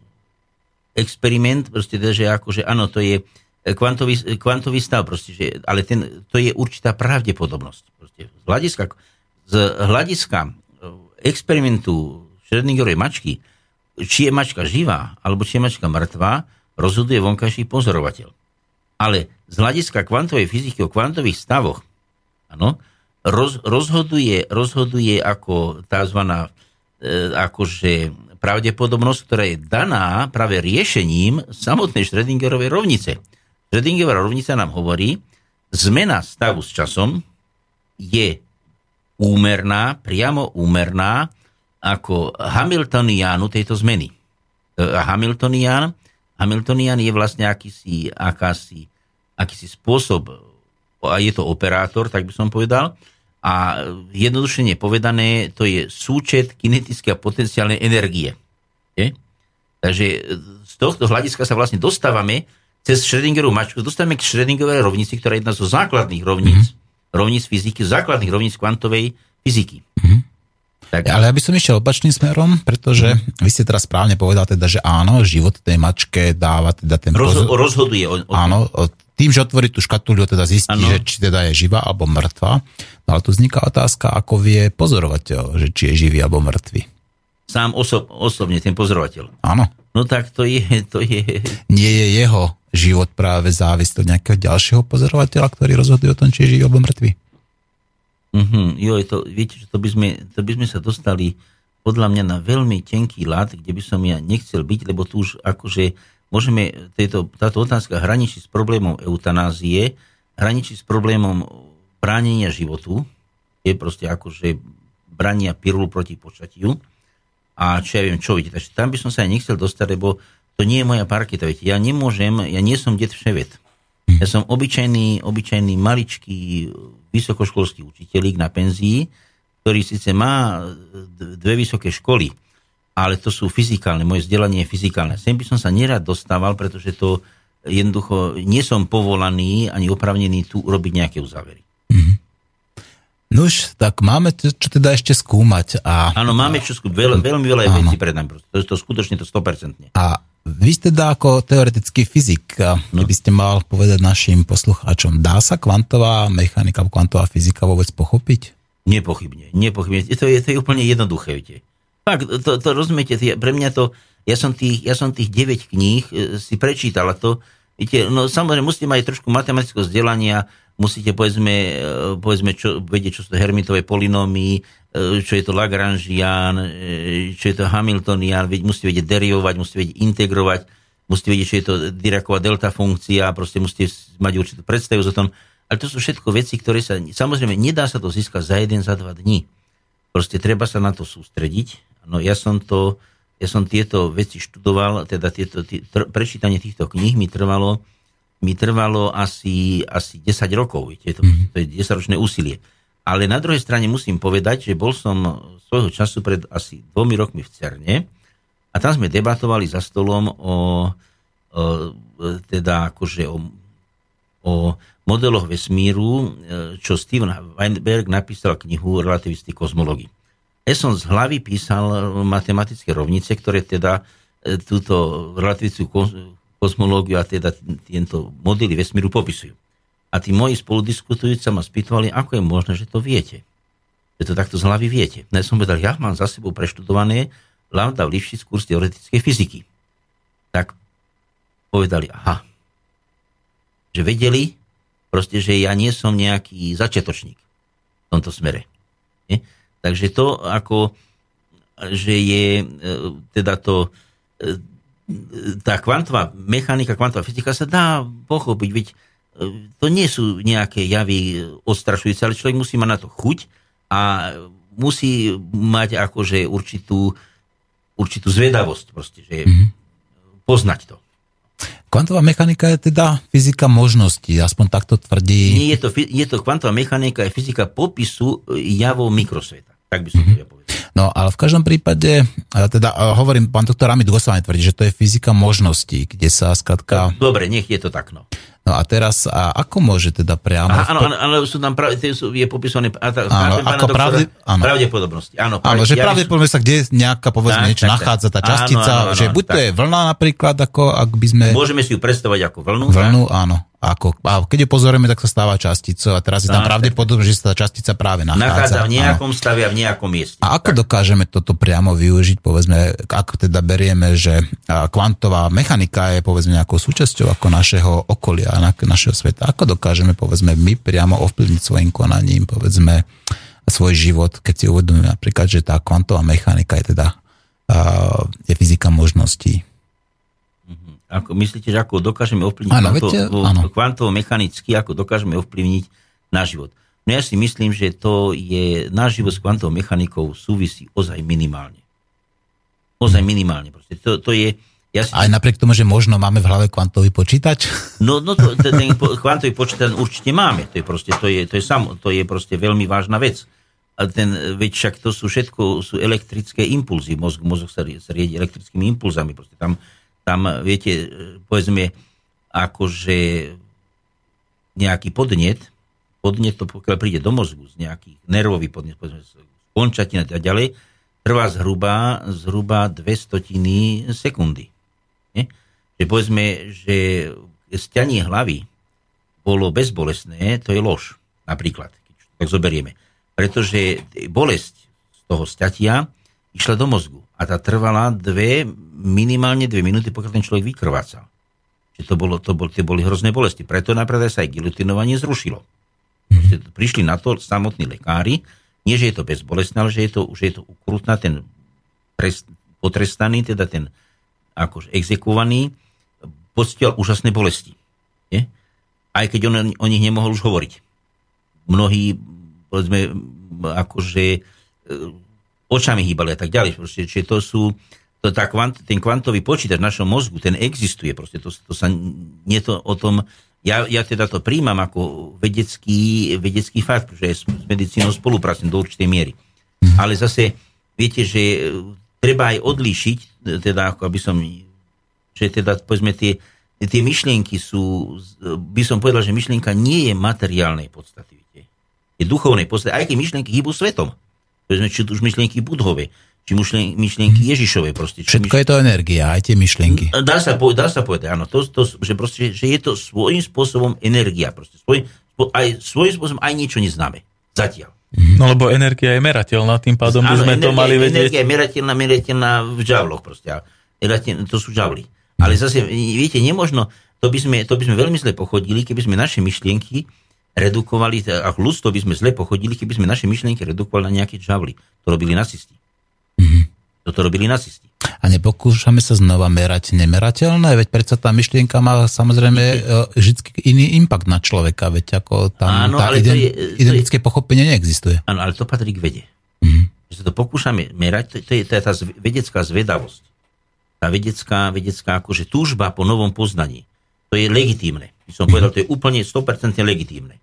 experiment, proste, teda, že akože áno, to je kvantový, kvantový stav, proste, že, ale ten, to je určitá pravdepodobnosť. Proste, z hľadiska, z hľadiska e, experimentu Schrödingerovej mačky, či je mačka živá, alebo či je mačka mŕtvá, rozhoduje vonkajší pozorovateľ. Ale z hľadiska kvantovej fyziky o kvantových stavoch, ano, roz, rozhoduje, rozhoduje ako tzv. E, akože pravdepodobnosť, ktorá je daná práve riešením samotnej Schrödingerovej rovnice. Schrödingerová rovnica nám hovorí, zmena stavu s časom je úmerná, priamo úmerná ako Hamiltoniánu tejto zmeny. E, Hamiltonian, Hamiltonian je vlastne akýsi, akási, akýsi spôsob, a je to operátor, tak by som povedal, a jednodušene povedané, to je súčet kinetické a potenciálnej energie. Je? Takže z tohto hľadiska sa vlastne dostávame cez Schrödingerovú mačku, dostávame k Schrödingerovej rovnici, ktorá je jedna zo základných rovníc, mm-hmm. rovníc fyziky, základných rovníc kvantovej fyziky. Mm-hmm. Tak. Ale ja by som išiel opačným smerom, pretože mm. vy ste teraz správne povedal teda, že áno, život tej mačke dáva teda ten... Roz, pozor... Rozhoduje o, o Áno, o tým, že otvorí tú škatuľu, teda zistí, ano. že či teda je živá alebo mŕtva. No ale tu vzniká otázka, ako vie pozorovateľ, že či je živý alebo mŕtvy. Sám osob, osobne, ten pozorovateľ. Áno. No tak to je, to je... Nie je jeho život práve závislý od nejakého ďalšieho pozorovateľa, ktorý rozhoduje o tom, či je živý alebo mŕtvy? Mm-hmm. Jo, to, viete, že to by, sme, to by sme sa dostali podľa mňa na veľmi tenký lát, kde by som ja nechcel byť, lebo tu už akože môžeme, tejto, táto otázka hraničí s problémom eutanázie, hraničí s problémom bránenia životu, je proste akože brania pirulu proti počatiu a čo ja viem, čo vidíte. Takže tam by som sa aj nechcel dostať, lebo to nie je moja parketa. Viete, ja nemôžem, ja nie som det vševet. Ja som obyčajný, obyčajný maličký vysokoškolský učiteľík na penzii, ktorý síce má dve vysoké školy, ale to sú fyzikálne, moje vzdelanie je fyzikálne. Sem by som sa nerad dostával, pretože to jednoducho nie som povolaný ani opravnený tu urobiť nejaké uzávery. Mm-hmm. Nuž, tak máme čo teda ešte skúmať. A, áno, máme čo skúmať. Veľ, veľmi veľa áno. vecí pred nami. To je to skutočne to 100%. A vy ste teda ako teoretický fyzik, no. by ste mal povedať našim poslucháčom, dá sa kvantová mechanika, kvantová fyzika vôbec pochopiť? Nepochybne, nepochybne. To je, to je úplne jednoduché, viete. Fakt, to, to rozumiete, pre mňa to, ja som tých, ja som tých 9 kníh e, si prečítal a to, viete, no samozrejme musíte mať trošku matematického vzdelania, musíte povedzme, e, povedzme čo, vedieť, čo sú to hermitové polinómy, e, čo je to Lagrangian, čo je to Hamiltonian, musíte vedieť derivovať, musíte vedieť integrovať, musíte vedieť, čo je to Diraková delta funkcia, proste musíte mať určitú predstavu o tom, ale to sú všetko veci, ktoré sa, samozrejme, nedá sa to získať za jeden, za dva dní. Proste treba sa na to sústrediť No ja som to, ja som tieto veci študoval, teda tieto, tý, tr, prečítanie týchto kníh mi trvalo, mi trvalo asi, asi 10 rokov, viete, to, mm-hmm. to je 10-ročné úsilie. Ale na druhej strane musím povedať, že bol som svojho času pred asi dvomi rokmi v Cerne a tam sme debatovali za stolom o, o teda akože o, o modeloch vesmíru, e, čo Steven Weinberg napísal knihu Relativisty kozmológii. Ja som z hlavy písal matematické rovnice, ktoré teda e, túto relativistickú kozmológiu a teda tento modely vesmíru popisujú. A tí moji spoludiskutujúci ma spýtovali, ako je možné, že to viete. Že to takto z hlavy viete. No ja som povedal, ja mám za sebou preštudované Lambda Lifshitz kurz teoretickej fyziky. Tak povedali, aha, že vedeli proste, že ja nie som nejaký začiatočník v tomto smere. Nie? Takže to ako, že je e, teda to, e, tá kvantová mechanika, kvantová fyzika sa dá pochopiť, veď e, to nie sú nejaké javy odstrašujúce, ale človek musí mať na to chuť a musí mať akože určitú, určitú zvedavosť proste, že mm-hmm. poznať to. Kvantová mechanika je teda fyzika možností, aspoň takto tvrdí. Nie je to, je to kvantová mechanika, je fyzika popisu javov mikrosveta. Tak by som to ja povedal. No ale v každom prípade, a teda a hovorím, pán doktor Amid Gosovane tvrdí, že to je fyzika možností, kde sa skratka... Dobre, nech je to tak, no. No a teraz, a ako môže teda priamo... Aha, áno, áno, áno, sú tam prav, sú, je tá, Áno, ako doktora, pravde- áno. pravdepodobnosti. Áno, Áno, že ja pravdepodobne sa kde nejaká, povedzme, Tak, niečo tak, tak. nachádza tá Áno, častica, áno, áno, že buď to tak. je vlna napríklad, ako ak by sme... Môžeme si ju predstavať ako vlnu. Vlnu, áno. Ako, a keď ju pozorujeme, tak sa stáva časticou a teraz je tam Tak, pravdepodobne, že sa tá častica práve Nachádza nachádza. v nejakom stave a v nejakom mieste. A ako dokážeme toto priamo využiť, povedzme, ako teda berieme, že kvantová mechanika je povedzme nejakou súčasťou ako našeho okolia, na- našeho sveta. Ako dokážeme povedzme my priamo ovplyvniť svojim konaním, povedzme, svoj život, keď si uvedomíme napríklad, že tá kvantová mechanika je teda a, je fyzika možností. Ako, myslíte, že ako dokážeme ovplyvniť Áno, kvantovo, viete, áno. kvantovo-mechanicky, ako dokážeme ovplyvniť náš život? No ja si myslím, že to je, náš život s kvantovou mechanikou súvisí ozaj minimálne. Ozaj minimálne. Proste. To, to je, ja si, Aj napriek tomu, že možno máme v hlave kvantový počítač. No, no to, ten, kvantový počítač určite máme. To je proste, to je, to je, samo, to je proste veľmi vážna vec. A ten, veď však to sú všetko sú elektrické impulzy. Mozg, mozog sa, rie- sa riedi elektrickými impulzami. Proste tam, tam, viete, povedzme, akože nejaký podnet, podnet to pokiaľ príde do mozgu z nejakých nervový podnet, povedzme, končatina a ďalej, trvá zhruba, zhruba dve stotiny sekundy. Že povedzme, že stianie hlavy bolo bezbolestné, to je lož, napríklad, keď tak zoberieme. Pretože bolesť z toho stiatia išla do mozgu a tá trvala dve, minimálne dve minúty, pokiaľ ten človek vykrvácal. Čiže to, bolo, to, bol, to boli hrozné bolesti. Preto napríklad sa aj gilotinovanie zrušilo. Prišli na to samotní lekári, nie, že je to bezbolestné, ale že je to, že je to ukrutná, ten trest, potrestaný, teda ten akože exekovaný, pocítil úžasné bolesti. Nie? Aj keď on o nich nemohol už hovoriť. Mnohí, povedzme, akože e, očami hýbali a tak ďalej. Proste, čiže to sú, to tá kvant, ten kvantový počítač v našom mozgu, ten existuje. Proste to, to sa nie to o tom, ja, ja teda to príjmam ako vedecký, vedecký fakt, že s, medicínou spolupracujem do určitej miery. Ale zase, viete, že treba aj odlíšiť, e, teda ako aby som, že teda povedzme tie, tie myšlienky sú, by som povedal, že myšlienka nie je materiálnej podstaty, viete. Je duchovnej podstaty, aj keď myšlienky hýbu svetom. Povedzme, či už myšlienky budhové, či myšlien- myšlienky Ježišové proste. Či Všetko je to energia, aj tie myšlienky. Dá sa, povedať, dá sa povedať, áno, to, to, že, proste, že je to svojím spôsobom energia. Proste, svoj, aj, svojím spôsobom aj niečo neznáme. Zatiaľ. No lebo energia je merateľná, tým pádom by Áno, sme to energia, mali vedieť. Energia je merateľná, merateľná v žavloch proste. To sú žavly. Ale zase, viete, nemožno, to by sme, to by sme veľmi zle pochodili, keby sme naše myšlienky redukovali, a ľudstvo by sme zle pochodili, keby sme naše myšlienky redukovali na nejaké žavly. To robili nacisti. Toto robili nacisti. A nepokúšame sa znova merať nemerateľné, veď predsa tá myšlienka má samozrejme e, vždy iný impact na človeka, veď ako tam Áno, tá ale to ident, je- to je- identické pochopenie neexistuje. Áno, ale to patrí k vede. Že sa to pokúšame merať, to, to, je, to je tá vedecká zvedavosť. Tá vedecká, vedecká akože túžba po novom poznaní. To je legitímne. By som povedal, to je úplne 100% legitímne.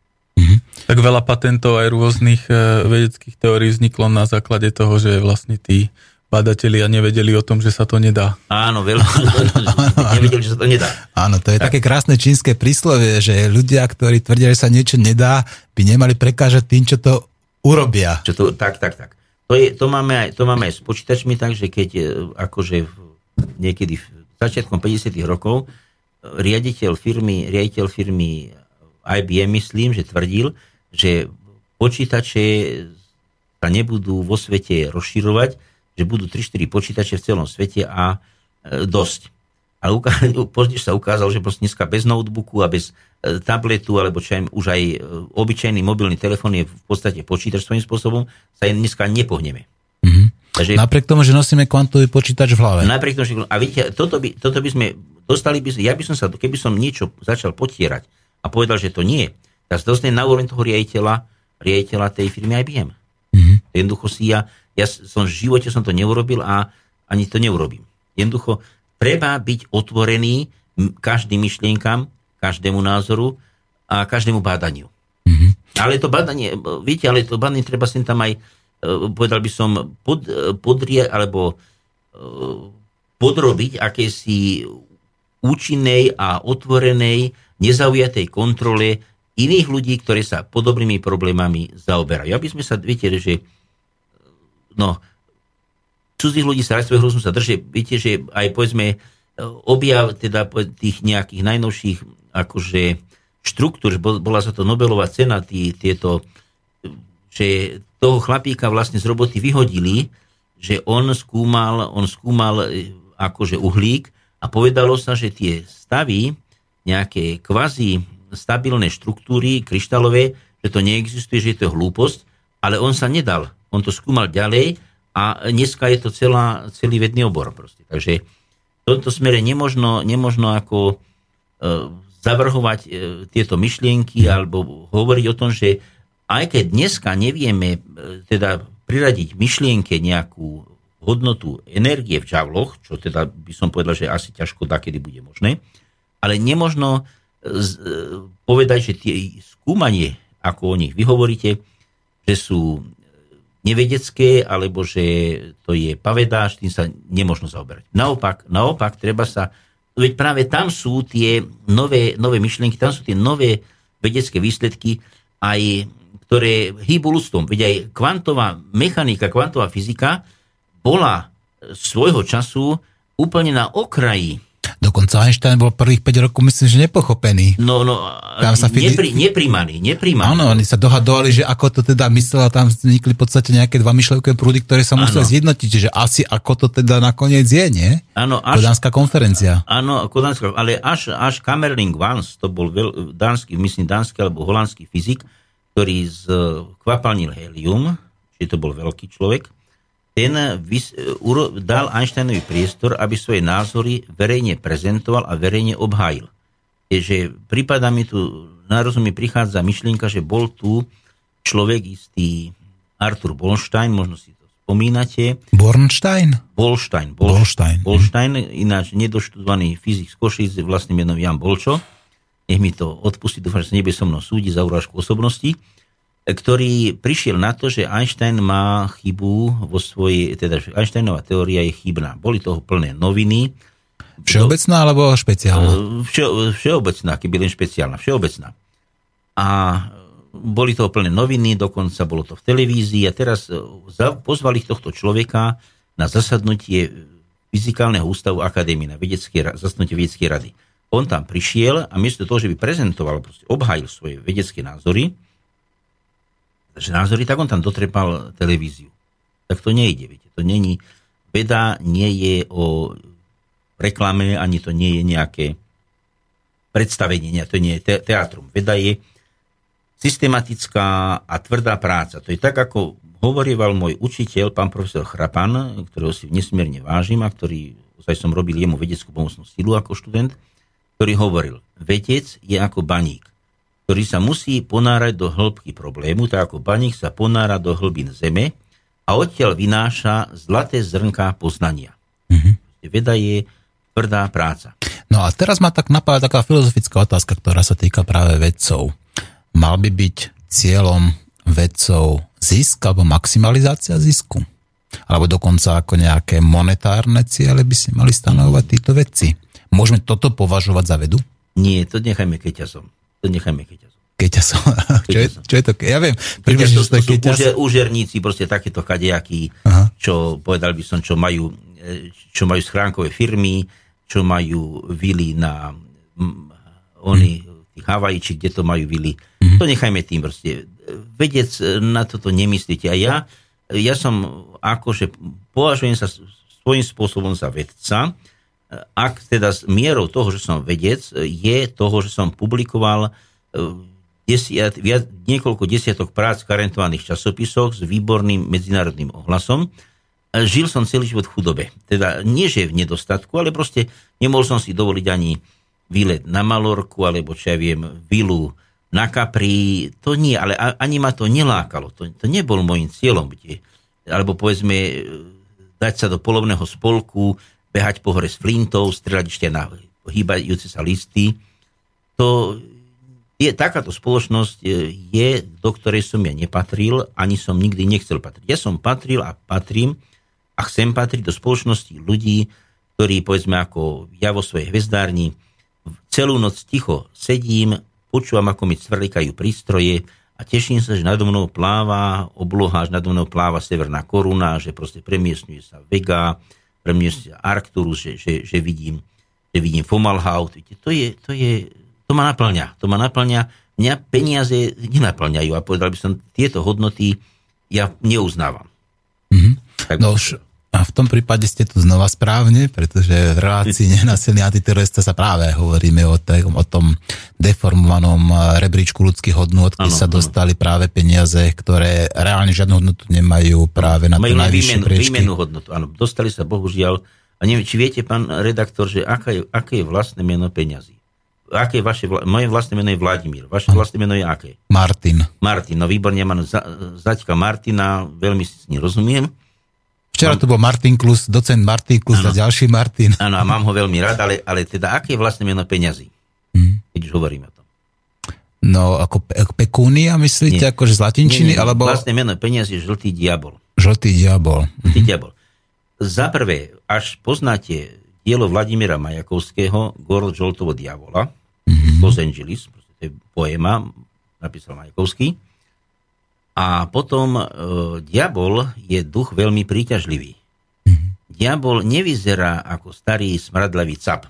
Tak veľa patentov aj rôznych e, vedeckých teórií vzniklo na základe toho, že vlastne tí badatelia nevedeli o tom, že sa to nedá. Áno, veľa. (laughs) (laughs) Nevedeli, že sa to nedá. Áno, to je také krásne čínske príslovie, že ľudia, ktorí tvrdia, že sa niečo nedá, by nemali prekážať tým, čo to urobia. Čo to, tak, tak, tak. To, je, to, máme aj, to máme aj s počítačmi, takže keď e, akože v, niekedy začiatkom 50 rokov e, riaditeľ firmy, riaditeľ firmy IBM, myslím, že tvrdil, že počítače sa nebudú vo svete rozširovať, že budú 3-4 počítače v celom svete a e, dosť. Uká- (laughs) později sa ukázalo, že proste dneska bez notebooku a bez e, tabletu, alebo čo aj, už aj obyčajný mobilný telefón je v podstate počítač svojím spôsobom, sa dneska nepohneme. Takže Napriek tomu, že nosíme kvantový počítač v hlave. napriek tomu, že... A vidíte, toto by, toto by sme dostali by ja by som sa, keby som niečo začal potierať a povedal, že to nie, tak sa dostanem na úroveň toho riaditeľa, riaditeľa tej firmy IBM. Jednoducho si ja, ja som v živote som to neurobil a ani to neurobím. Jednoducho treba byť otvorený každým myšlienkam, každému názoru a každému bádaniu. Ale to badanie, viete, ale to badanie treba sem tam aj povedal by som, pod, podrie, alebo e, podrobiť akési účinnej a otvorenej, nezaujatej kontrole iných ľudí, ktorí sa podobnými problémami zaoberajú. Aby sme sa, viete, že no, cudzích ľudí sa svojho rozumu sa drží, viete, že aj povedzme objav teda tých nejakých najnovších akože štruktúr, bola za to Nobelová cena, tí, tieto, že toho chlapíka vlastne z roboty vyhodili, že on skúmal, on skúmal e, akože uhlík a povedalo sa, že tie stavy, nejaké kvazi stabilné štruktúry kryštálové, že to neexistuje, že je to hlúposť, ale on sa nedal. On to skúmal ďalej a dneska je to celá, celý vedný obor. Proste. Takže v tomto smere nemožno, nemožno ako e, zavrhovať e, tieto myšlienky alebo hovoriť o tom, že aj keď dneska nevieme e, teda priradiť myšlienke nejakú hodnotu energie v žavloch, čo teda by som povedal, že asi ťažko kedy bude možné, ale nemožno z, e, povedať, že tie skúmanie, ako o nich vy hovoríte, že sú nevedecké, alebo že to je pavedáš, tým sa nemožno zaoberať. Naopak, naopak, treba sa Veď práve tam sú tie nové, nové myšlienky, tam sú tie nové vedecké výsledky, aj, ktoré hýbu ľudstvom. Veď aj kvantová mechanika, kvantová fyzika bola svojho času úplne na okraji Dokonca Einstein bol prvých 5 rokov, myslím, že nepochopený. No, no, tam sa nepri, nepríjmaný, nepríjmaný. Áno, oni sa dohadovali, že ako to teda myslel a tam vznikli v podstate nejaké dva myšľovké prúdy, ktoré sa museli zjednotiť, čiže asi ako to teda nakoniec je, nie? Áno, až, Kodánska konferencia. Áno, Kodánska, ale až, až Kamerling Vance, to bol veľ, dánsky, myslím, dánsky alebo holandský fyzik, ktorý z, kvapalnil helium, čiže to bol veľký človek, ten vys- dal Einsteinovi priestor, aby svoje názory verejne prezentoval a verejne obhájil. Takže prípada mi tu, na rozumie prichádza myšlienka, že bol tu človek istý Arthur Bolstein, možno si to spomínate. Bornstein? Bolstein. Bolstein. Bolstein, ináč nedoštudovaný fyzik z Košic, vlastným menom Jan Bolčo. Nech mi to odpustí, dúfam, že sa nebie so mnou súdi za urážku osobnosti ktorý prišiel na to, že Einstein má chybu vo svojej, teda Einsteinová teória je chybná. Boli toho plné noviny. Všeobecná alebo špeciálna? Vše, všeobecná, keby len špeciálna. Všeobecná. A boli toho plné noviny, dokonca bolo to v televízii a teraz e, pozvali tohto človeka na zasadnutie Fyzikálneho ústavu akadémie na vedecké, zasadnutie vedeckej rady. On tam prišiel a miesto toho, že by prezentoval, obhajil svoje vedecké názory, že názory, tak on tam dotrepal televíziu. Tak to nejde, viete. To není, veda nie je o reklame, ani to nie je nejaké predstavenie, nie, to nie je te, teatrum. Veda je systematická a tvrdá práca. To je tak, ako hovorieval môj učiteľ, pán profesor Chrapan, ktorého si nesmierne vážim a ktorý, aj som robil jemu vedeckú pomocnú silu ako študent, ktorý hovoril, vedec je ako baník ktorý sa musí ponárať do hĺbky problému, tak ako baník sa ponára do hlbín zeme a odtiaľ vynáša zlaté zrnká poznania. Mm-hmm. Veda je tvrdá práca. No a teraz ma tak napadá taká filozofická otázka, ktorá sa týka práve vedcov. Mal by byť cieľom vedcov zisk alebo maximalizácia zisku? Alebo dokonca ako nejaké monetárne ciele by si mali stanovať títo vedci? Môžeme toto považovať za vedu? Nie, to nechajme keťazom to nechajme keťazom. Keťasom. (laughs) čo, je, čo je to? Ja viem. Keťas, to, to sú užer, užerníci, proste takéto kadejakí, čo povedal by som, čo majú, e, čo majú schránkové firmy, čo majú vily na oni, tých Havajíči, kde to majú vily. Mm-hmm. To nechajme tým proste. Vedec e, na toto nemyslíte. A ja, ja som akože považujem sa svojím spôsobom za vedca, ak teda s mierou toho, že som vedec, je toho, že som publikoval e, desiat, viac, niekoľko desiatok prác v karentovaných časopisoch s výborným medzinárodným ohlasom. E, žil som celý život v chudobe. Teda nie, že v nedostatku, ale proste nemohol som si dovoliť ani výlet na Malorku, alebo čo ja viem, vilu na Capri. To nie, ale ani ma to nelákalo. To, to nebol môjim cieľom. Kde, alebo povedzme, e, dať sa do polovného spolku, behať po hore s flintou, strieľať ešte na hýbajúce sa listy. To je, takáto spoločnosť e, je, do ktorej som ja nepatril, ani som nikdy nechcel patriť. Ja som patril a patrím a chcem patriť do spoločnosti ľudí, ktorí, povedzme, ako ja vo svojej hvezdárni, celú noc ticho sedím, počúvam, ako mi cvrlikajú prístroje a teším sa, že nado mnou pláva obloha, že nado mnou pláva Severná koruna, že proste premiestňuje sa Vega, premiestňuje sa Arcturus, že, že, že vidím, že vidím Fomalhaut. To je, to je, to ma naplňa. To ma naplňa. Mňa peniaze nenaplňajú a povedal by som, tieto hodnoty ja neuznávam. Mm-hmm. Tak no a v tom prípade ste tu znova správne, pretože v relácii (laughs) nenasilný antiterorista sa práve hovoríme o, tej, o tom deformovanom eh, rebríčku ľudských hodnot, kde ano, sa dostali ano. práve peniaze, ktoré reálne žiadnu hodnotu nemajú práve na Majú to najvyššie výmenu, priečky. výmenu hodnotu, áno. Dostali sa bohužiaľ, a neviem, či viete, pán redaktor, že aké je, aké je vlastné meno peňazí? aké je vaše, moje vlastné meno je Vladimír, vaše vlastné meno je aké? Martin. Martin, no výborne, mám za, zaťka Martina, veľmi si s ním rozumiem. Včera mám... tu bol Martin Klus, docent Martin Klus ano. a ďalší Martin. Áno, a mám ho veľmi rád, ale, ale teda aké je vlastné meno peňazí? Hmm. Keď už hovoríme o tom. No, ako, ako pekúnia, myslíte, nie. akože z latinčiny? Nie, nie, alebo... Vlastné meno peňazí je žltý diabol. Žltý diabol. Žltý diabol. Za prvé, až poznáte dielo Vladimíra Majakovského Gor žoltovo diavola, mm-hmm. Los Angeles, to je poema, napísal Majakovský. A potom e, diabol je duch veľmi príťažlivý. Mm-hmm. Diabol nevyzerá ako starý smradlavý cap.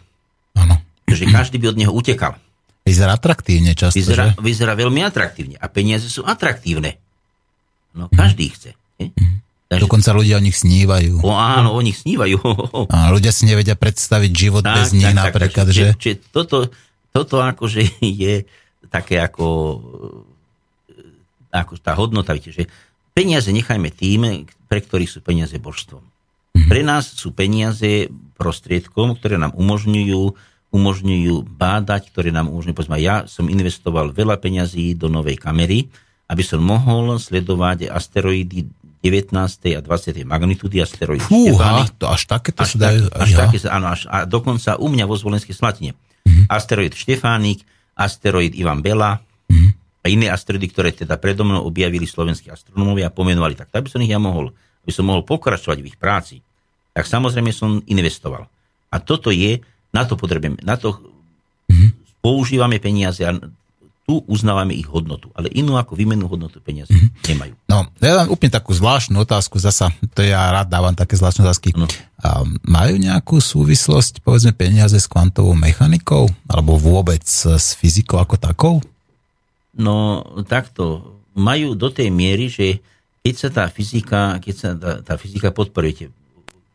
Ano. Že každý by od neho utekal. Vyzerá atraktívne často, vyzerá, že? vyzerá veľmi atraktívne. A peniaze sú atraktívne. No, každý mm-hmm. chce. Je? Mm-hmm. Takže... Dokonca ľudia o nich snívajú. O, áno, o nich snívajú. (laughs) A ľudia si nevedia predstaviť život tak, bez nich tak, napríklad, tak, že? Či, či toto, toto akože (laughs) je také ako, ako tá hodnota, viete, že peniaze nechajme tým, pre ktorých sú peniaze božstvom. Mm-hmm. Pre nás sú peniaze prostriedkom, ktoré nám umožňujú umožňujú bádať, ktoré nám umožňujú, povedzme, ja som investoval veľa peňazí do novej kamery, aby som mohol sledovať asteroidy 19. a 20. magnitúdy asteroid Fúha, to až takéto až, dajú. Až, ja. také, áno, až, a dokonca u mňa vo Zvolenskej Slatine. Mm-hmm. Asteroid Štefánik, asteroid Ivan Bela. A iné asteroidy, ktoré teda predo mnou objavili slovenskí astronómovia a pomenovali. Tak, tak by som ich ja mohol, by som mohol pokračovať v ich práci. Tak samozrejme som investoval. A toto je, na to potrebujeme, na to mm-hmm. používame peniaze a tu uznávame ich hodnotu, ale inú ako výmenu hodnotu peniazy mm-hmm. nemajú. No, ja dám úplne takú zvláštnu otázku, zasa, to ja rád dávam také zvláštne otázky. No. A majú nejakú súvislosť, povedzme, peniaze s kvantovou mechanikou, alebo vôbec s fyzikou ako takou? No, takto. Majú do tej miery, že keď sa tá fyzika, keď sa tá, tá fyzika podporujete,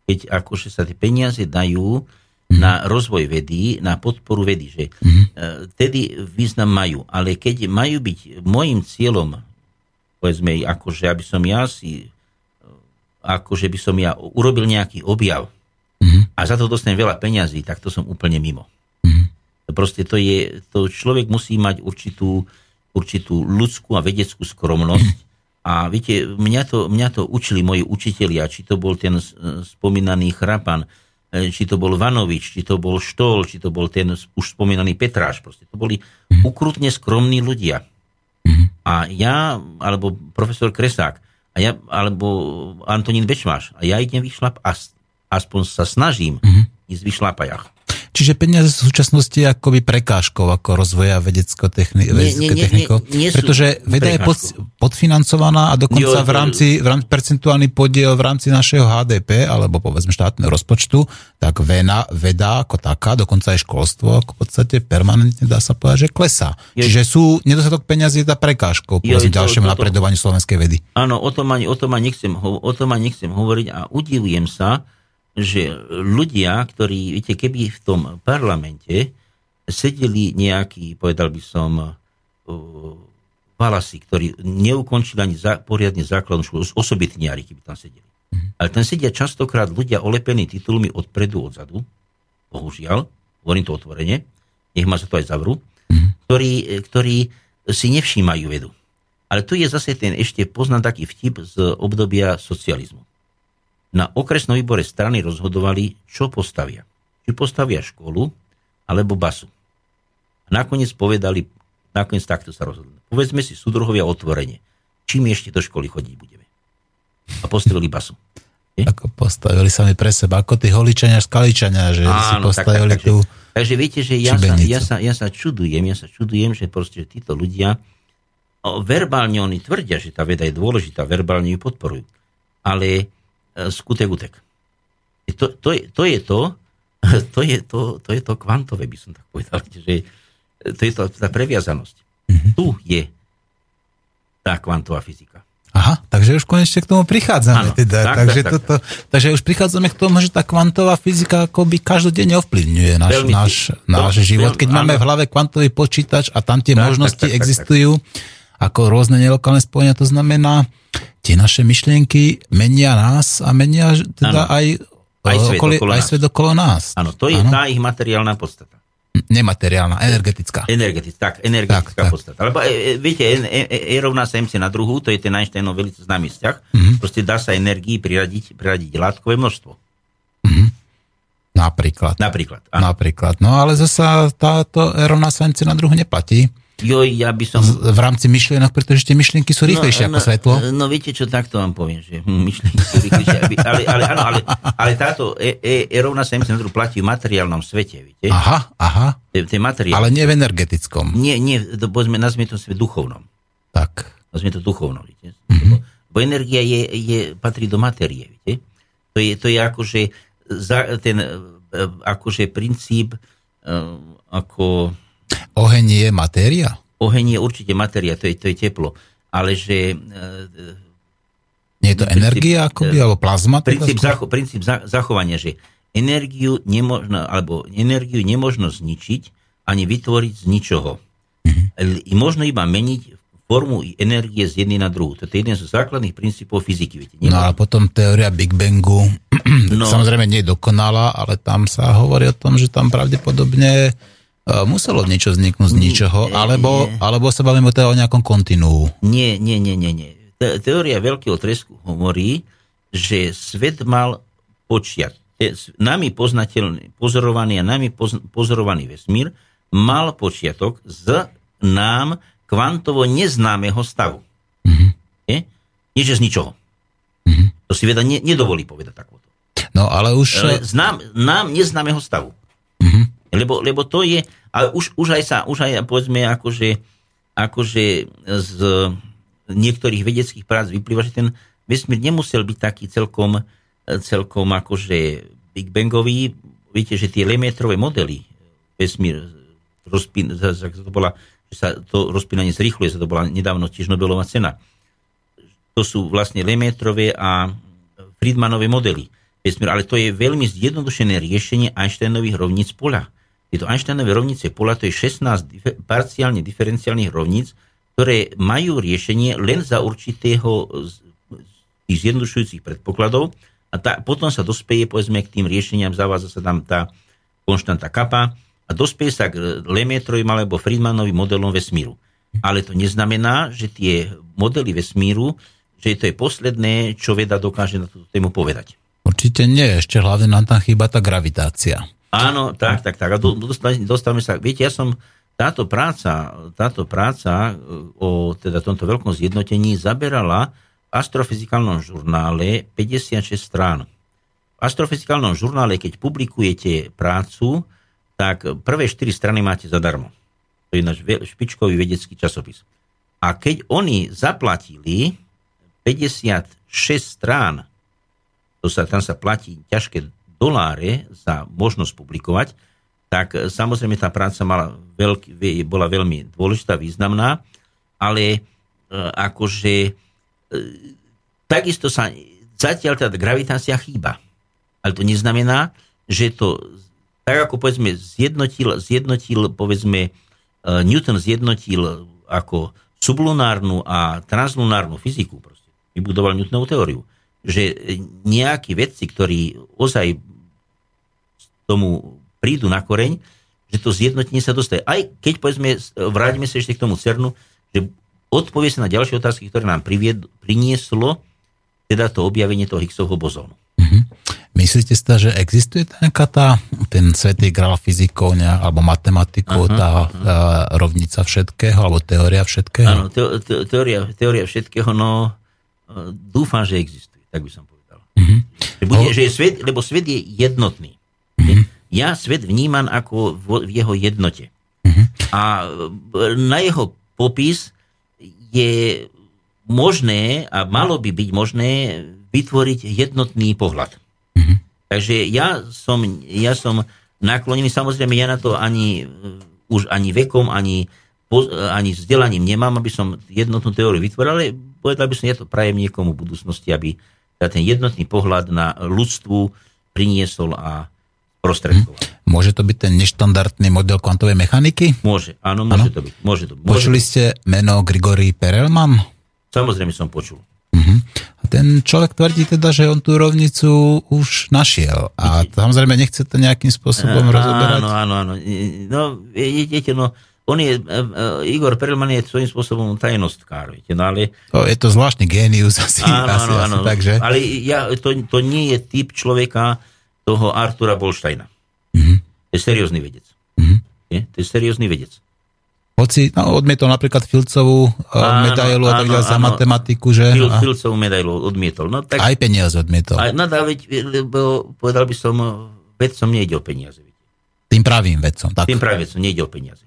keď akože sa tie peniaze dajú mm-hmm. na rozvoj vedy, na podporu vedy, že mm-hmm. tedy význam majú. Ale keď majú byť môjim cieľom, povedzme, akože aby som ja si, akože by som ja urobil nejaký objav mm-hmm. a za to dostanem veľa peňazí, tak to som úplne mimo. Mm-hmm. Proste to je, to človek musí mať určitú, určitú ľudskú a vedeckú skromnosť, a viete, mňa to, mňa to učili moji učitelia, či to bol ten spomínaný Chrapan, E, či to bol Vanovič, či to bol Štol, či to bol ten už spomínaný Petráš. Proste to boli mm. ukrutne skromní ľudia. Mm. A ja, alebo profesor Kresák, a ja, alebo Antonín Bečmáš, a ja idem vyšlap a aspoň sa snažím ísť vyšlapajach. Čiže peniaze sú v súčasnosti akoby prekážkou ako rozvoja vedecko-technického techniko, pretože veda je pod, podfinancovaná a dokonca jo, v rámci, v rámci percentuálny podiel v rámci našeho HDP alebo povedzme štátneho rozpočtu, tak veda, veda ako taká, dokonca aj školstvo ako v podstate permanentne dá sa povedať, že klesá. Jo, Čiže sú nedostatok peniazy za prekážkou povedzme ďalšiemu napredovaniu slovenskej vedy. Áno, o tom ani, o tom ani nechcem, o tom ani nechcem hovoriť a udivujem sa, že ľudia, ktorí, viete, keby v tom parlamente sedeli nejakí, povedal by som, uh, valasi, ktorí neukončili ani za, poriadne základnú školu, osobitniari, keby tam sedeli. Mm-hmm. Ale tam sedia častokrát ľudia olepení titulmi odpredu, odzadu, bohužiaľ, hovorím to otvorene, nech ma sa to aj zavrú, mm-hmm. ktorí, ktorí si nevšímajú vedu. Ale tu je zase ten ešte poznám taký vtip z obdobia socializmu na okresnom výbore strany rozhodovali, čo postavia. Či postavia školu, alebo basu. A nakoniec povedali nakoniec takto sa rozhodli. Povedzme si, súdruhovia otvorenie. Čím ešte do školy chodiť budeme? A postavili basu. Je? (laughs) Ako postavili sami pre seba, ako tí holičania, skaličania, že si Áno, tak, postavili tak, tú... takže, takže viete, že ja sa, ja, sa, ja sa čudujem, ja sa čudujem, že proste títo ľudia verbálne oni tvrdia, že tá veda je dôležitá, verbálne ju podporujú. Ale skutek utek. To, to, je, to je to, (laughs) to je to, to je to kvantové, by som tak povedal, (laughs) že to je to, tá previazanosť. Mhm. Tu je tá kvantová fyzika. Aha, takže už konečne k tomu prichádzame. Áno, teda. tak, takže, tak, tak, toto, takže už prichádzame k tomu, že tá kvantová fyzika akoby každodenne ovplyvňuje náš, Veľmi- náš, náš život. Keď veľmi- máme áno. v hlave kvantový počítač a tam tie Tak, možnosti tak, tak, tak, existujú ako rôzne nelokálne spojenia, to znamená, tie naše myšlienky menia nás a menia teda Áno. aj, Aj e, svet okolie, okolo aj nás. svet okolo nás. Áno, to je tá ich materiálna podstata. Nemateriálna, energetická. Energetická, tak, energetická Tak, tak. podstata. Lebo e, e, viete, E, e, e, rovná sa MC na druhú, to je ten Einsteinov veľmi známy vzťah. Mhm. Mm-hmm. Proste dá sa energii priradiť, priradiť látkové množstvo. Napríklad. Napríklad. Áno. Napríklad. No ale zasa táto E rovná sa MC na druhu neplatí. Joj, ja by som... V rámci myšlienok, pretože tie myšlienky sú rýchlejšie ako svetlo. No viete čo, takto vám poviem, že hm, myšlienky sú rýchlejšie. aby- Ale, ale, áno, ale, ale táto E, e, e rovná sa MC platí v materiálnom svete, viete? Aha, aha, to je materiál. ale nie v energetickom. Nie, nie, povedzme, nazvime to svet duchovnom. Tak. Nazvime to duchovno, viete? Mhm. Mm-hmm. Bo energia je, je, patrí do matérie, viete? To je, to je akože za, ten e, akože princíp e, ako Oheň je matéria? oheň je určite matéria, to je, to je teplo, ale že e, Nie je to Princíp- energia akoby, alebo plazma? teda princíp, skôr? zacho, princíp za, zachovania, že energiu nemožno, alebo energiu nemožno zničiť ani vytvoriť z ničoho. Mm-hmm. Možno iba meniť formu energie z jednej na druhú. To je jeden zo základných princípov fyziky. Viete? No ale potom teória Big Bangu, (clears throat) no. Samozrejme nie je dokonalá, ale tam sa hovorí o tom, že tam pravdepodobne e, muselo niečo vzniknúť z ničoho, alebo, alebo sa bavíme teda o nejakom kontinuu. Nie, nie, nie, nie. nie. Te- Teória veľkého tresku hovorí, že svet mal počiat. Nami poznateľný, pozorovaný a nami poz- pozorovaný vesmír mal počiatok z nám kvantovo neznámeho stavu. Mm-hmm. Nie, že z ničoho. Mm-hmm. To si veda ne, nedovolí povedať takúto. No ale už... Ale z nám, nám neznámeho stavu. Mhm. Lebo, lebo to je, ale už, už aj sa, už aj povedzme akože, akože z niektorých vedeckých prác vyplýva, že ten vesmír nemusel byť taký celkom, celkom akože Big Bangový. Viete, že tie Lemaitreové modely vesmír rozpín, to bola, že sa to rozpínanie zrýchluje, sa to bola nedávno tiež Nobelová cena. To sú vlastne Lemaitrové a Friedmanové modely vesmíru, ale to je veľmi zjednodušené riešenie Einsteinových rovníc pola. Tieto Einsteinové rovnice pola, to je 16 dife- parciálne diferenciálnych rovníc, ktoré majú riešenie len za určitého z tých zjednodušujúcich predpokladov a tá, potom sa dospeje povedzme k tým riešeniam, zavádza sa tam tá konštanta kappa a dospeje sa k Lemaitrovým alebo Friedmanovým modelom vesmíru. Ale to neznamená, že tie modely vesmíru, že to je posledné, čo veda dokáže na túto tému povedať. Určite nie, ešte hlavne nám tam chýba tá gravitácia. Áno, tak, tak, tak. A dostávame sa, viete, ja som táto práca, táto práca e, o teda tomto veľkom zjednotení zaberala v astrofyzikálnom žurnále 56 strán. V astrofyzikálnom žurnále, keď publikujete prácu, tak prvé 4 strany máte zadarmo. To je náš špičkový vedecký časopis. A keď oni zaplatili 56 strán to sa, tam sa platí ťažké doláre za možnosť publikovať, tak e, samozrejme tá práca mala veľký, ve- bola veľmi dôležitá, významná, ale e, akože e, takisto sa zatiaľ tá gravitácia chýba. Ale to neznamená, že to tak ako povedzme zjednotil, zjednotil povedzme Newton zjednotil ako sublunárnu a translunárnu fyziku proste. Vybudoval Newtonovú teóriu že nejakí vedci, ktorí ozaj tomu prídu na koreň, že to zjednotenie sa dostaje. Aj keď povedzme, vráťme sa ešte k tomu CERNu, že odpovie sa na ďalšie otázky, ktoré nám privied, prinieslo teda to objavenie toho Higgsovho bozónu. Myslíte si, teda, že existuje nejaká tá, ten svetý grál fyzikov ne, alebo matematikov, tá uh, rovnica všetkého, alebo teória všetkého? Áno, te, te, teória, teória všetkého, no e, dúfam, že existuje, tak by som povedal. Mhm. Že bude, že je svet, lebo svet je jednotný. Mhm. Ja svet vnímam ako v, jeho jednote. Mhm. A e, na jeho popis je možné a malo by byť možné vytvoriť jednotný pohľad. Mhm. Takže ja som, ja som naklonený, samozrejme ja na to ani e, už ani vekom, ani, poz- ani vzdelaním nemám, aby som jednotnú teóriu vytvoril, ale povedal by som, ja to prajem niekomu v budúcnosti, aby ten jednotný pohľad na ľudstvu priniesol a prostredkoval. Môže to byť ten neštandardný model kvantovej mechaniky? Môže, áno, môže Áno. to byť. Môže to, môže Počuli ste meno Grigory Perelman? Samozrejme som počul. Mhm. A ten človek tvrdí teda, že on tú rovnicu už našiel. A samozrejme nechce to nejakým spôsobom rozoberať. Áno, áno, áno. No, viete, no, on je, e, Igor Perelman je svojím spôsobom tajnostkár, viete, no ale... To je to zvláštny génius asi. Áno, asi, áno, asi, áno. Takže, Ale ja, to, to nie je typ človeka toho Artura Bolštajna. Mhm. To je seriózny vedec. Mhm. Je? To je seriózny vedec. hoci no, odmietol napríklad Filcovú Áno, áno, medailu a tak ďalej za matematiku, že? Fil, A, Filcovú medailu odmietol. No, tak, aj peniaze odmietol. a, no, veď, lebo povedal by som, vedcom nejde o peniaze. Tým pravým vedcom. Tak. Tým práve vedcom nejde o peniaze.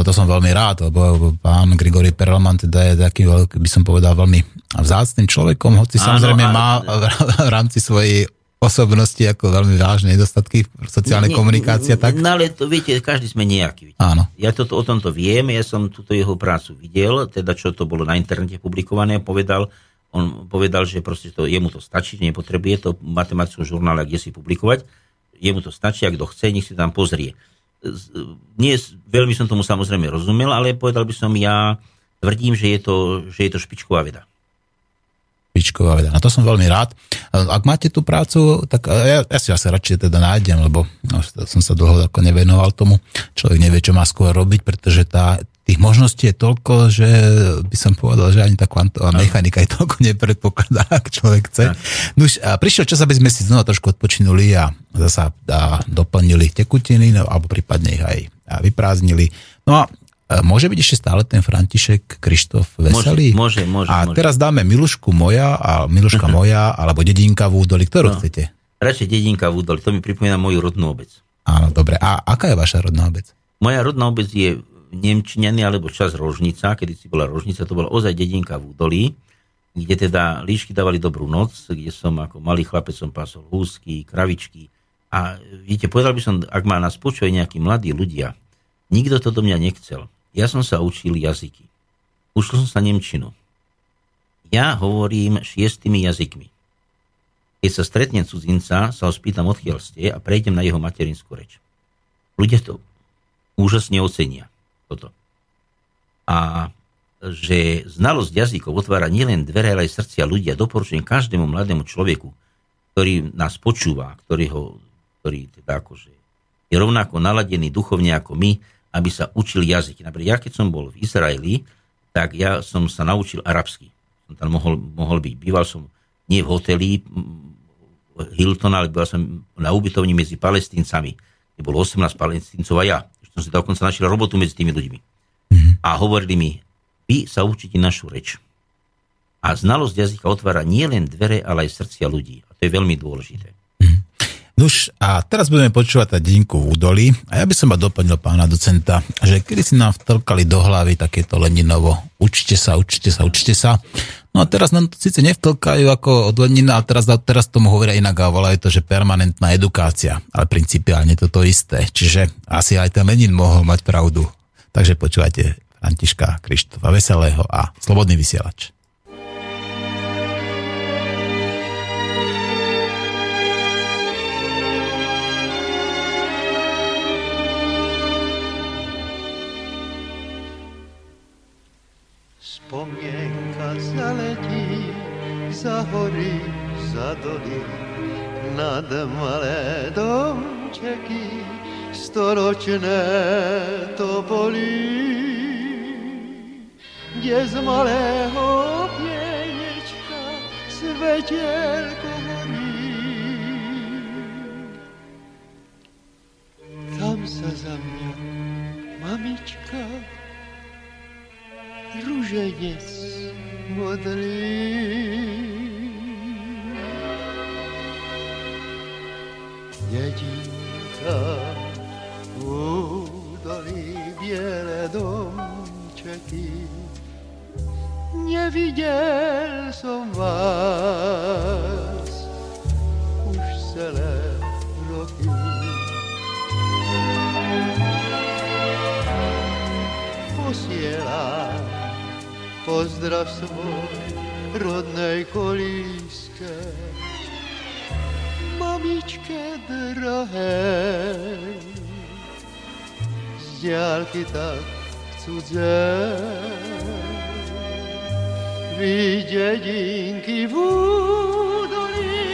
No to som veľmi rád, lebo pán Grigory Perelman teda je taký, by som povedal, veľmi vzácným človekom, hoci Áno, samozrejme a- má (laughs) v rámci svojej osobnosti ako veľmi vážne nedostatky v sociálnej komunikácii tak. No ale to viete, každý sme nejaký. Viete. Áno. Ja toto, o tomto viem, ja som túto jeho prácu videl, teda čo to bolo na internete publikované, povedal, on povedal, že proste to, jemu to stačí, že nepotrebuje to v matematickom žurnále, kde si publikovať, jemu to stačí, ak kto chce, nech si tam pozrie. Nie, veľmi som tomu samozrejme rozumel, ale povedal by som, ja tvrdím, že je to, že je to špičková veda. Pičková veda. Na to som veľmi rád. Ak máte tú prácu, tak ja, ja si asi radšej teda nájdem, lebo no, som sa dlho ako nevenoval tomu. Človek nevie, čo má skôr robiť, pretože tá, tých možností je toľko, že by som povedal, že ani tá kvantová mechanika je toľko nepredpokladá, ak človek chce. No už, a prišiel čas, aby sme si znova trošku odpočinuli a zasa a doplnili tekutiny, no, alebo prípadne ich aj a vyprázdnili. No a e, môže byť ešte stále ten František Krištof Veselý? môže, môže, A môže. teraz dáme Milušku moja a Miluška (laughs) moja, alebo Dedinka v údoli, ktorú no. chcete? Radšej dedinka v údoli, to mi pripomína moju rodnú obec. Áno, dobre. A aká je vaša rodná obec? Moja rodná obec je Nemčiniany alebo čas Rožnica, kedy si bola Rožnica, to bola ozaj dedinka v údolí, kde teda líšky dávali dobrú noc, kde som ako malý chlapec som pásol húsky, kravičky. A viete, povedal by som, ak ma nás počuje nejakí mladí ľudia, nikto to do mňa nechcel. Ja som sa učil jazyky. Učil som sa Nemčinu. Ja hovorím šiestými jazykmi. Keď sa stretnem cudzinca, sa ho spýtam, odkiaľ ste a prejdem na jeho materinskú reč. Ľudia to úžasne ocenia. Toto. A že znalosť jazykov otvára nielen dvere, ale aj srdcia ľudia. Doporučujem každému mladému človeku, ktorý nás počúva, ktorý, ho, ktorý teda akože je rovnako naladený duchovne ako my, aby sa učil jazyky. Napríklad ja, keď som bol v Izraeli, tak ja som sa naučil arabsky. Som tam mohol, mohol byť. Býval som nie v hoteli Hilton, ale býval som na ubytovni medzi palestíncami. kde bolo 18 palestíncov a ja. Som si dokonca našiel robotu medzi tými ľuďmi. A hovorili mi, vy sa učíte našu reč. A znalosť jazyka otvára nielen dvere, ale aj srdcia ľudí. A to je veľmi dôležité. Nuž, a teraz budeme počúvať tá dedinku v údolí. A ja by som ma doplnil pána docenta, že kedy si nám vtlkali do hlavy takéto Leninovo. Učite sa, učite sa, učite sa. No a teraz nám to síce nevtlkajú ako od Lenina, a teraz, teraz tomu hovoria inak a volajú to, že permanentná edukácia. Ale principiálne to to isté. Čiže asi aj ten Lenin mohol mať pravdu. Takže počúvajte Františka Krištofa Veselého a Slobodný vysielač. Vzpomnienka zaletí za hory, za doly, nad malé domčeky, storočné topoly. Kde z malého pienečka svetielko horí. Tam sa za mňa, mamička ruženec modlí. Dědinka údolí bělé domčeky, neviděl som vás pozdrav svoj rodnej kolíske, mamičke z diálky tak cudze. Vy dedinky v údolí,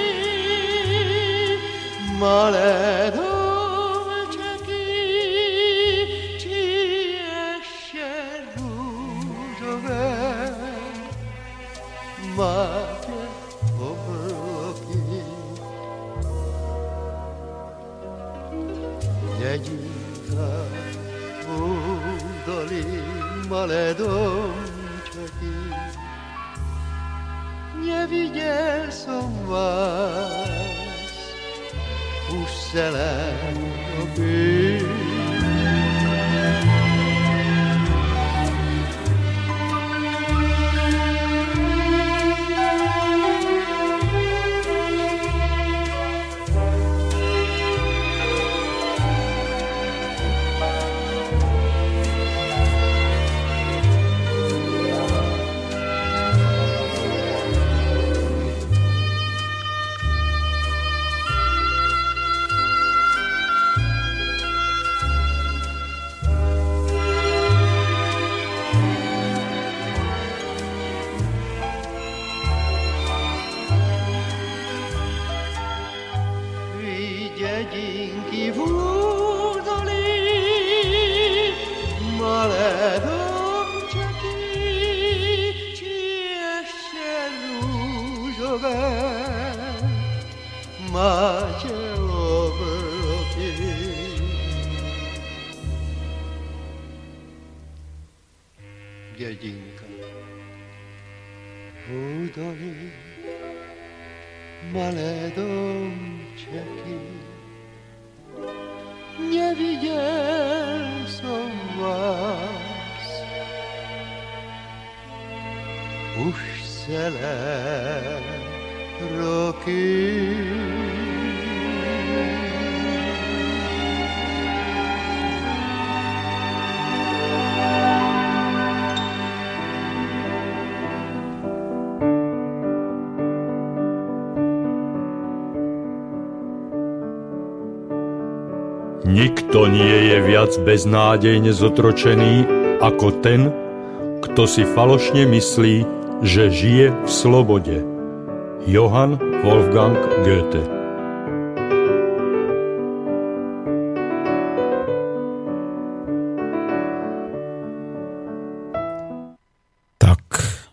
viac beznádejne zotročený ako ten, kto si falošne myslí, že žije v slobode. Johann Wolfgang Goethe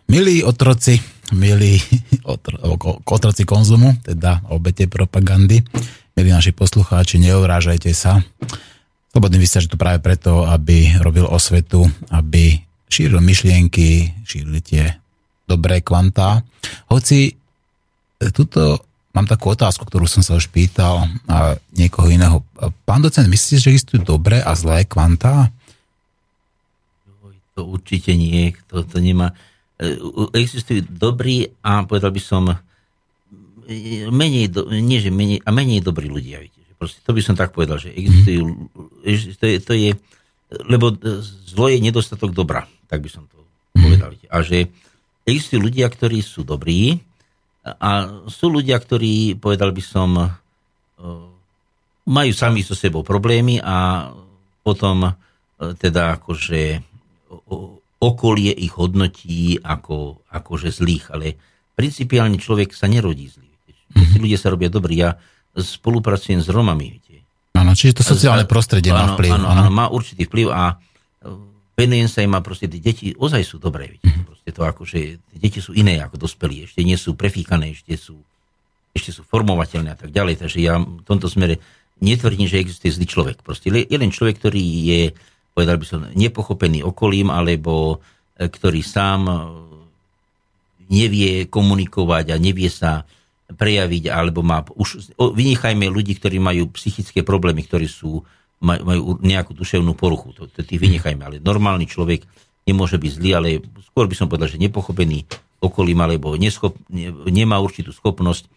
milí otroci, milí otroci konzumu, teda obete propagandy, milí naši poslucháči, neurážajte sa. Slobodný vysiač tu práve preto, aby robil osvetu, aby šíril myšlienky, šíril tie dobré kvantá. Hoci e, tuto mám takú otázku, ktorú som sa už pýtal a niekoho iného. Pán docent, myslíte, že existujú dobré a zlé kvantá? To určite nie, to, to nemá. e, Existujú dobrí a povedal by som e, menej, do, nie že menej, a menej dobrí ľudia. Proste, to by som tak povedal, že existujú, mm. to, je, to je, lebo zlo je nedostatok dobra, tak by som to povedal. Viete. A že existujú ľudia, ktorí sú dobrí a sú ľudia, ktorí, povedal by som, e, majú sami so sebou problémy a potom e, teda akože okolie ich hodnotí ako, akože zlých, ale principiálne človek sa nerodí zlý. viete. Tí ľudia sa robia dobrí. Ja spolupracujem s Romami. Viete. Áno, čiže to sociálne prostredie má vplyv. Áno, áno, má určitý vplyv a e, venujem sa im a proste tie deti ozaj sú dobré. Viete. Proste to akože, tie deti sú iné ako dospelí. Ešte nie sú prefíkané, ešte sú, ešte sú formovateľné a tak ďalej. Takže ja v tomto smere netvrdím, že existuje zlý človek. Proste je len človek, ktorý je povedal by som, nepochopený okolím, alebo e, ktorý sám e, nevie komunikovať a nevie sa prejaviť, alebo má už, o, vynechajme ľudí, ktorí majú psychické problémy, ktorí sú, maj, majú nejakú duševnú poruchu. To, to tých vynechajme, ale normálny človek nemôže byť zlý, ale skôr by som povedal, že nepochopený okolím, alebo neschop, ne, nemá určitú schopnosť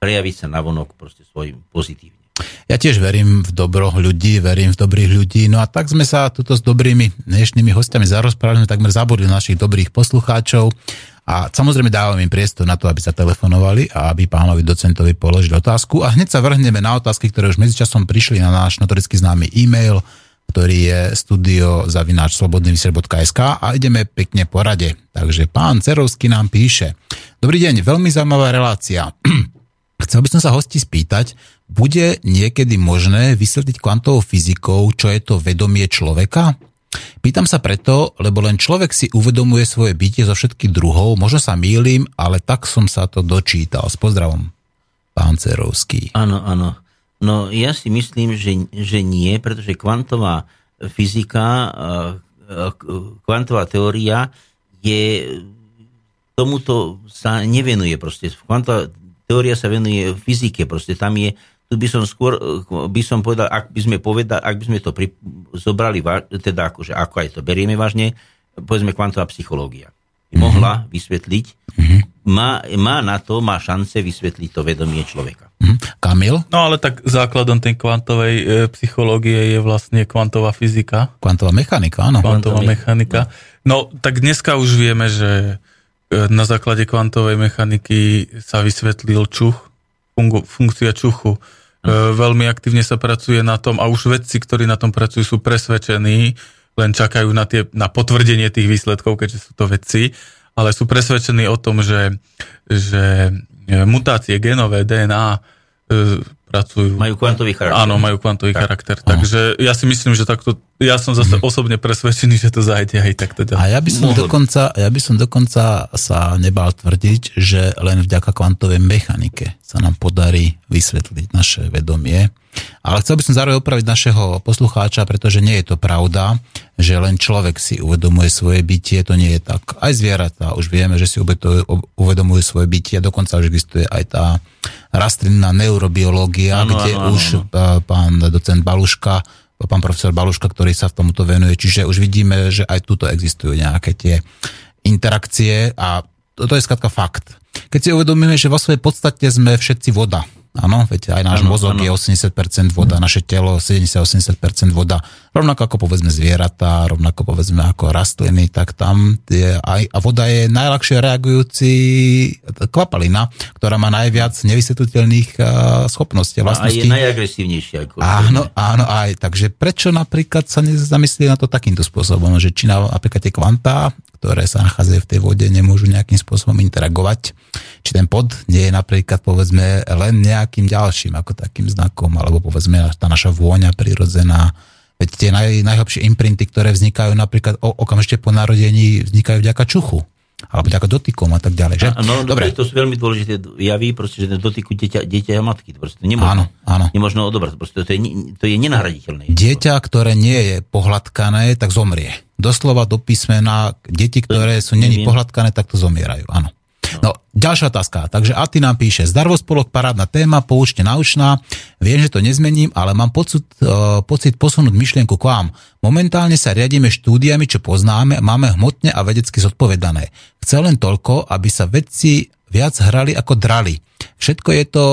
prejaviť sa navonok proste svojim pozitívne. Ja tiež verím v dobro ľudí, verím v dobrých ľudí. No a tak sme sa tuto s dobrými dnešnými hostiami zarozprávali, takmer zabudli našich dobrých poslucháčov. A samozrejme dávam im priestor na to, aby sa telefonovali a aby pánovi docentovi položili otázku. A hneď sa vrhneme na otázky, ktoré už medzičasom prišli na náš notoricky známy e-mail, ktorý je studio zavináč slobodnyvysiel.sk a ideme pekne po rade. Takže pán Cerovský nám píše. Dobrý deň, veľmi zaujímavá relácia. (clears throat) Chcel by som sa hosti spýtať, bude niekedy možné vysvetliť kvantovou fyzikou, čo je to vedomie človeka? Pýtam sa preto, lebo len človek si uvedomuje svoje bytie zo všetkých druhov, možno sa mýlim, ale tak som sa to dočítal. S pozdravom, pán Cerovský. Áno, áno. No ja si myslím, že, že nie, pretože kvantová fyzika, kvantová teória je tomuto sa nevenuje proste. Kvantová teória sa venuje fyzike, proste tam je tu by som skôr, by som povedal, ak by sme povedali, ak by sme to pri, zobrali, teda akože ako aj to berieme vážne, povedzme kvantová psychológia. Mm-hmm. Mohla vysvetliť, mm-hmm. má, má na to, má šance vysvetliť to vedomie človeka. Mm-hmm. Kamil? No ale tak základom tej kvantovej e, psychológie je vlastne kvantová fyzika. Kvantová mechanika, áno. Kvantová mechanika. No tak dneska už vieme, že e, na základe kvantovej mechaniky sa vysvetlil čuch, fungu, funkcia čuchu. E, veľmi aktívne sa pracuje na tom a už vedci, ktorí na tom pracujú, sú presvedčení, len čakajú na, tie, na potvrdenie tých výsledkov, keďže sú to vedci, ale sú presvedčení o tom, že, že mutácie genové DNA e, pracujú. Majú kvantový charakter. Áno, majú kvantový tak. charakter. Takže ja si myslím, že takto, ja som zase mm. osobne presvedčený, že to zajde aj takto ďalej. A ja by, som dokonca, ja by som dokonca sa nebal tvrdiť, že len vďaka kvantovej mechanike sa nám podarí vysvetliť naše vedomie. Ale chcel by som zároveň opraviť našeho poslucháča, pretože nie je to pravda, že len človek si uvedomuje svoje bytie, to nie je tak. Aj zvieratá už vieme, že si uvedomujú svoje bytie, dokonca už existuje aj tá rastlinná neurobiológia, ano, kde ano, už ano. pán docent Baluška, pán profesor Baluška, ktorý sa v tomuto venuje, čiže už vidíme, že aj tuto existujú nejaké tie interakcie a to je skladka fakt. Keď si uvedomíme, že vo svojej podstate sme všetci voda, Áno, veď aj náš ano, mozog ano. je 80% voda, naše telo 70-80% voda. Rovnako ako povedzme zvieratá, rovnako povedzme ako rastliny, tak tam je aj, a voda je najľahšie reagujúci kvapalina, ktorá má najviac nevysvetliteľných uh, schopností a vlastností. A je najagresívnejšia. Ako áno, áno, aj. Takže prečo napríklad sa nezamyslí na to takýmto spôsobom, že či napríklad tie kvantá, ktoré sa nachádzajú v tej vode, nemôžu nejakým spôsobom interagovať. Či ten pod nie je napríklad povedzme len nejakým ďalším ako takým znakom, alebo povedzme tá naša vôňa prirodzená. Veď tie naj, najhlbšie imprinty, ktoré vznikajú napríklad o, okamžite po narodení, vznikajú vďaka čuchu alebo ďako dotykom a tak ďalej. Že? No, Dobre. To sú veľmi dôležité javy, proste, že ten dotyku dieťa, dieťa a matky. Proste, to áno, áno. nemôžno odobrať. Proste, to, je, to je nenahraditeľné. Dieťa, ktoré nie je pohľadkané, tak zomrie. Doslova do písmena, deti, ktoré sú není pohľadkané, tak to zomierajú. Áno. No, ďalšia otázka. Takže Ati nám píše, zdarvo spolok, parádna téma, poučne naučná. Viem, že to nezmením, ale mám pocit, uh, pocit posunúť myšlienku k vám. Momentálne sa riadíme štúdiami, čo poznáme, máme hmotne a vedecky zodpovedané. Chcel len toľko, aby sa vedci viac hrali ako drali. Všetko je to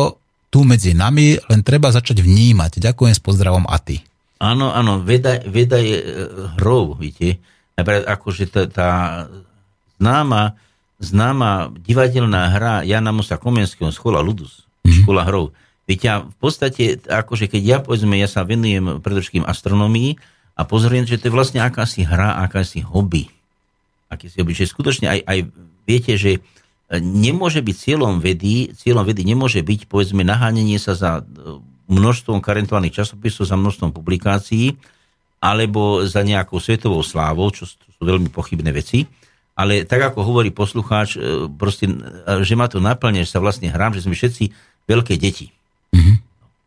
tu medzi nami, len treba začať vnímať. Ďakujem s pozdravom Ati. Áno, áno, veda, veda je hrou, viete. Akože tá, tá známa známa divadelná hra Jana Musa Komenského, Schola Ludus, mm-hmm. Škola hrov. Viete, v podstate, akože keď ja, povedzme, ja sa venujem predovšetkým astronomii a pozorujem, že to je vlastne akási hra, akási hobby. Akési hobby. Že skutočne aj, aj viete, že nemôže byť cieľom vedy, cieľom vedy nemôže byť, povedzme, naháňanie sa za e, množstvom karentovaných časopisov, za množstvom publikácií, alebo za nejakou svetovou slávou, čo sú veľmi pochybné veci ale tak ako hovorí poslucháč, e, proste, e, že ma to naplne, že sa vlastne hrám, že sme všetci veľké deti. Mm-hmm.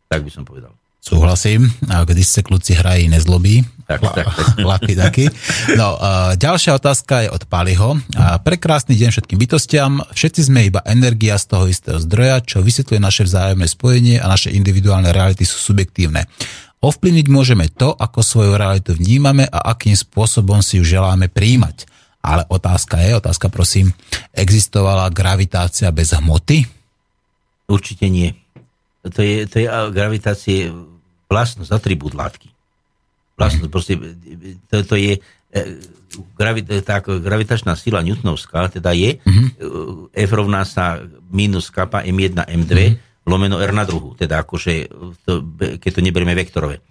Tak by som povedal. Súhlasím. A Když se kluci hrají, nezlobí. Tak, tak, (laughs) tak. Chlapi taký. No, ďalšia otázka je od Paliho. A prekrásny deň všetkým bytostiam. Všetci sme iba energia z toho istého zdroja, čo vysvetľuje naše vzájomné spojenie a naše individuálne reality sú subjektívne. Ovplyvniť môžeme to, ako svoju realitu vnímame a akým spôsobom si ju želáme príjmať. Ale otázka je, otázka prosím, existovala gravitácia bez hmoty? Určite nie. To je, to je gravitácie vlastnosť, atribút látky. Vlastnosť, proste, to, to je e, gravi, tá gravitačná sila Newtonovská, teda je mm-hmm. F rovná sa minus kappa M1 M2 mm-hmm. lomeno R na druhu, teda akože, to, keď to neberieme vektorové.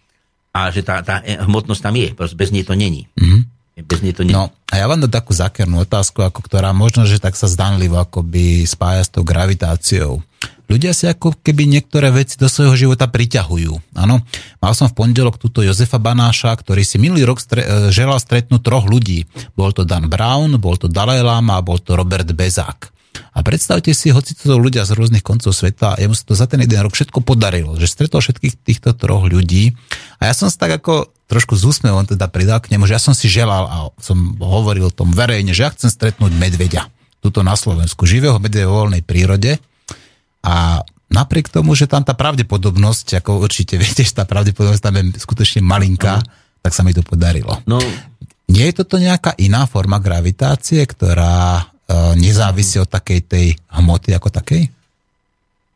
A že tá, tá hmotnosť tam je, bez nej to není. Mhm. Bez nej to není. No a ja vám dám takú zákernú otázku, ako ktorá možno, že tak sa zdanlivo akoby spája s tou gravitáciou. Ľudia si ako keby niektoré veci do svojho života priťahujú. Áno, mal som v pondelok túto Jozefa Banáša, ktorý si minulý rok stre- e, želal stretnúť troch ľudí. Bol to Dan Brown, bol to Dalai Lama a bol to Robert Bezák. A predstavte si, hoci to ľudia z rôznych koncov sveta, jemu sa to za ten jeden rok všetko podarilo, že stretol všetkých týchto troch ľudí. A ja som sa tak ako trošku z úsmevom teda pridal k nemu, že ja som si želal a som hovoril tom verejne, že ja chcem stretnúť medveďa. Tuto na Slovensku, živého medveďa vo voľnej prírode. A napriek tomu, že tam tá pravdepodobnosť, ako určite viete, že tá pravdepodobnosť tam je skutočne malinká, tak sa mi to podarilo. No, Nie je toto nejaká iná forma gravitácie, ktorá e, nezávisí od takej tej hmoty ako takej?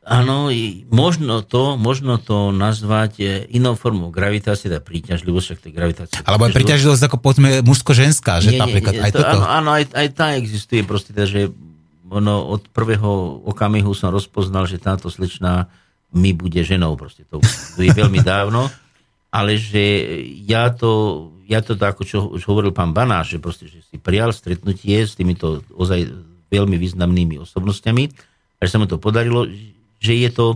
Áno, možno to, možno to nazvať e, inou formou gravitácie, teda príťažlivosť, však tej gravitácie. Alebo aj priťažlivosť ako povedzme mužsko-ženská, že napríklad aj to, toto. Áno, áno aj, aj tá existuje proste, teda, že ono od prvého okamihu som rozpoznal, že táto slečná mi bude ženou, proste to, to je veľmi dávno, ale že ja to, ja to ako čo už hovoril pán Banáš, že proste, že si prijal stretnutie s týmito ozaj veľmi významnými osobnostiami a že sa mu to podarilo, že je to,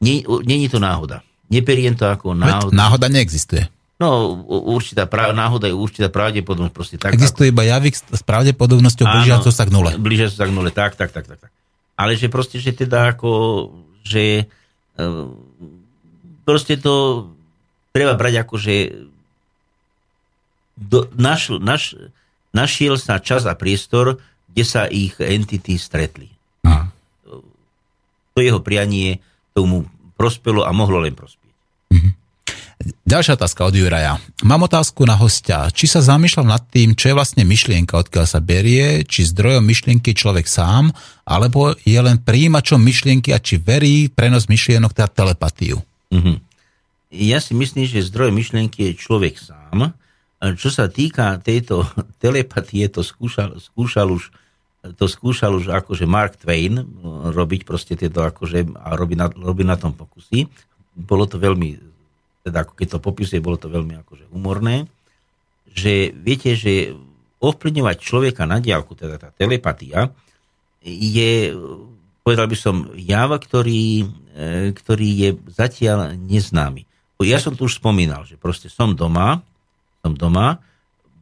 je to náhoda. Neperiem to ako Veď náhoda. náhoda neexistuje. No, určitá pra, náhoda je určitá pravdepodobnosť. Proste tak, Existuje iba javyk s pravdepodobnosťou blížiacou sa k nule. Blížiaco sa k nule, tak, tak, tak, tak, tak. Ale že proste, že teda ako, že e, proste to treba brať ako, že do, naš, naš, našiel sa čas a priestor, kde sa ich entity stretli. To jeho prianie tomu prospelo a mohlo len prospieť. Ďalšia otázka od Juraja. Mám otázku na hostia. Či sa zamýšľam nad tým, čo je vlastne myšlienka, odkiaľ sa berie, či zdrojom myšlienky je človek sám, alebo je len príjimačom myšlienky a či verí prenos myšlienok, teda telepatiu. Mhm. Ja si myslím, že zdroj myšlienky je človek sám. Čo sa týka tejto (laughs) telepatie, to skúšal, skúšal už to skúšal už akože Mark Twain robiť proste tieto akože a robí na, robí na tom pokusy. Bolo to veľmi, teda ako keď to popisuje, bolo to veľmi akože humorné, že viete, že ovplyvňovať človeka na diálku, teda tá telepatia, je, povedal by som, jav, ktorý, e, ktorý je zatiaľ neznámy. Ja som tu už spomínal, že proste som doma, som doma,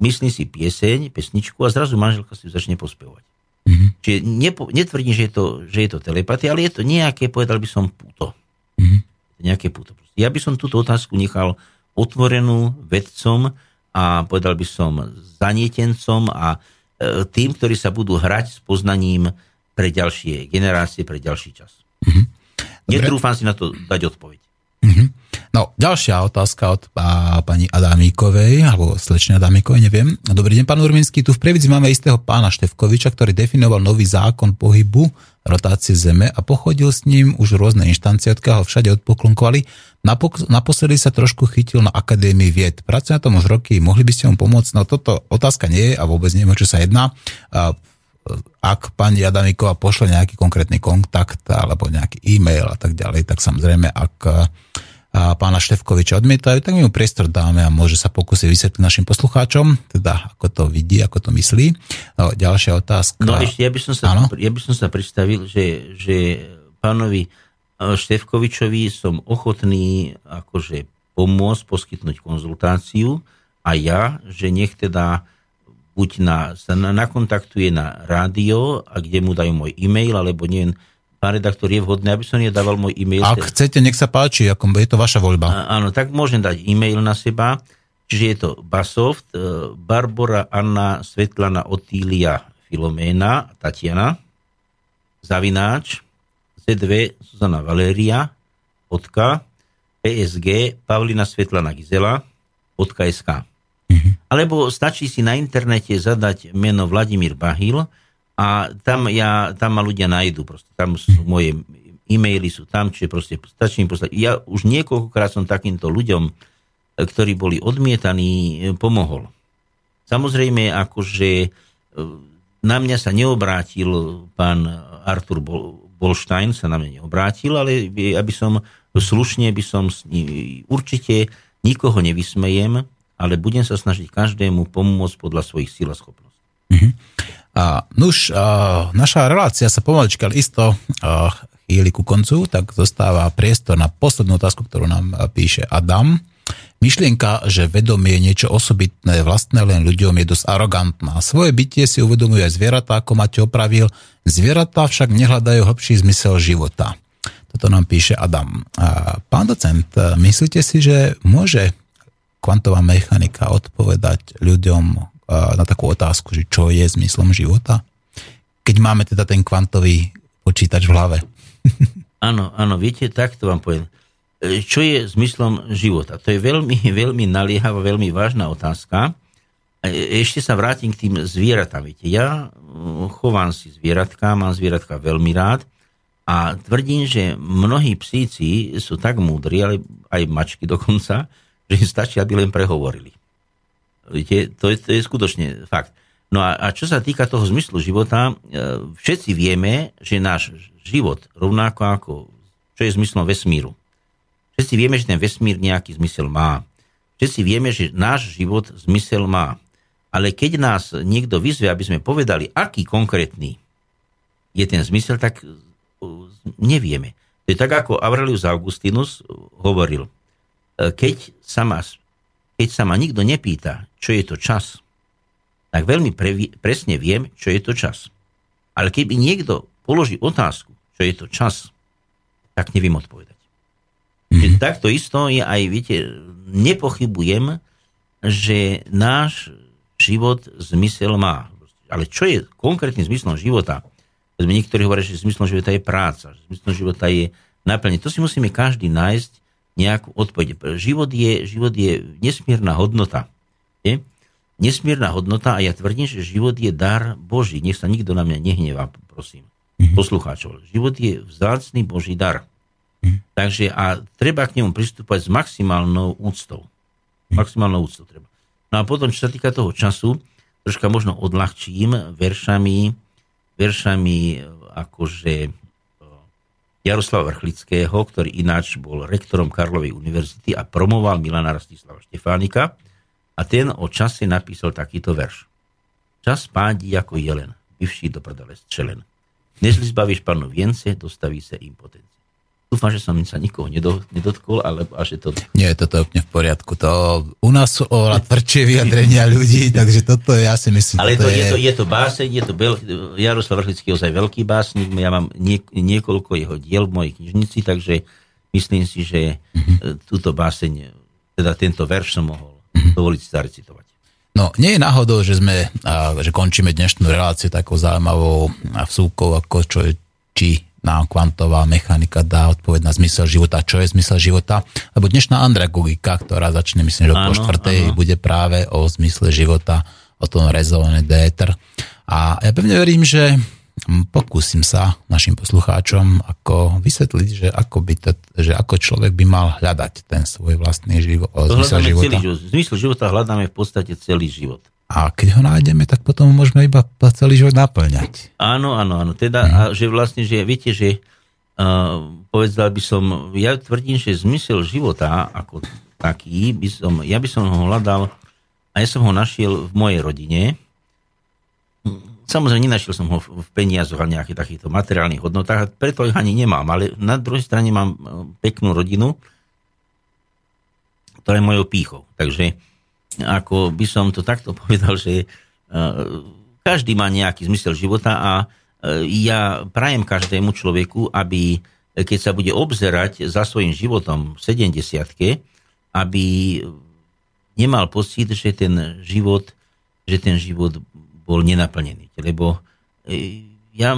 myslím si pieseň, pesničku a zrazu manželka si začne pospevovať. Mhm. Čiže nepo, netvrdím, že je, to, že je to telepatia, ale je to nejaké, povedal by som, puto. Mhm. Nejaké puto. Ja by som túto otázku nechal otvorenú vedcom a povedal by som zanietencom a e, tým, ktorí sa budú hrať s poznaním pre ďalšie generácie, pre ďalší čas. Netrúfam si na to dať odpoveď. No, ďalšia otázka od a, pani Adámíkovej, alebo slečne Adámíkovej, neviem. Dobrý deň, pán Urminský. Tu v Previdzi máme istého pána Števkoviča, ktorý definoval nový zákon pohybu rotácie Zeme a pochodil s ním už rôzne inštancie, odkiaľ ho všade odpoklonkovali. Naposledy sa trošku chytil na Akadémii vied. Pracuje na tom už roky, mohli by ste mu pomôcť? No toto otázka nie je a vôbec neviem, čo sa jedná. Ak pani Adamíková pošle nejaký konkrétny kontakt alebo nejaký e-mail a tak ďalej, tak samozrejme, ak a pána Števkoviča odmietajú, tak my mu priestor dáme a môže sa pokúsiť vysvetliť našim poslucháčom, teda ako to vidí, ako to myslí. No, ďalšia otázka. No ešte, ja by som sa, Áno? ja by som sa predstavil, že, že pánovi e, Števkovičovi som ochotný akože pomôcť, poskytnúť konzultáciu a ja, že nech teda buď na, sa na, nakontaktuje na rádio, a kde mu dajú môj e-mail, alebo nie, pán redaktor, je vhodné, aby som nedával môj e-mail. Ak chcete, nech sa páči, ako je to vaša voľba. A- Áno, tak môžem dať e-mail na seba. Čiže je to Basoft, e, Barbara, Anna, Svetlana, Otília, Filoména, Tatiana, Zavináč, Z2, Zuzana Valéria, Podka, PSG, Pavlina Svetlana Gizela, Podka SK. Alebo stačí si na internete zadať meno Vladimír Bahil a tam, ja, tam ma ľudia nájdu. Proste. Tam sú moje e-maily sú tam, čiže proste stačí im poslať. Ja už niekoľkokrát som takýmto ľuďom, ktorí boli odmietaní, e, pomohol. Samozrejme, akože e, na mňa sa neobrátil pán Artur Bol- Bolstein, sa na mňa neobrátil, ale aby som slušne by som s ním, určite nikoho nevysmejem, ale budem sa snažiť každému pomôcť podľa svojich síl a schopností. A, nuž, a, naša relácia sa pomalička ale isto a, chýli ku koncu, tak zostáva priestor na poslednú otázku, ktorú nám píše Adam. Myšlienka, že vedomie je niečo osobitné, vlastné len ľuďom, je dosť arogantná. Svoje bytie si uvedomujú aj zvieratá, ako Mate opravil. Zvieratá však nehľadajú hlbší zmysel života. Toto nám píše Adam. Pán docent, myslíte si, že môže kvantová mechanika odpovedať ľuďom na takú otázku, že čo je zmyslom života? Keď máme teda ten kvantový počítač v hlave. (laughs) Áno, áno, viete, takto vám poviem. E, Čo je zmyslom života? To je veľmi, (laughs) veľmi naliehavá, veľmi vážna otázka. E, Ešte sa vrátim k tým zvieratám. Viete, ja mm, chovám si zvieratka, mám zvieratka veľmi rád a tvrdím, že mnohí psíci sú tak múdri, ale aj mačky dokonca, (laughs) že im stačí, aby len prehovorili. Viete, to je, to je skutočne fakt. No a, a čo sa týka toho zmyslu života, e, všetci vieme, že náš život, rovnako ako čo je zmyslom vesmíru, všetci vieme, že ten vesmír nejaký zmysel má. Všetci vieme, že náš život zmysel má. Ale keď nás niekto vyzve, aby sme povedali, aký konkrétny je ten zmysel, tak e, nevieme. To je tak, ako Aurelius Augustinus hovoril. E, Keď sa ma, keď sa ma nikto nepýta, čo je to čas, tak veľmi previ, presne viem, čo je to čas. Ale keby niekto položí otázku, čo je to čas, tak neviem odpovedať. Mm-hmm. Takto isto je aj, viete, nepochybujem, že náš život zmysel má. Ale čo je konkrétnym zmyslom života? Niektorí hovoria, že zmyslom života je práca, že zmyslom života je naplnenie. To si musíme každý nájsť nejakú odpoveď. Život je, život je nesmierna hodnota. Je? Nesmierna hodnota a ja tvrdím, že život je dar Boží. Nech sa nikto na mňa nehnevá, prosím. Poslucháčov. Život je vzácný Boží dar. Takže a treba k nemu pristúpať s maximálnou úctou. Maximálnou úctou treba. No a potom, čo sa týka toho času, troška možno odľahčím veršami, veršami e, akože e, Jaroslava Vrchlického, ktorý ináč bol rektorom Karlovej univerzity a promoval Milana Rastislava Štefánika. A ten o čase napísal takýto verš. Čas pádí ako jelen, vyvší do prdele střelen. Nežli zbavíš panu vience, dostaví se impotenci. Dúfam, že som sa nikoho nedo, nedotkol, ale a že to... Nie, toto je úplne v poriadku. To u nás sú oveľa tvrdšie vyjadrenia ľudí, (laughs) takže toto je, ja si myslím, Ale to, toto je, to, je to báseň, je to Bel, Jaroslav Vrchlický je ozaj veľký básnik, ja mám nie, niekoľko jeho diel v mojej knižnici, takže myslím si, že mm-hmm. túto báseň, teda tento verš som mohol. Dovoliť si zarecitovať. No, nie je náhodou, že sme, a, že končíme dnešnú reláciu takou zaujímavou a vsúkou, ako čo je, či nám kvantová mechanika dá odpoveď na zmysel života, čo je zmysel života, lebo dnešná andragogika, ktorá začne, myslím, že po štvrtej, áno. bude práve o zmysle života, o tom rezóne déter. A ja pevne verím, že pokúsim sa našim poslucháčom ako vysvetliť, že ako, by to, že ako človek by mal hľadať ten svoj vlastný život, To zmysel života. celý život. Zmysel života hľadáme v podstate celý život. A keď ho nájdeme, tak potom môžeme iba celý život naplňať. Áno, áno, áno. Teda, a že vlastne, že viete, že uh, povedal by som, ja tvrdím, že zmysel života ako taký, by som, ja by som ho hľadal a ja som ho našiel v mojej rodine. Samozrejme, nenašiel som ho v peniazoch a nejakých takýchto materiálnych hodnotách, preto ich ani nemám, ale na druhej strane mám eh, peknú rodinu, ktorá je mojou pýchou. Takže ako by som to takto (laughs) povedal, že uh, každý má nejaký zmysel života a ja prajem každému človeku, aby e, keď sa bude obzerať za svojim životom v 70 aby nemal pocit, že ten život, že ten život bol nenaplnený. Lebo e, ja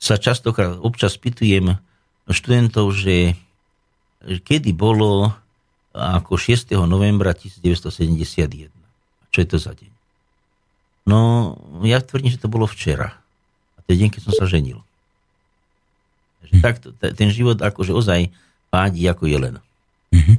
sa častokrát občas pýtujem študentov, že kedy bolo ako 6. novembra 1971. Čo je to za deň? No, ja tvrdím, že to bolo včera. A to je deň, keď som sa ženil. Hm. Tak ten život akože ozaj pádí ako jelen. Mm-hmm.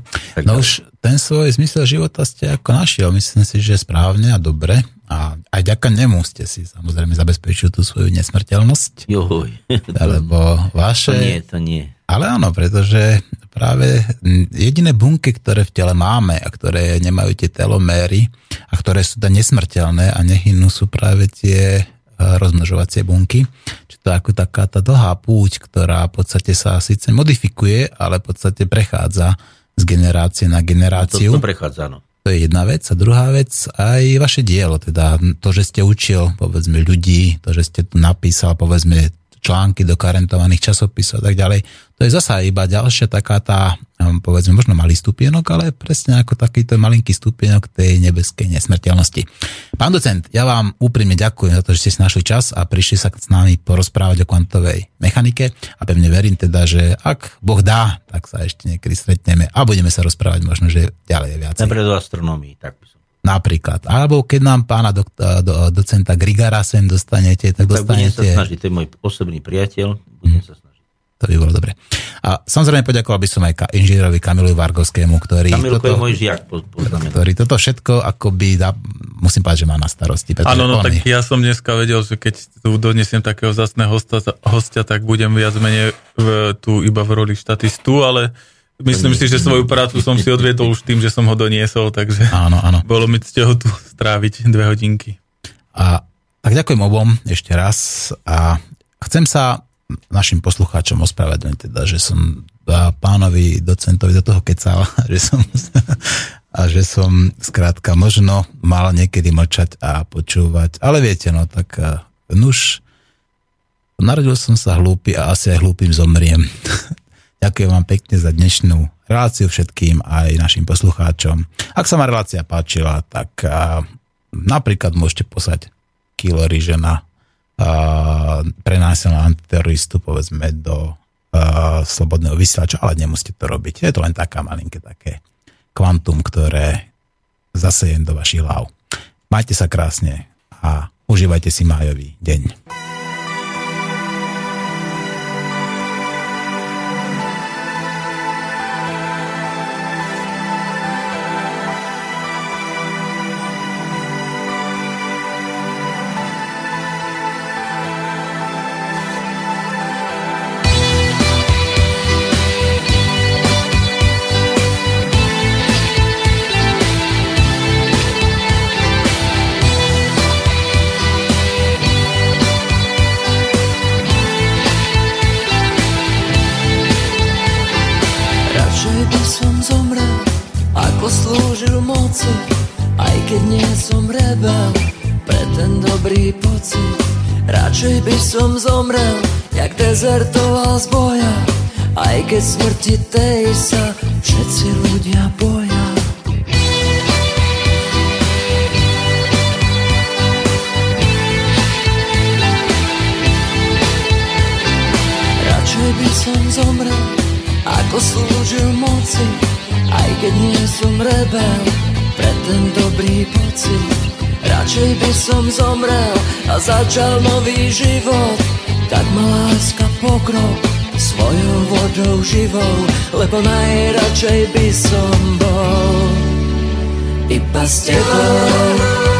No už ten svoj zmysel života ste ako našiel, myslím si, že správne a dobre. A aj ďaká nemu ste si samozrejme zabezpečili tú svoju nesmrteľnosť. Joj. (laughs) Alebo vaše... To nie, to nie. Ale áno, pretože práve jediné bunky, ktoré v tele máme a ktoré nemajú tie teloméry a ktoré sú da nesmrteľné a nehynú sú práve tie e, rozmnožovacie bunky. Čiže to je ako taká tá dlhá púť, ktorá v podstate sa síce modifikuje, ale v podstate prechádza z generácie na generáciu. To, to prechádza, no. To je jedna vec. A druhá vec, aj vaše dielo, teda to, že ste učil, povedzme, ľudí, to, že ste tu napísal, povedzme, články do karentovaných časopisov a tak ďalej. To je zasa iba ďalšia taká tá, povedzme, možno malý stupienok, ale presne ako takýto malinký stupienok tej nebeskej nesmrteľnosti. Pán docent, ja vám úprimne ďakujem za to, že ste si našli čas a prišli sa s nami porozprávať o kvantovej mechanike a pevne verím teda, že ak Boh dá, tak sa ešte niekedy stretneme a budeme sa rozprávať možno, že ďalej viac. Napríklad o astronomii, tak by som Napríklad. Alebo keď nám pána do, do, docenta Grigara sem dostanete, tak, tak dostanete... budem sa snažiť, to je môj osobný priateľ, budem hmm. sa snažiť. To by bolo dobre. A samozrejme poďakoval by som aj ka, inžinierovi Kamilu Vargovskému, ktorý... Kamilko je môj žiak, Ktorý toto všetko akoby, dá, musím povedať, že má na starosti. Áno, no tak ja som dneska vedel, že keď tu donesiem takého zasného hostia, hostia tak budem viac menej v, tu iba v roli štatistu, ale Myslím si, že svoju prácu som si odviedol už tým, že som ho doniesol, takže áno, áno. bolo mi cťou tu stráviť dve hodinky. A tak ďakujem obom ešte raz a chcem sa našim poslucháčom ospravedlniť teda, že som pánovi docentovi do toho kecal, (laughs) že som a že som skrátka možno mal niekedy mlčať a počúvať, ale viete, no tak nuž, narodil som sa hlúpy a asi aj hlúpym zomriem. (laughs) Ďakujem vám pekne za dnešnú reláciu všetkým aj našim poslucháčom. Ak sa ma relácia páčila, tak a, napríklad môžete poslať kilo rýže na prenásilného antiteroristu, povedzme, do slobodného vysielača, ale nemusíte to robiť. Je to len taká malinké také kvantum, ktoré zasejem do vašich hlav. Majte sa krásne a užívajte si májový deň. Keď smrti tej sa všetci ľudia boja. Radšej by som zomrel, ako slúžil moci Aj keď nie som rebel, pre ten dobrý pocit. Radšej by som zomrel a začal nový život Tak ma láska pokrok svojou vodou živou, lebo najradšej by som bol iba s tebou.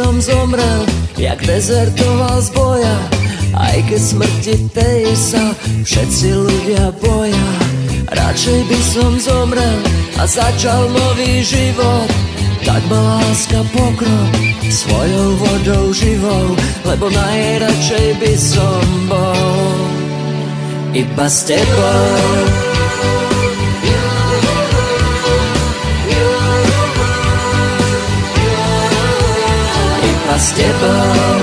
Som zomrel, jak dezertoval z boja, aj keď smrti tej sa všetci ľudia boja. Radšej by som zomrel a začal nový život, tak ma láska pokrok svojou vodou živou, lebo najradšej by som bol iba s tebou. Iba s tebou.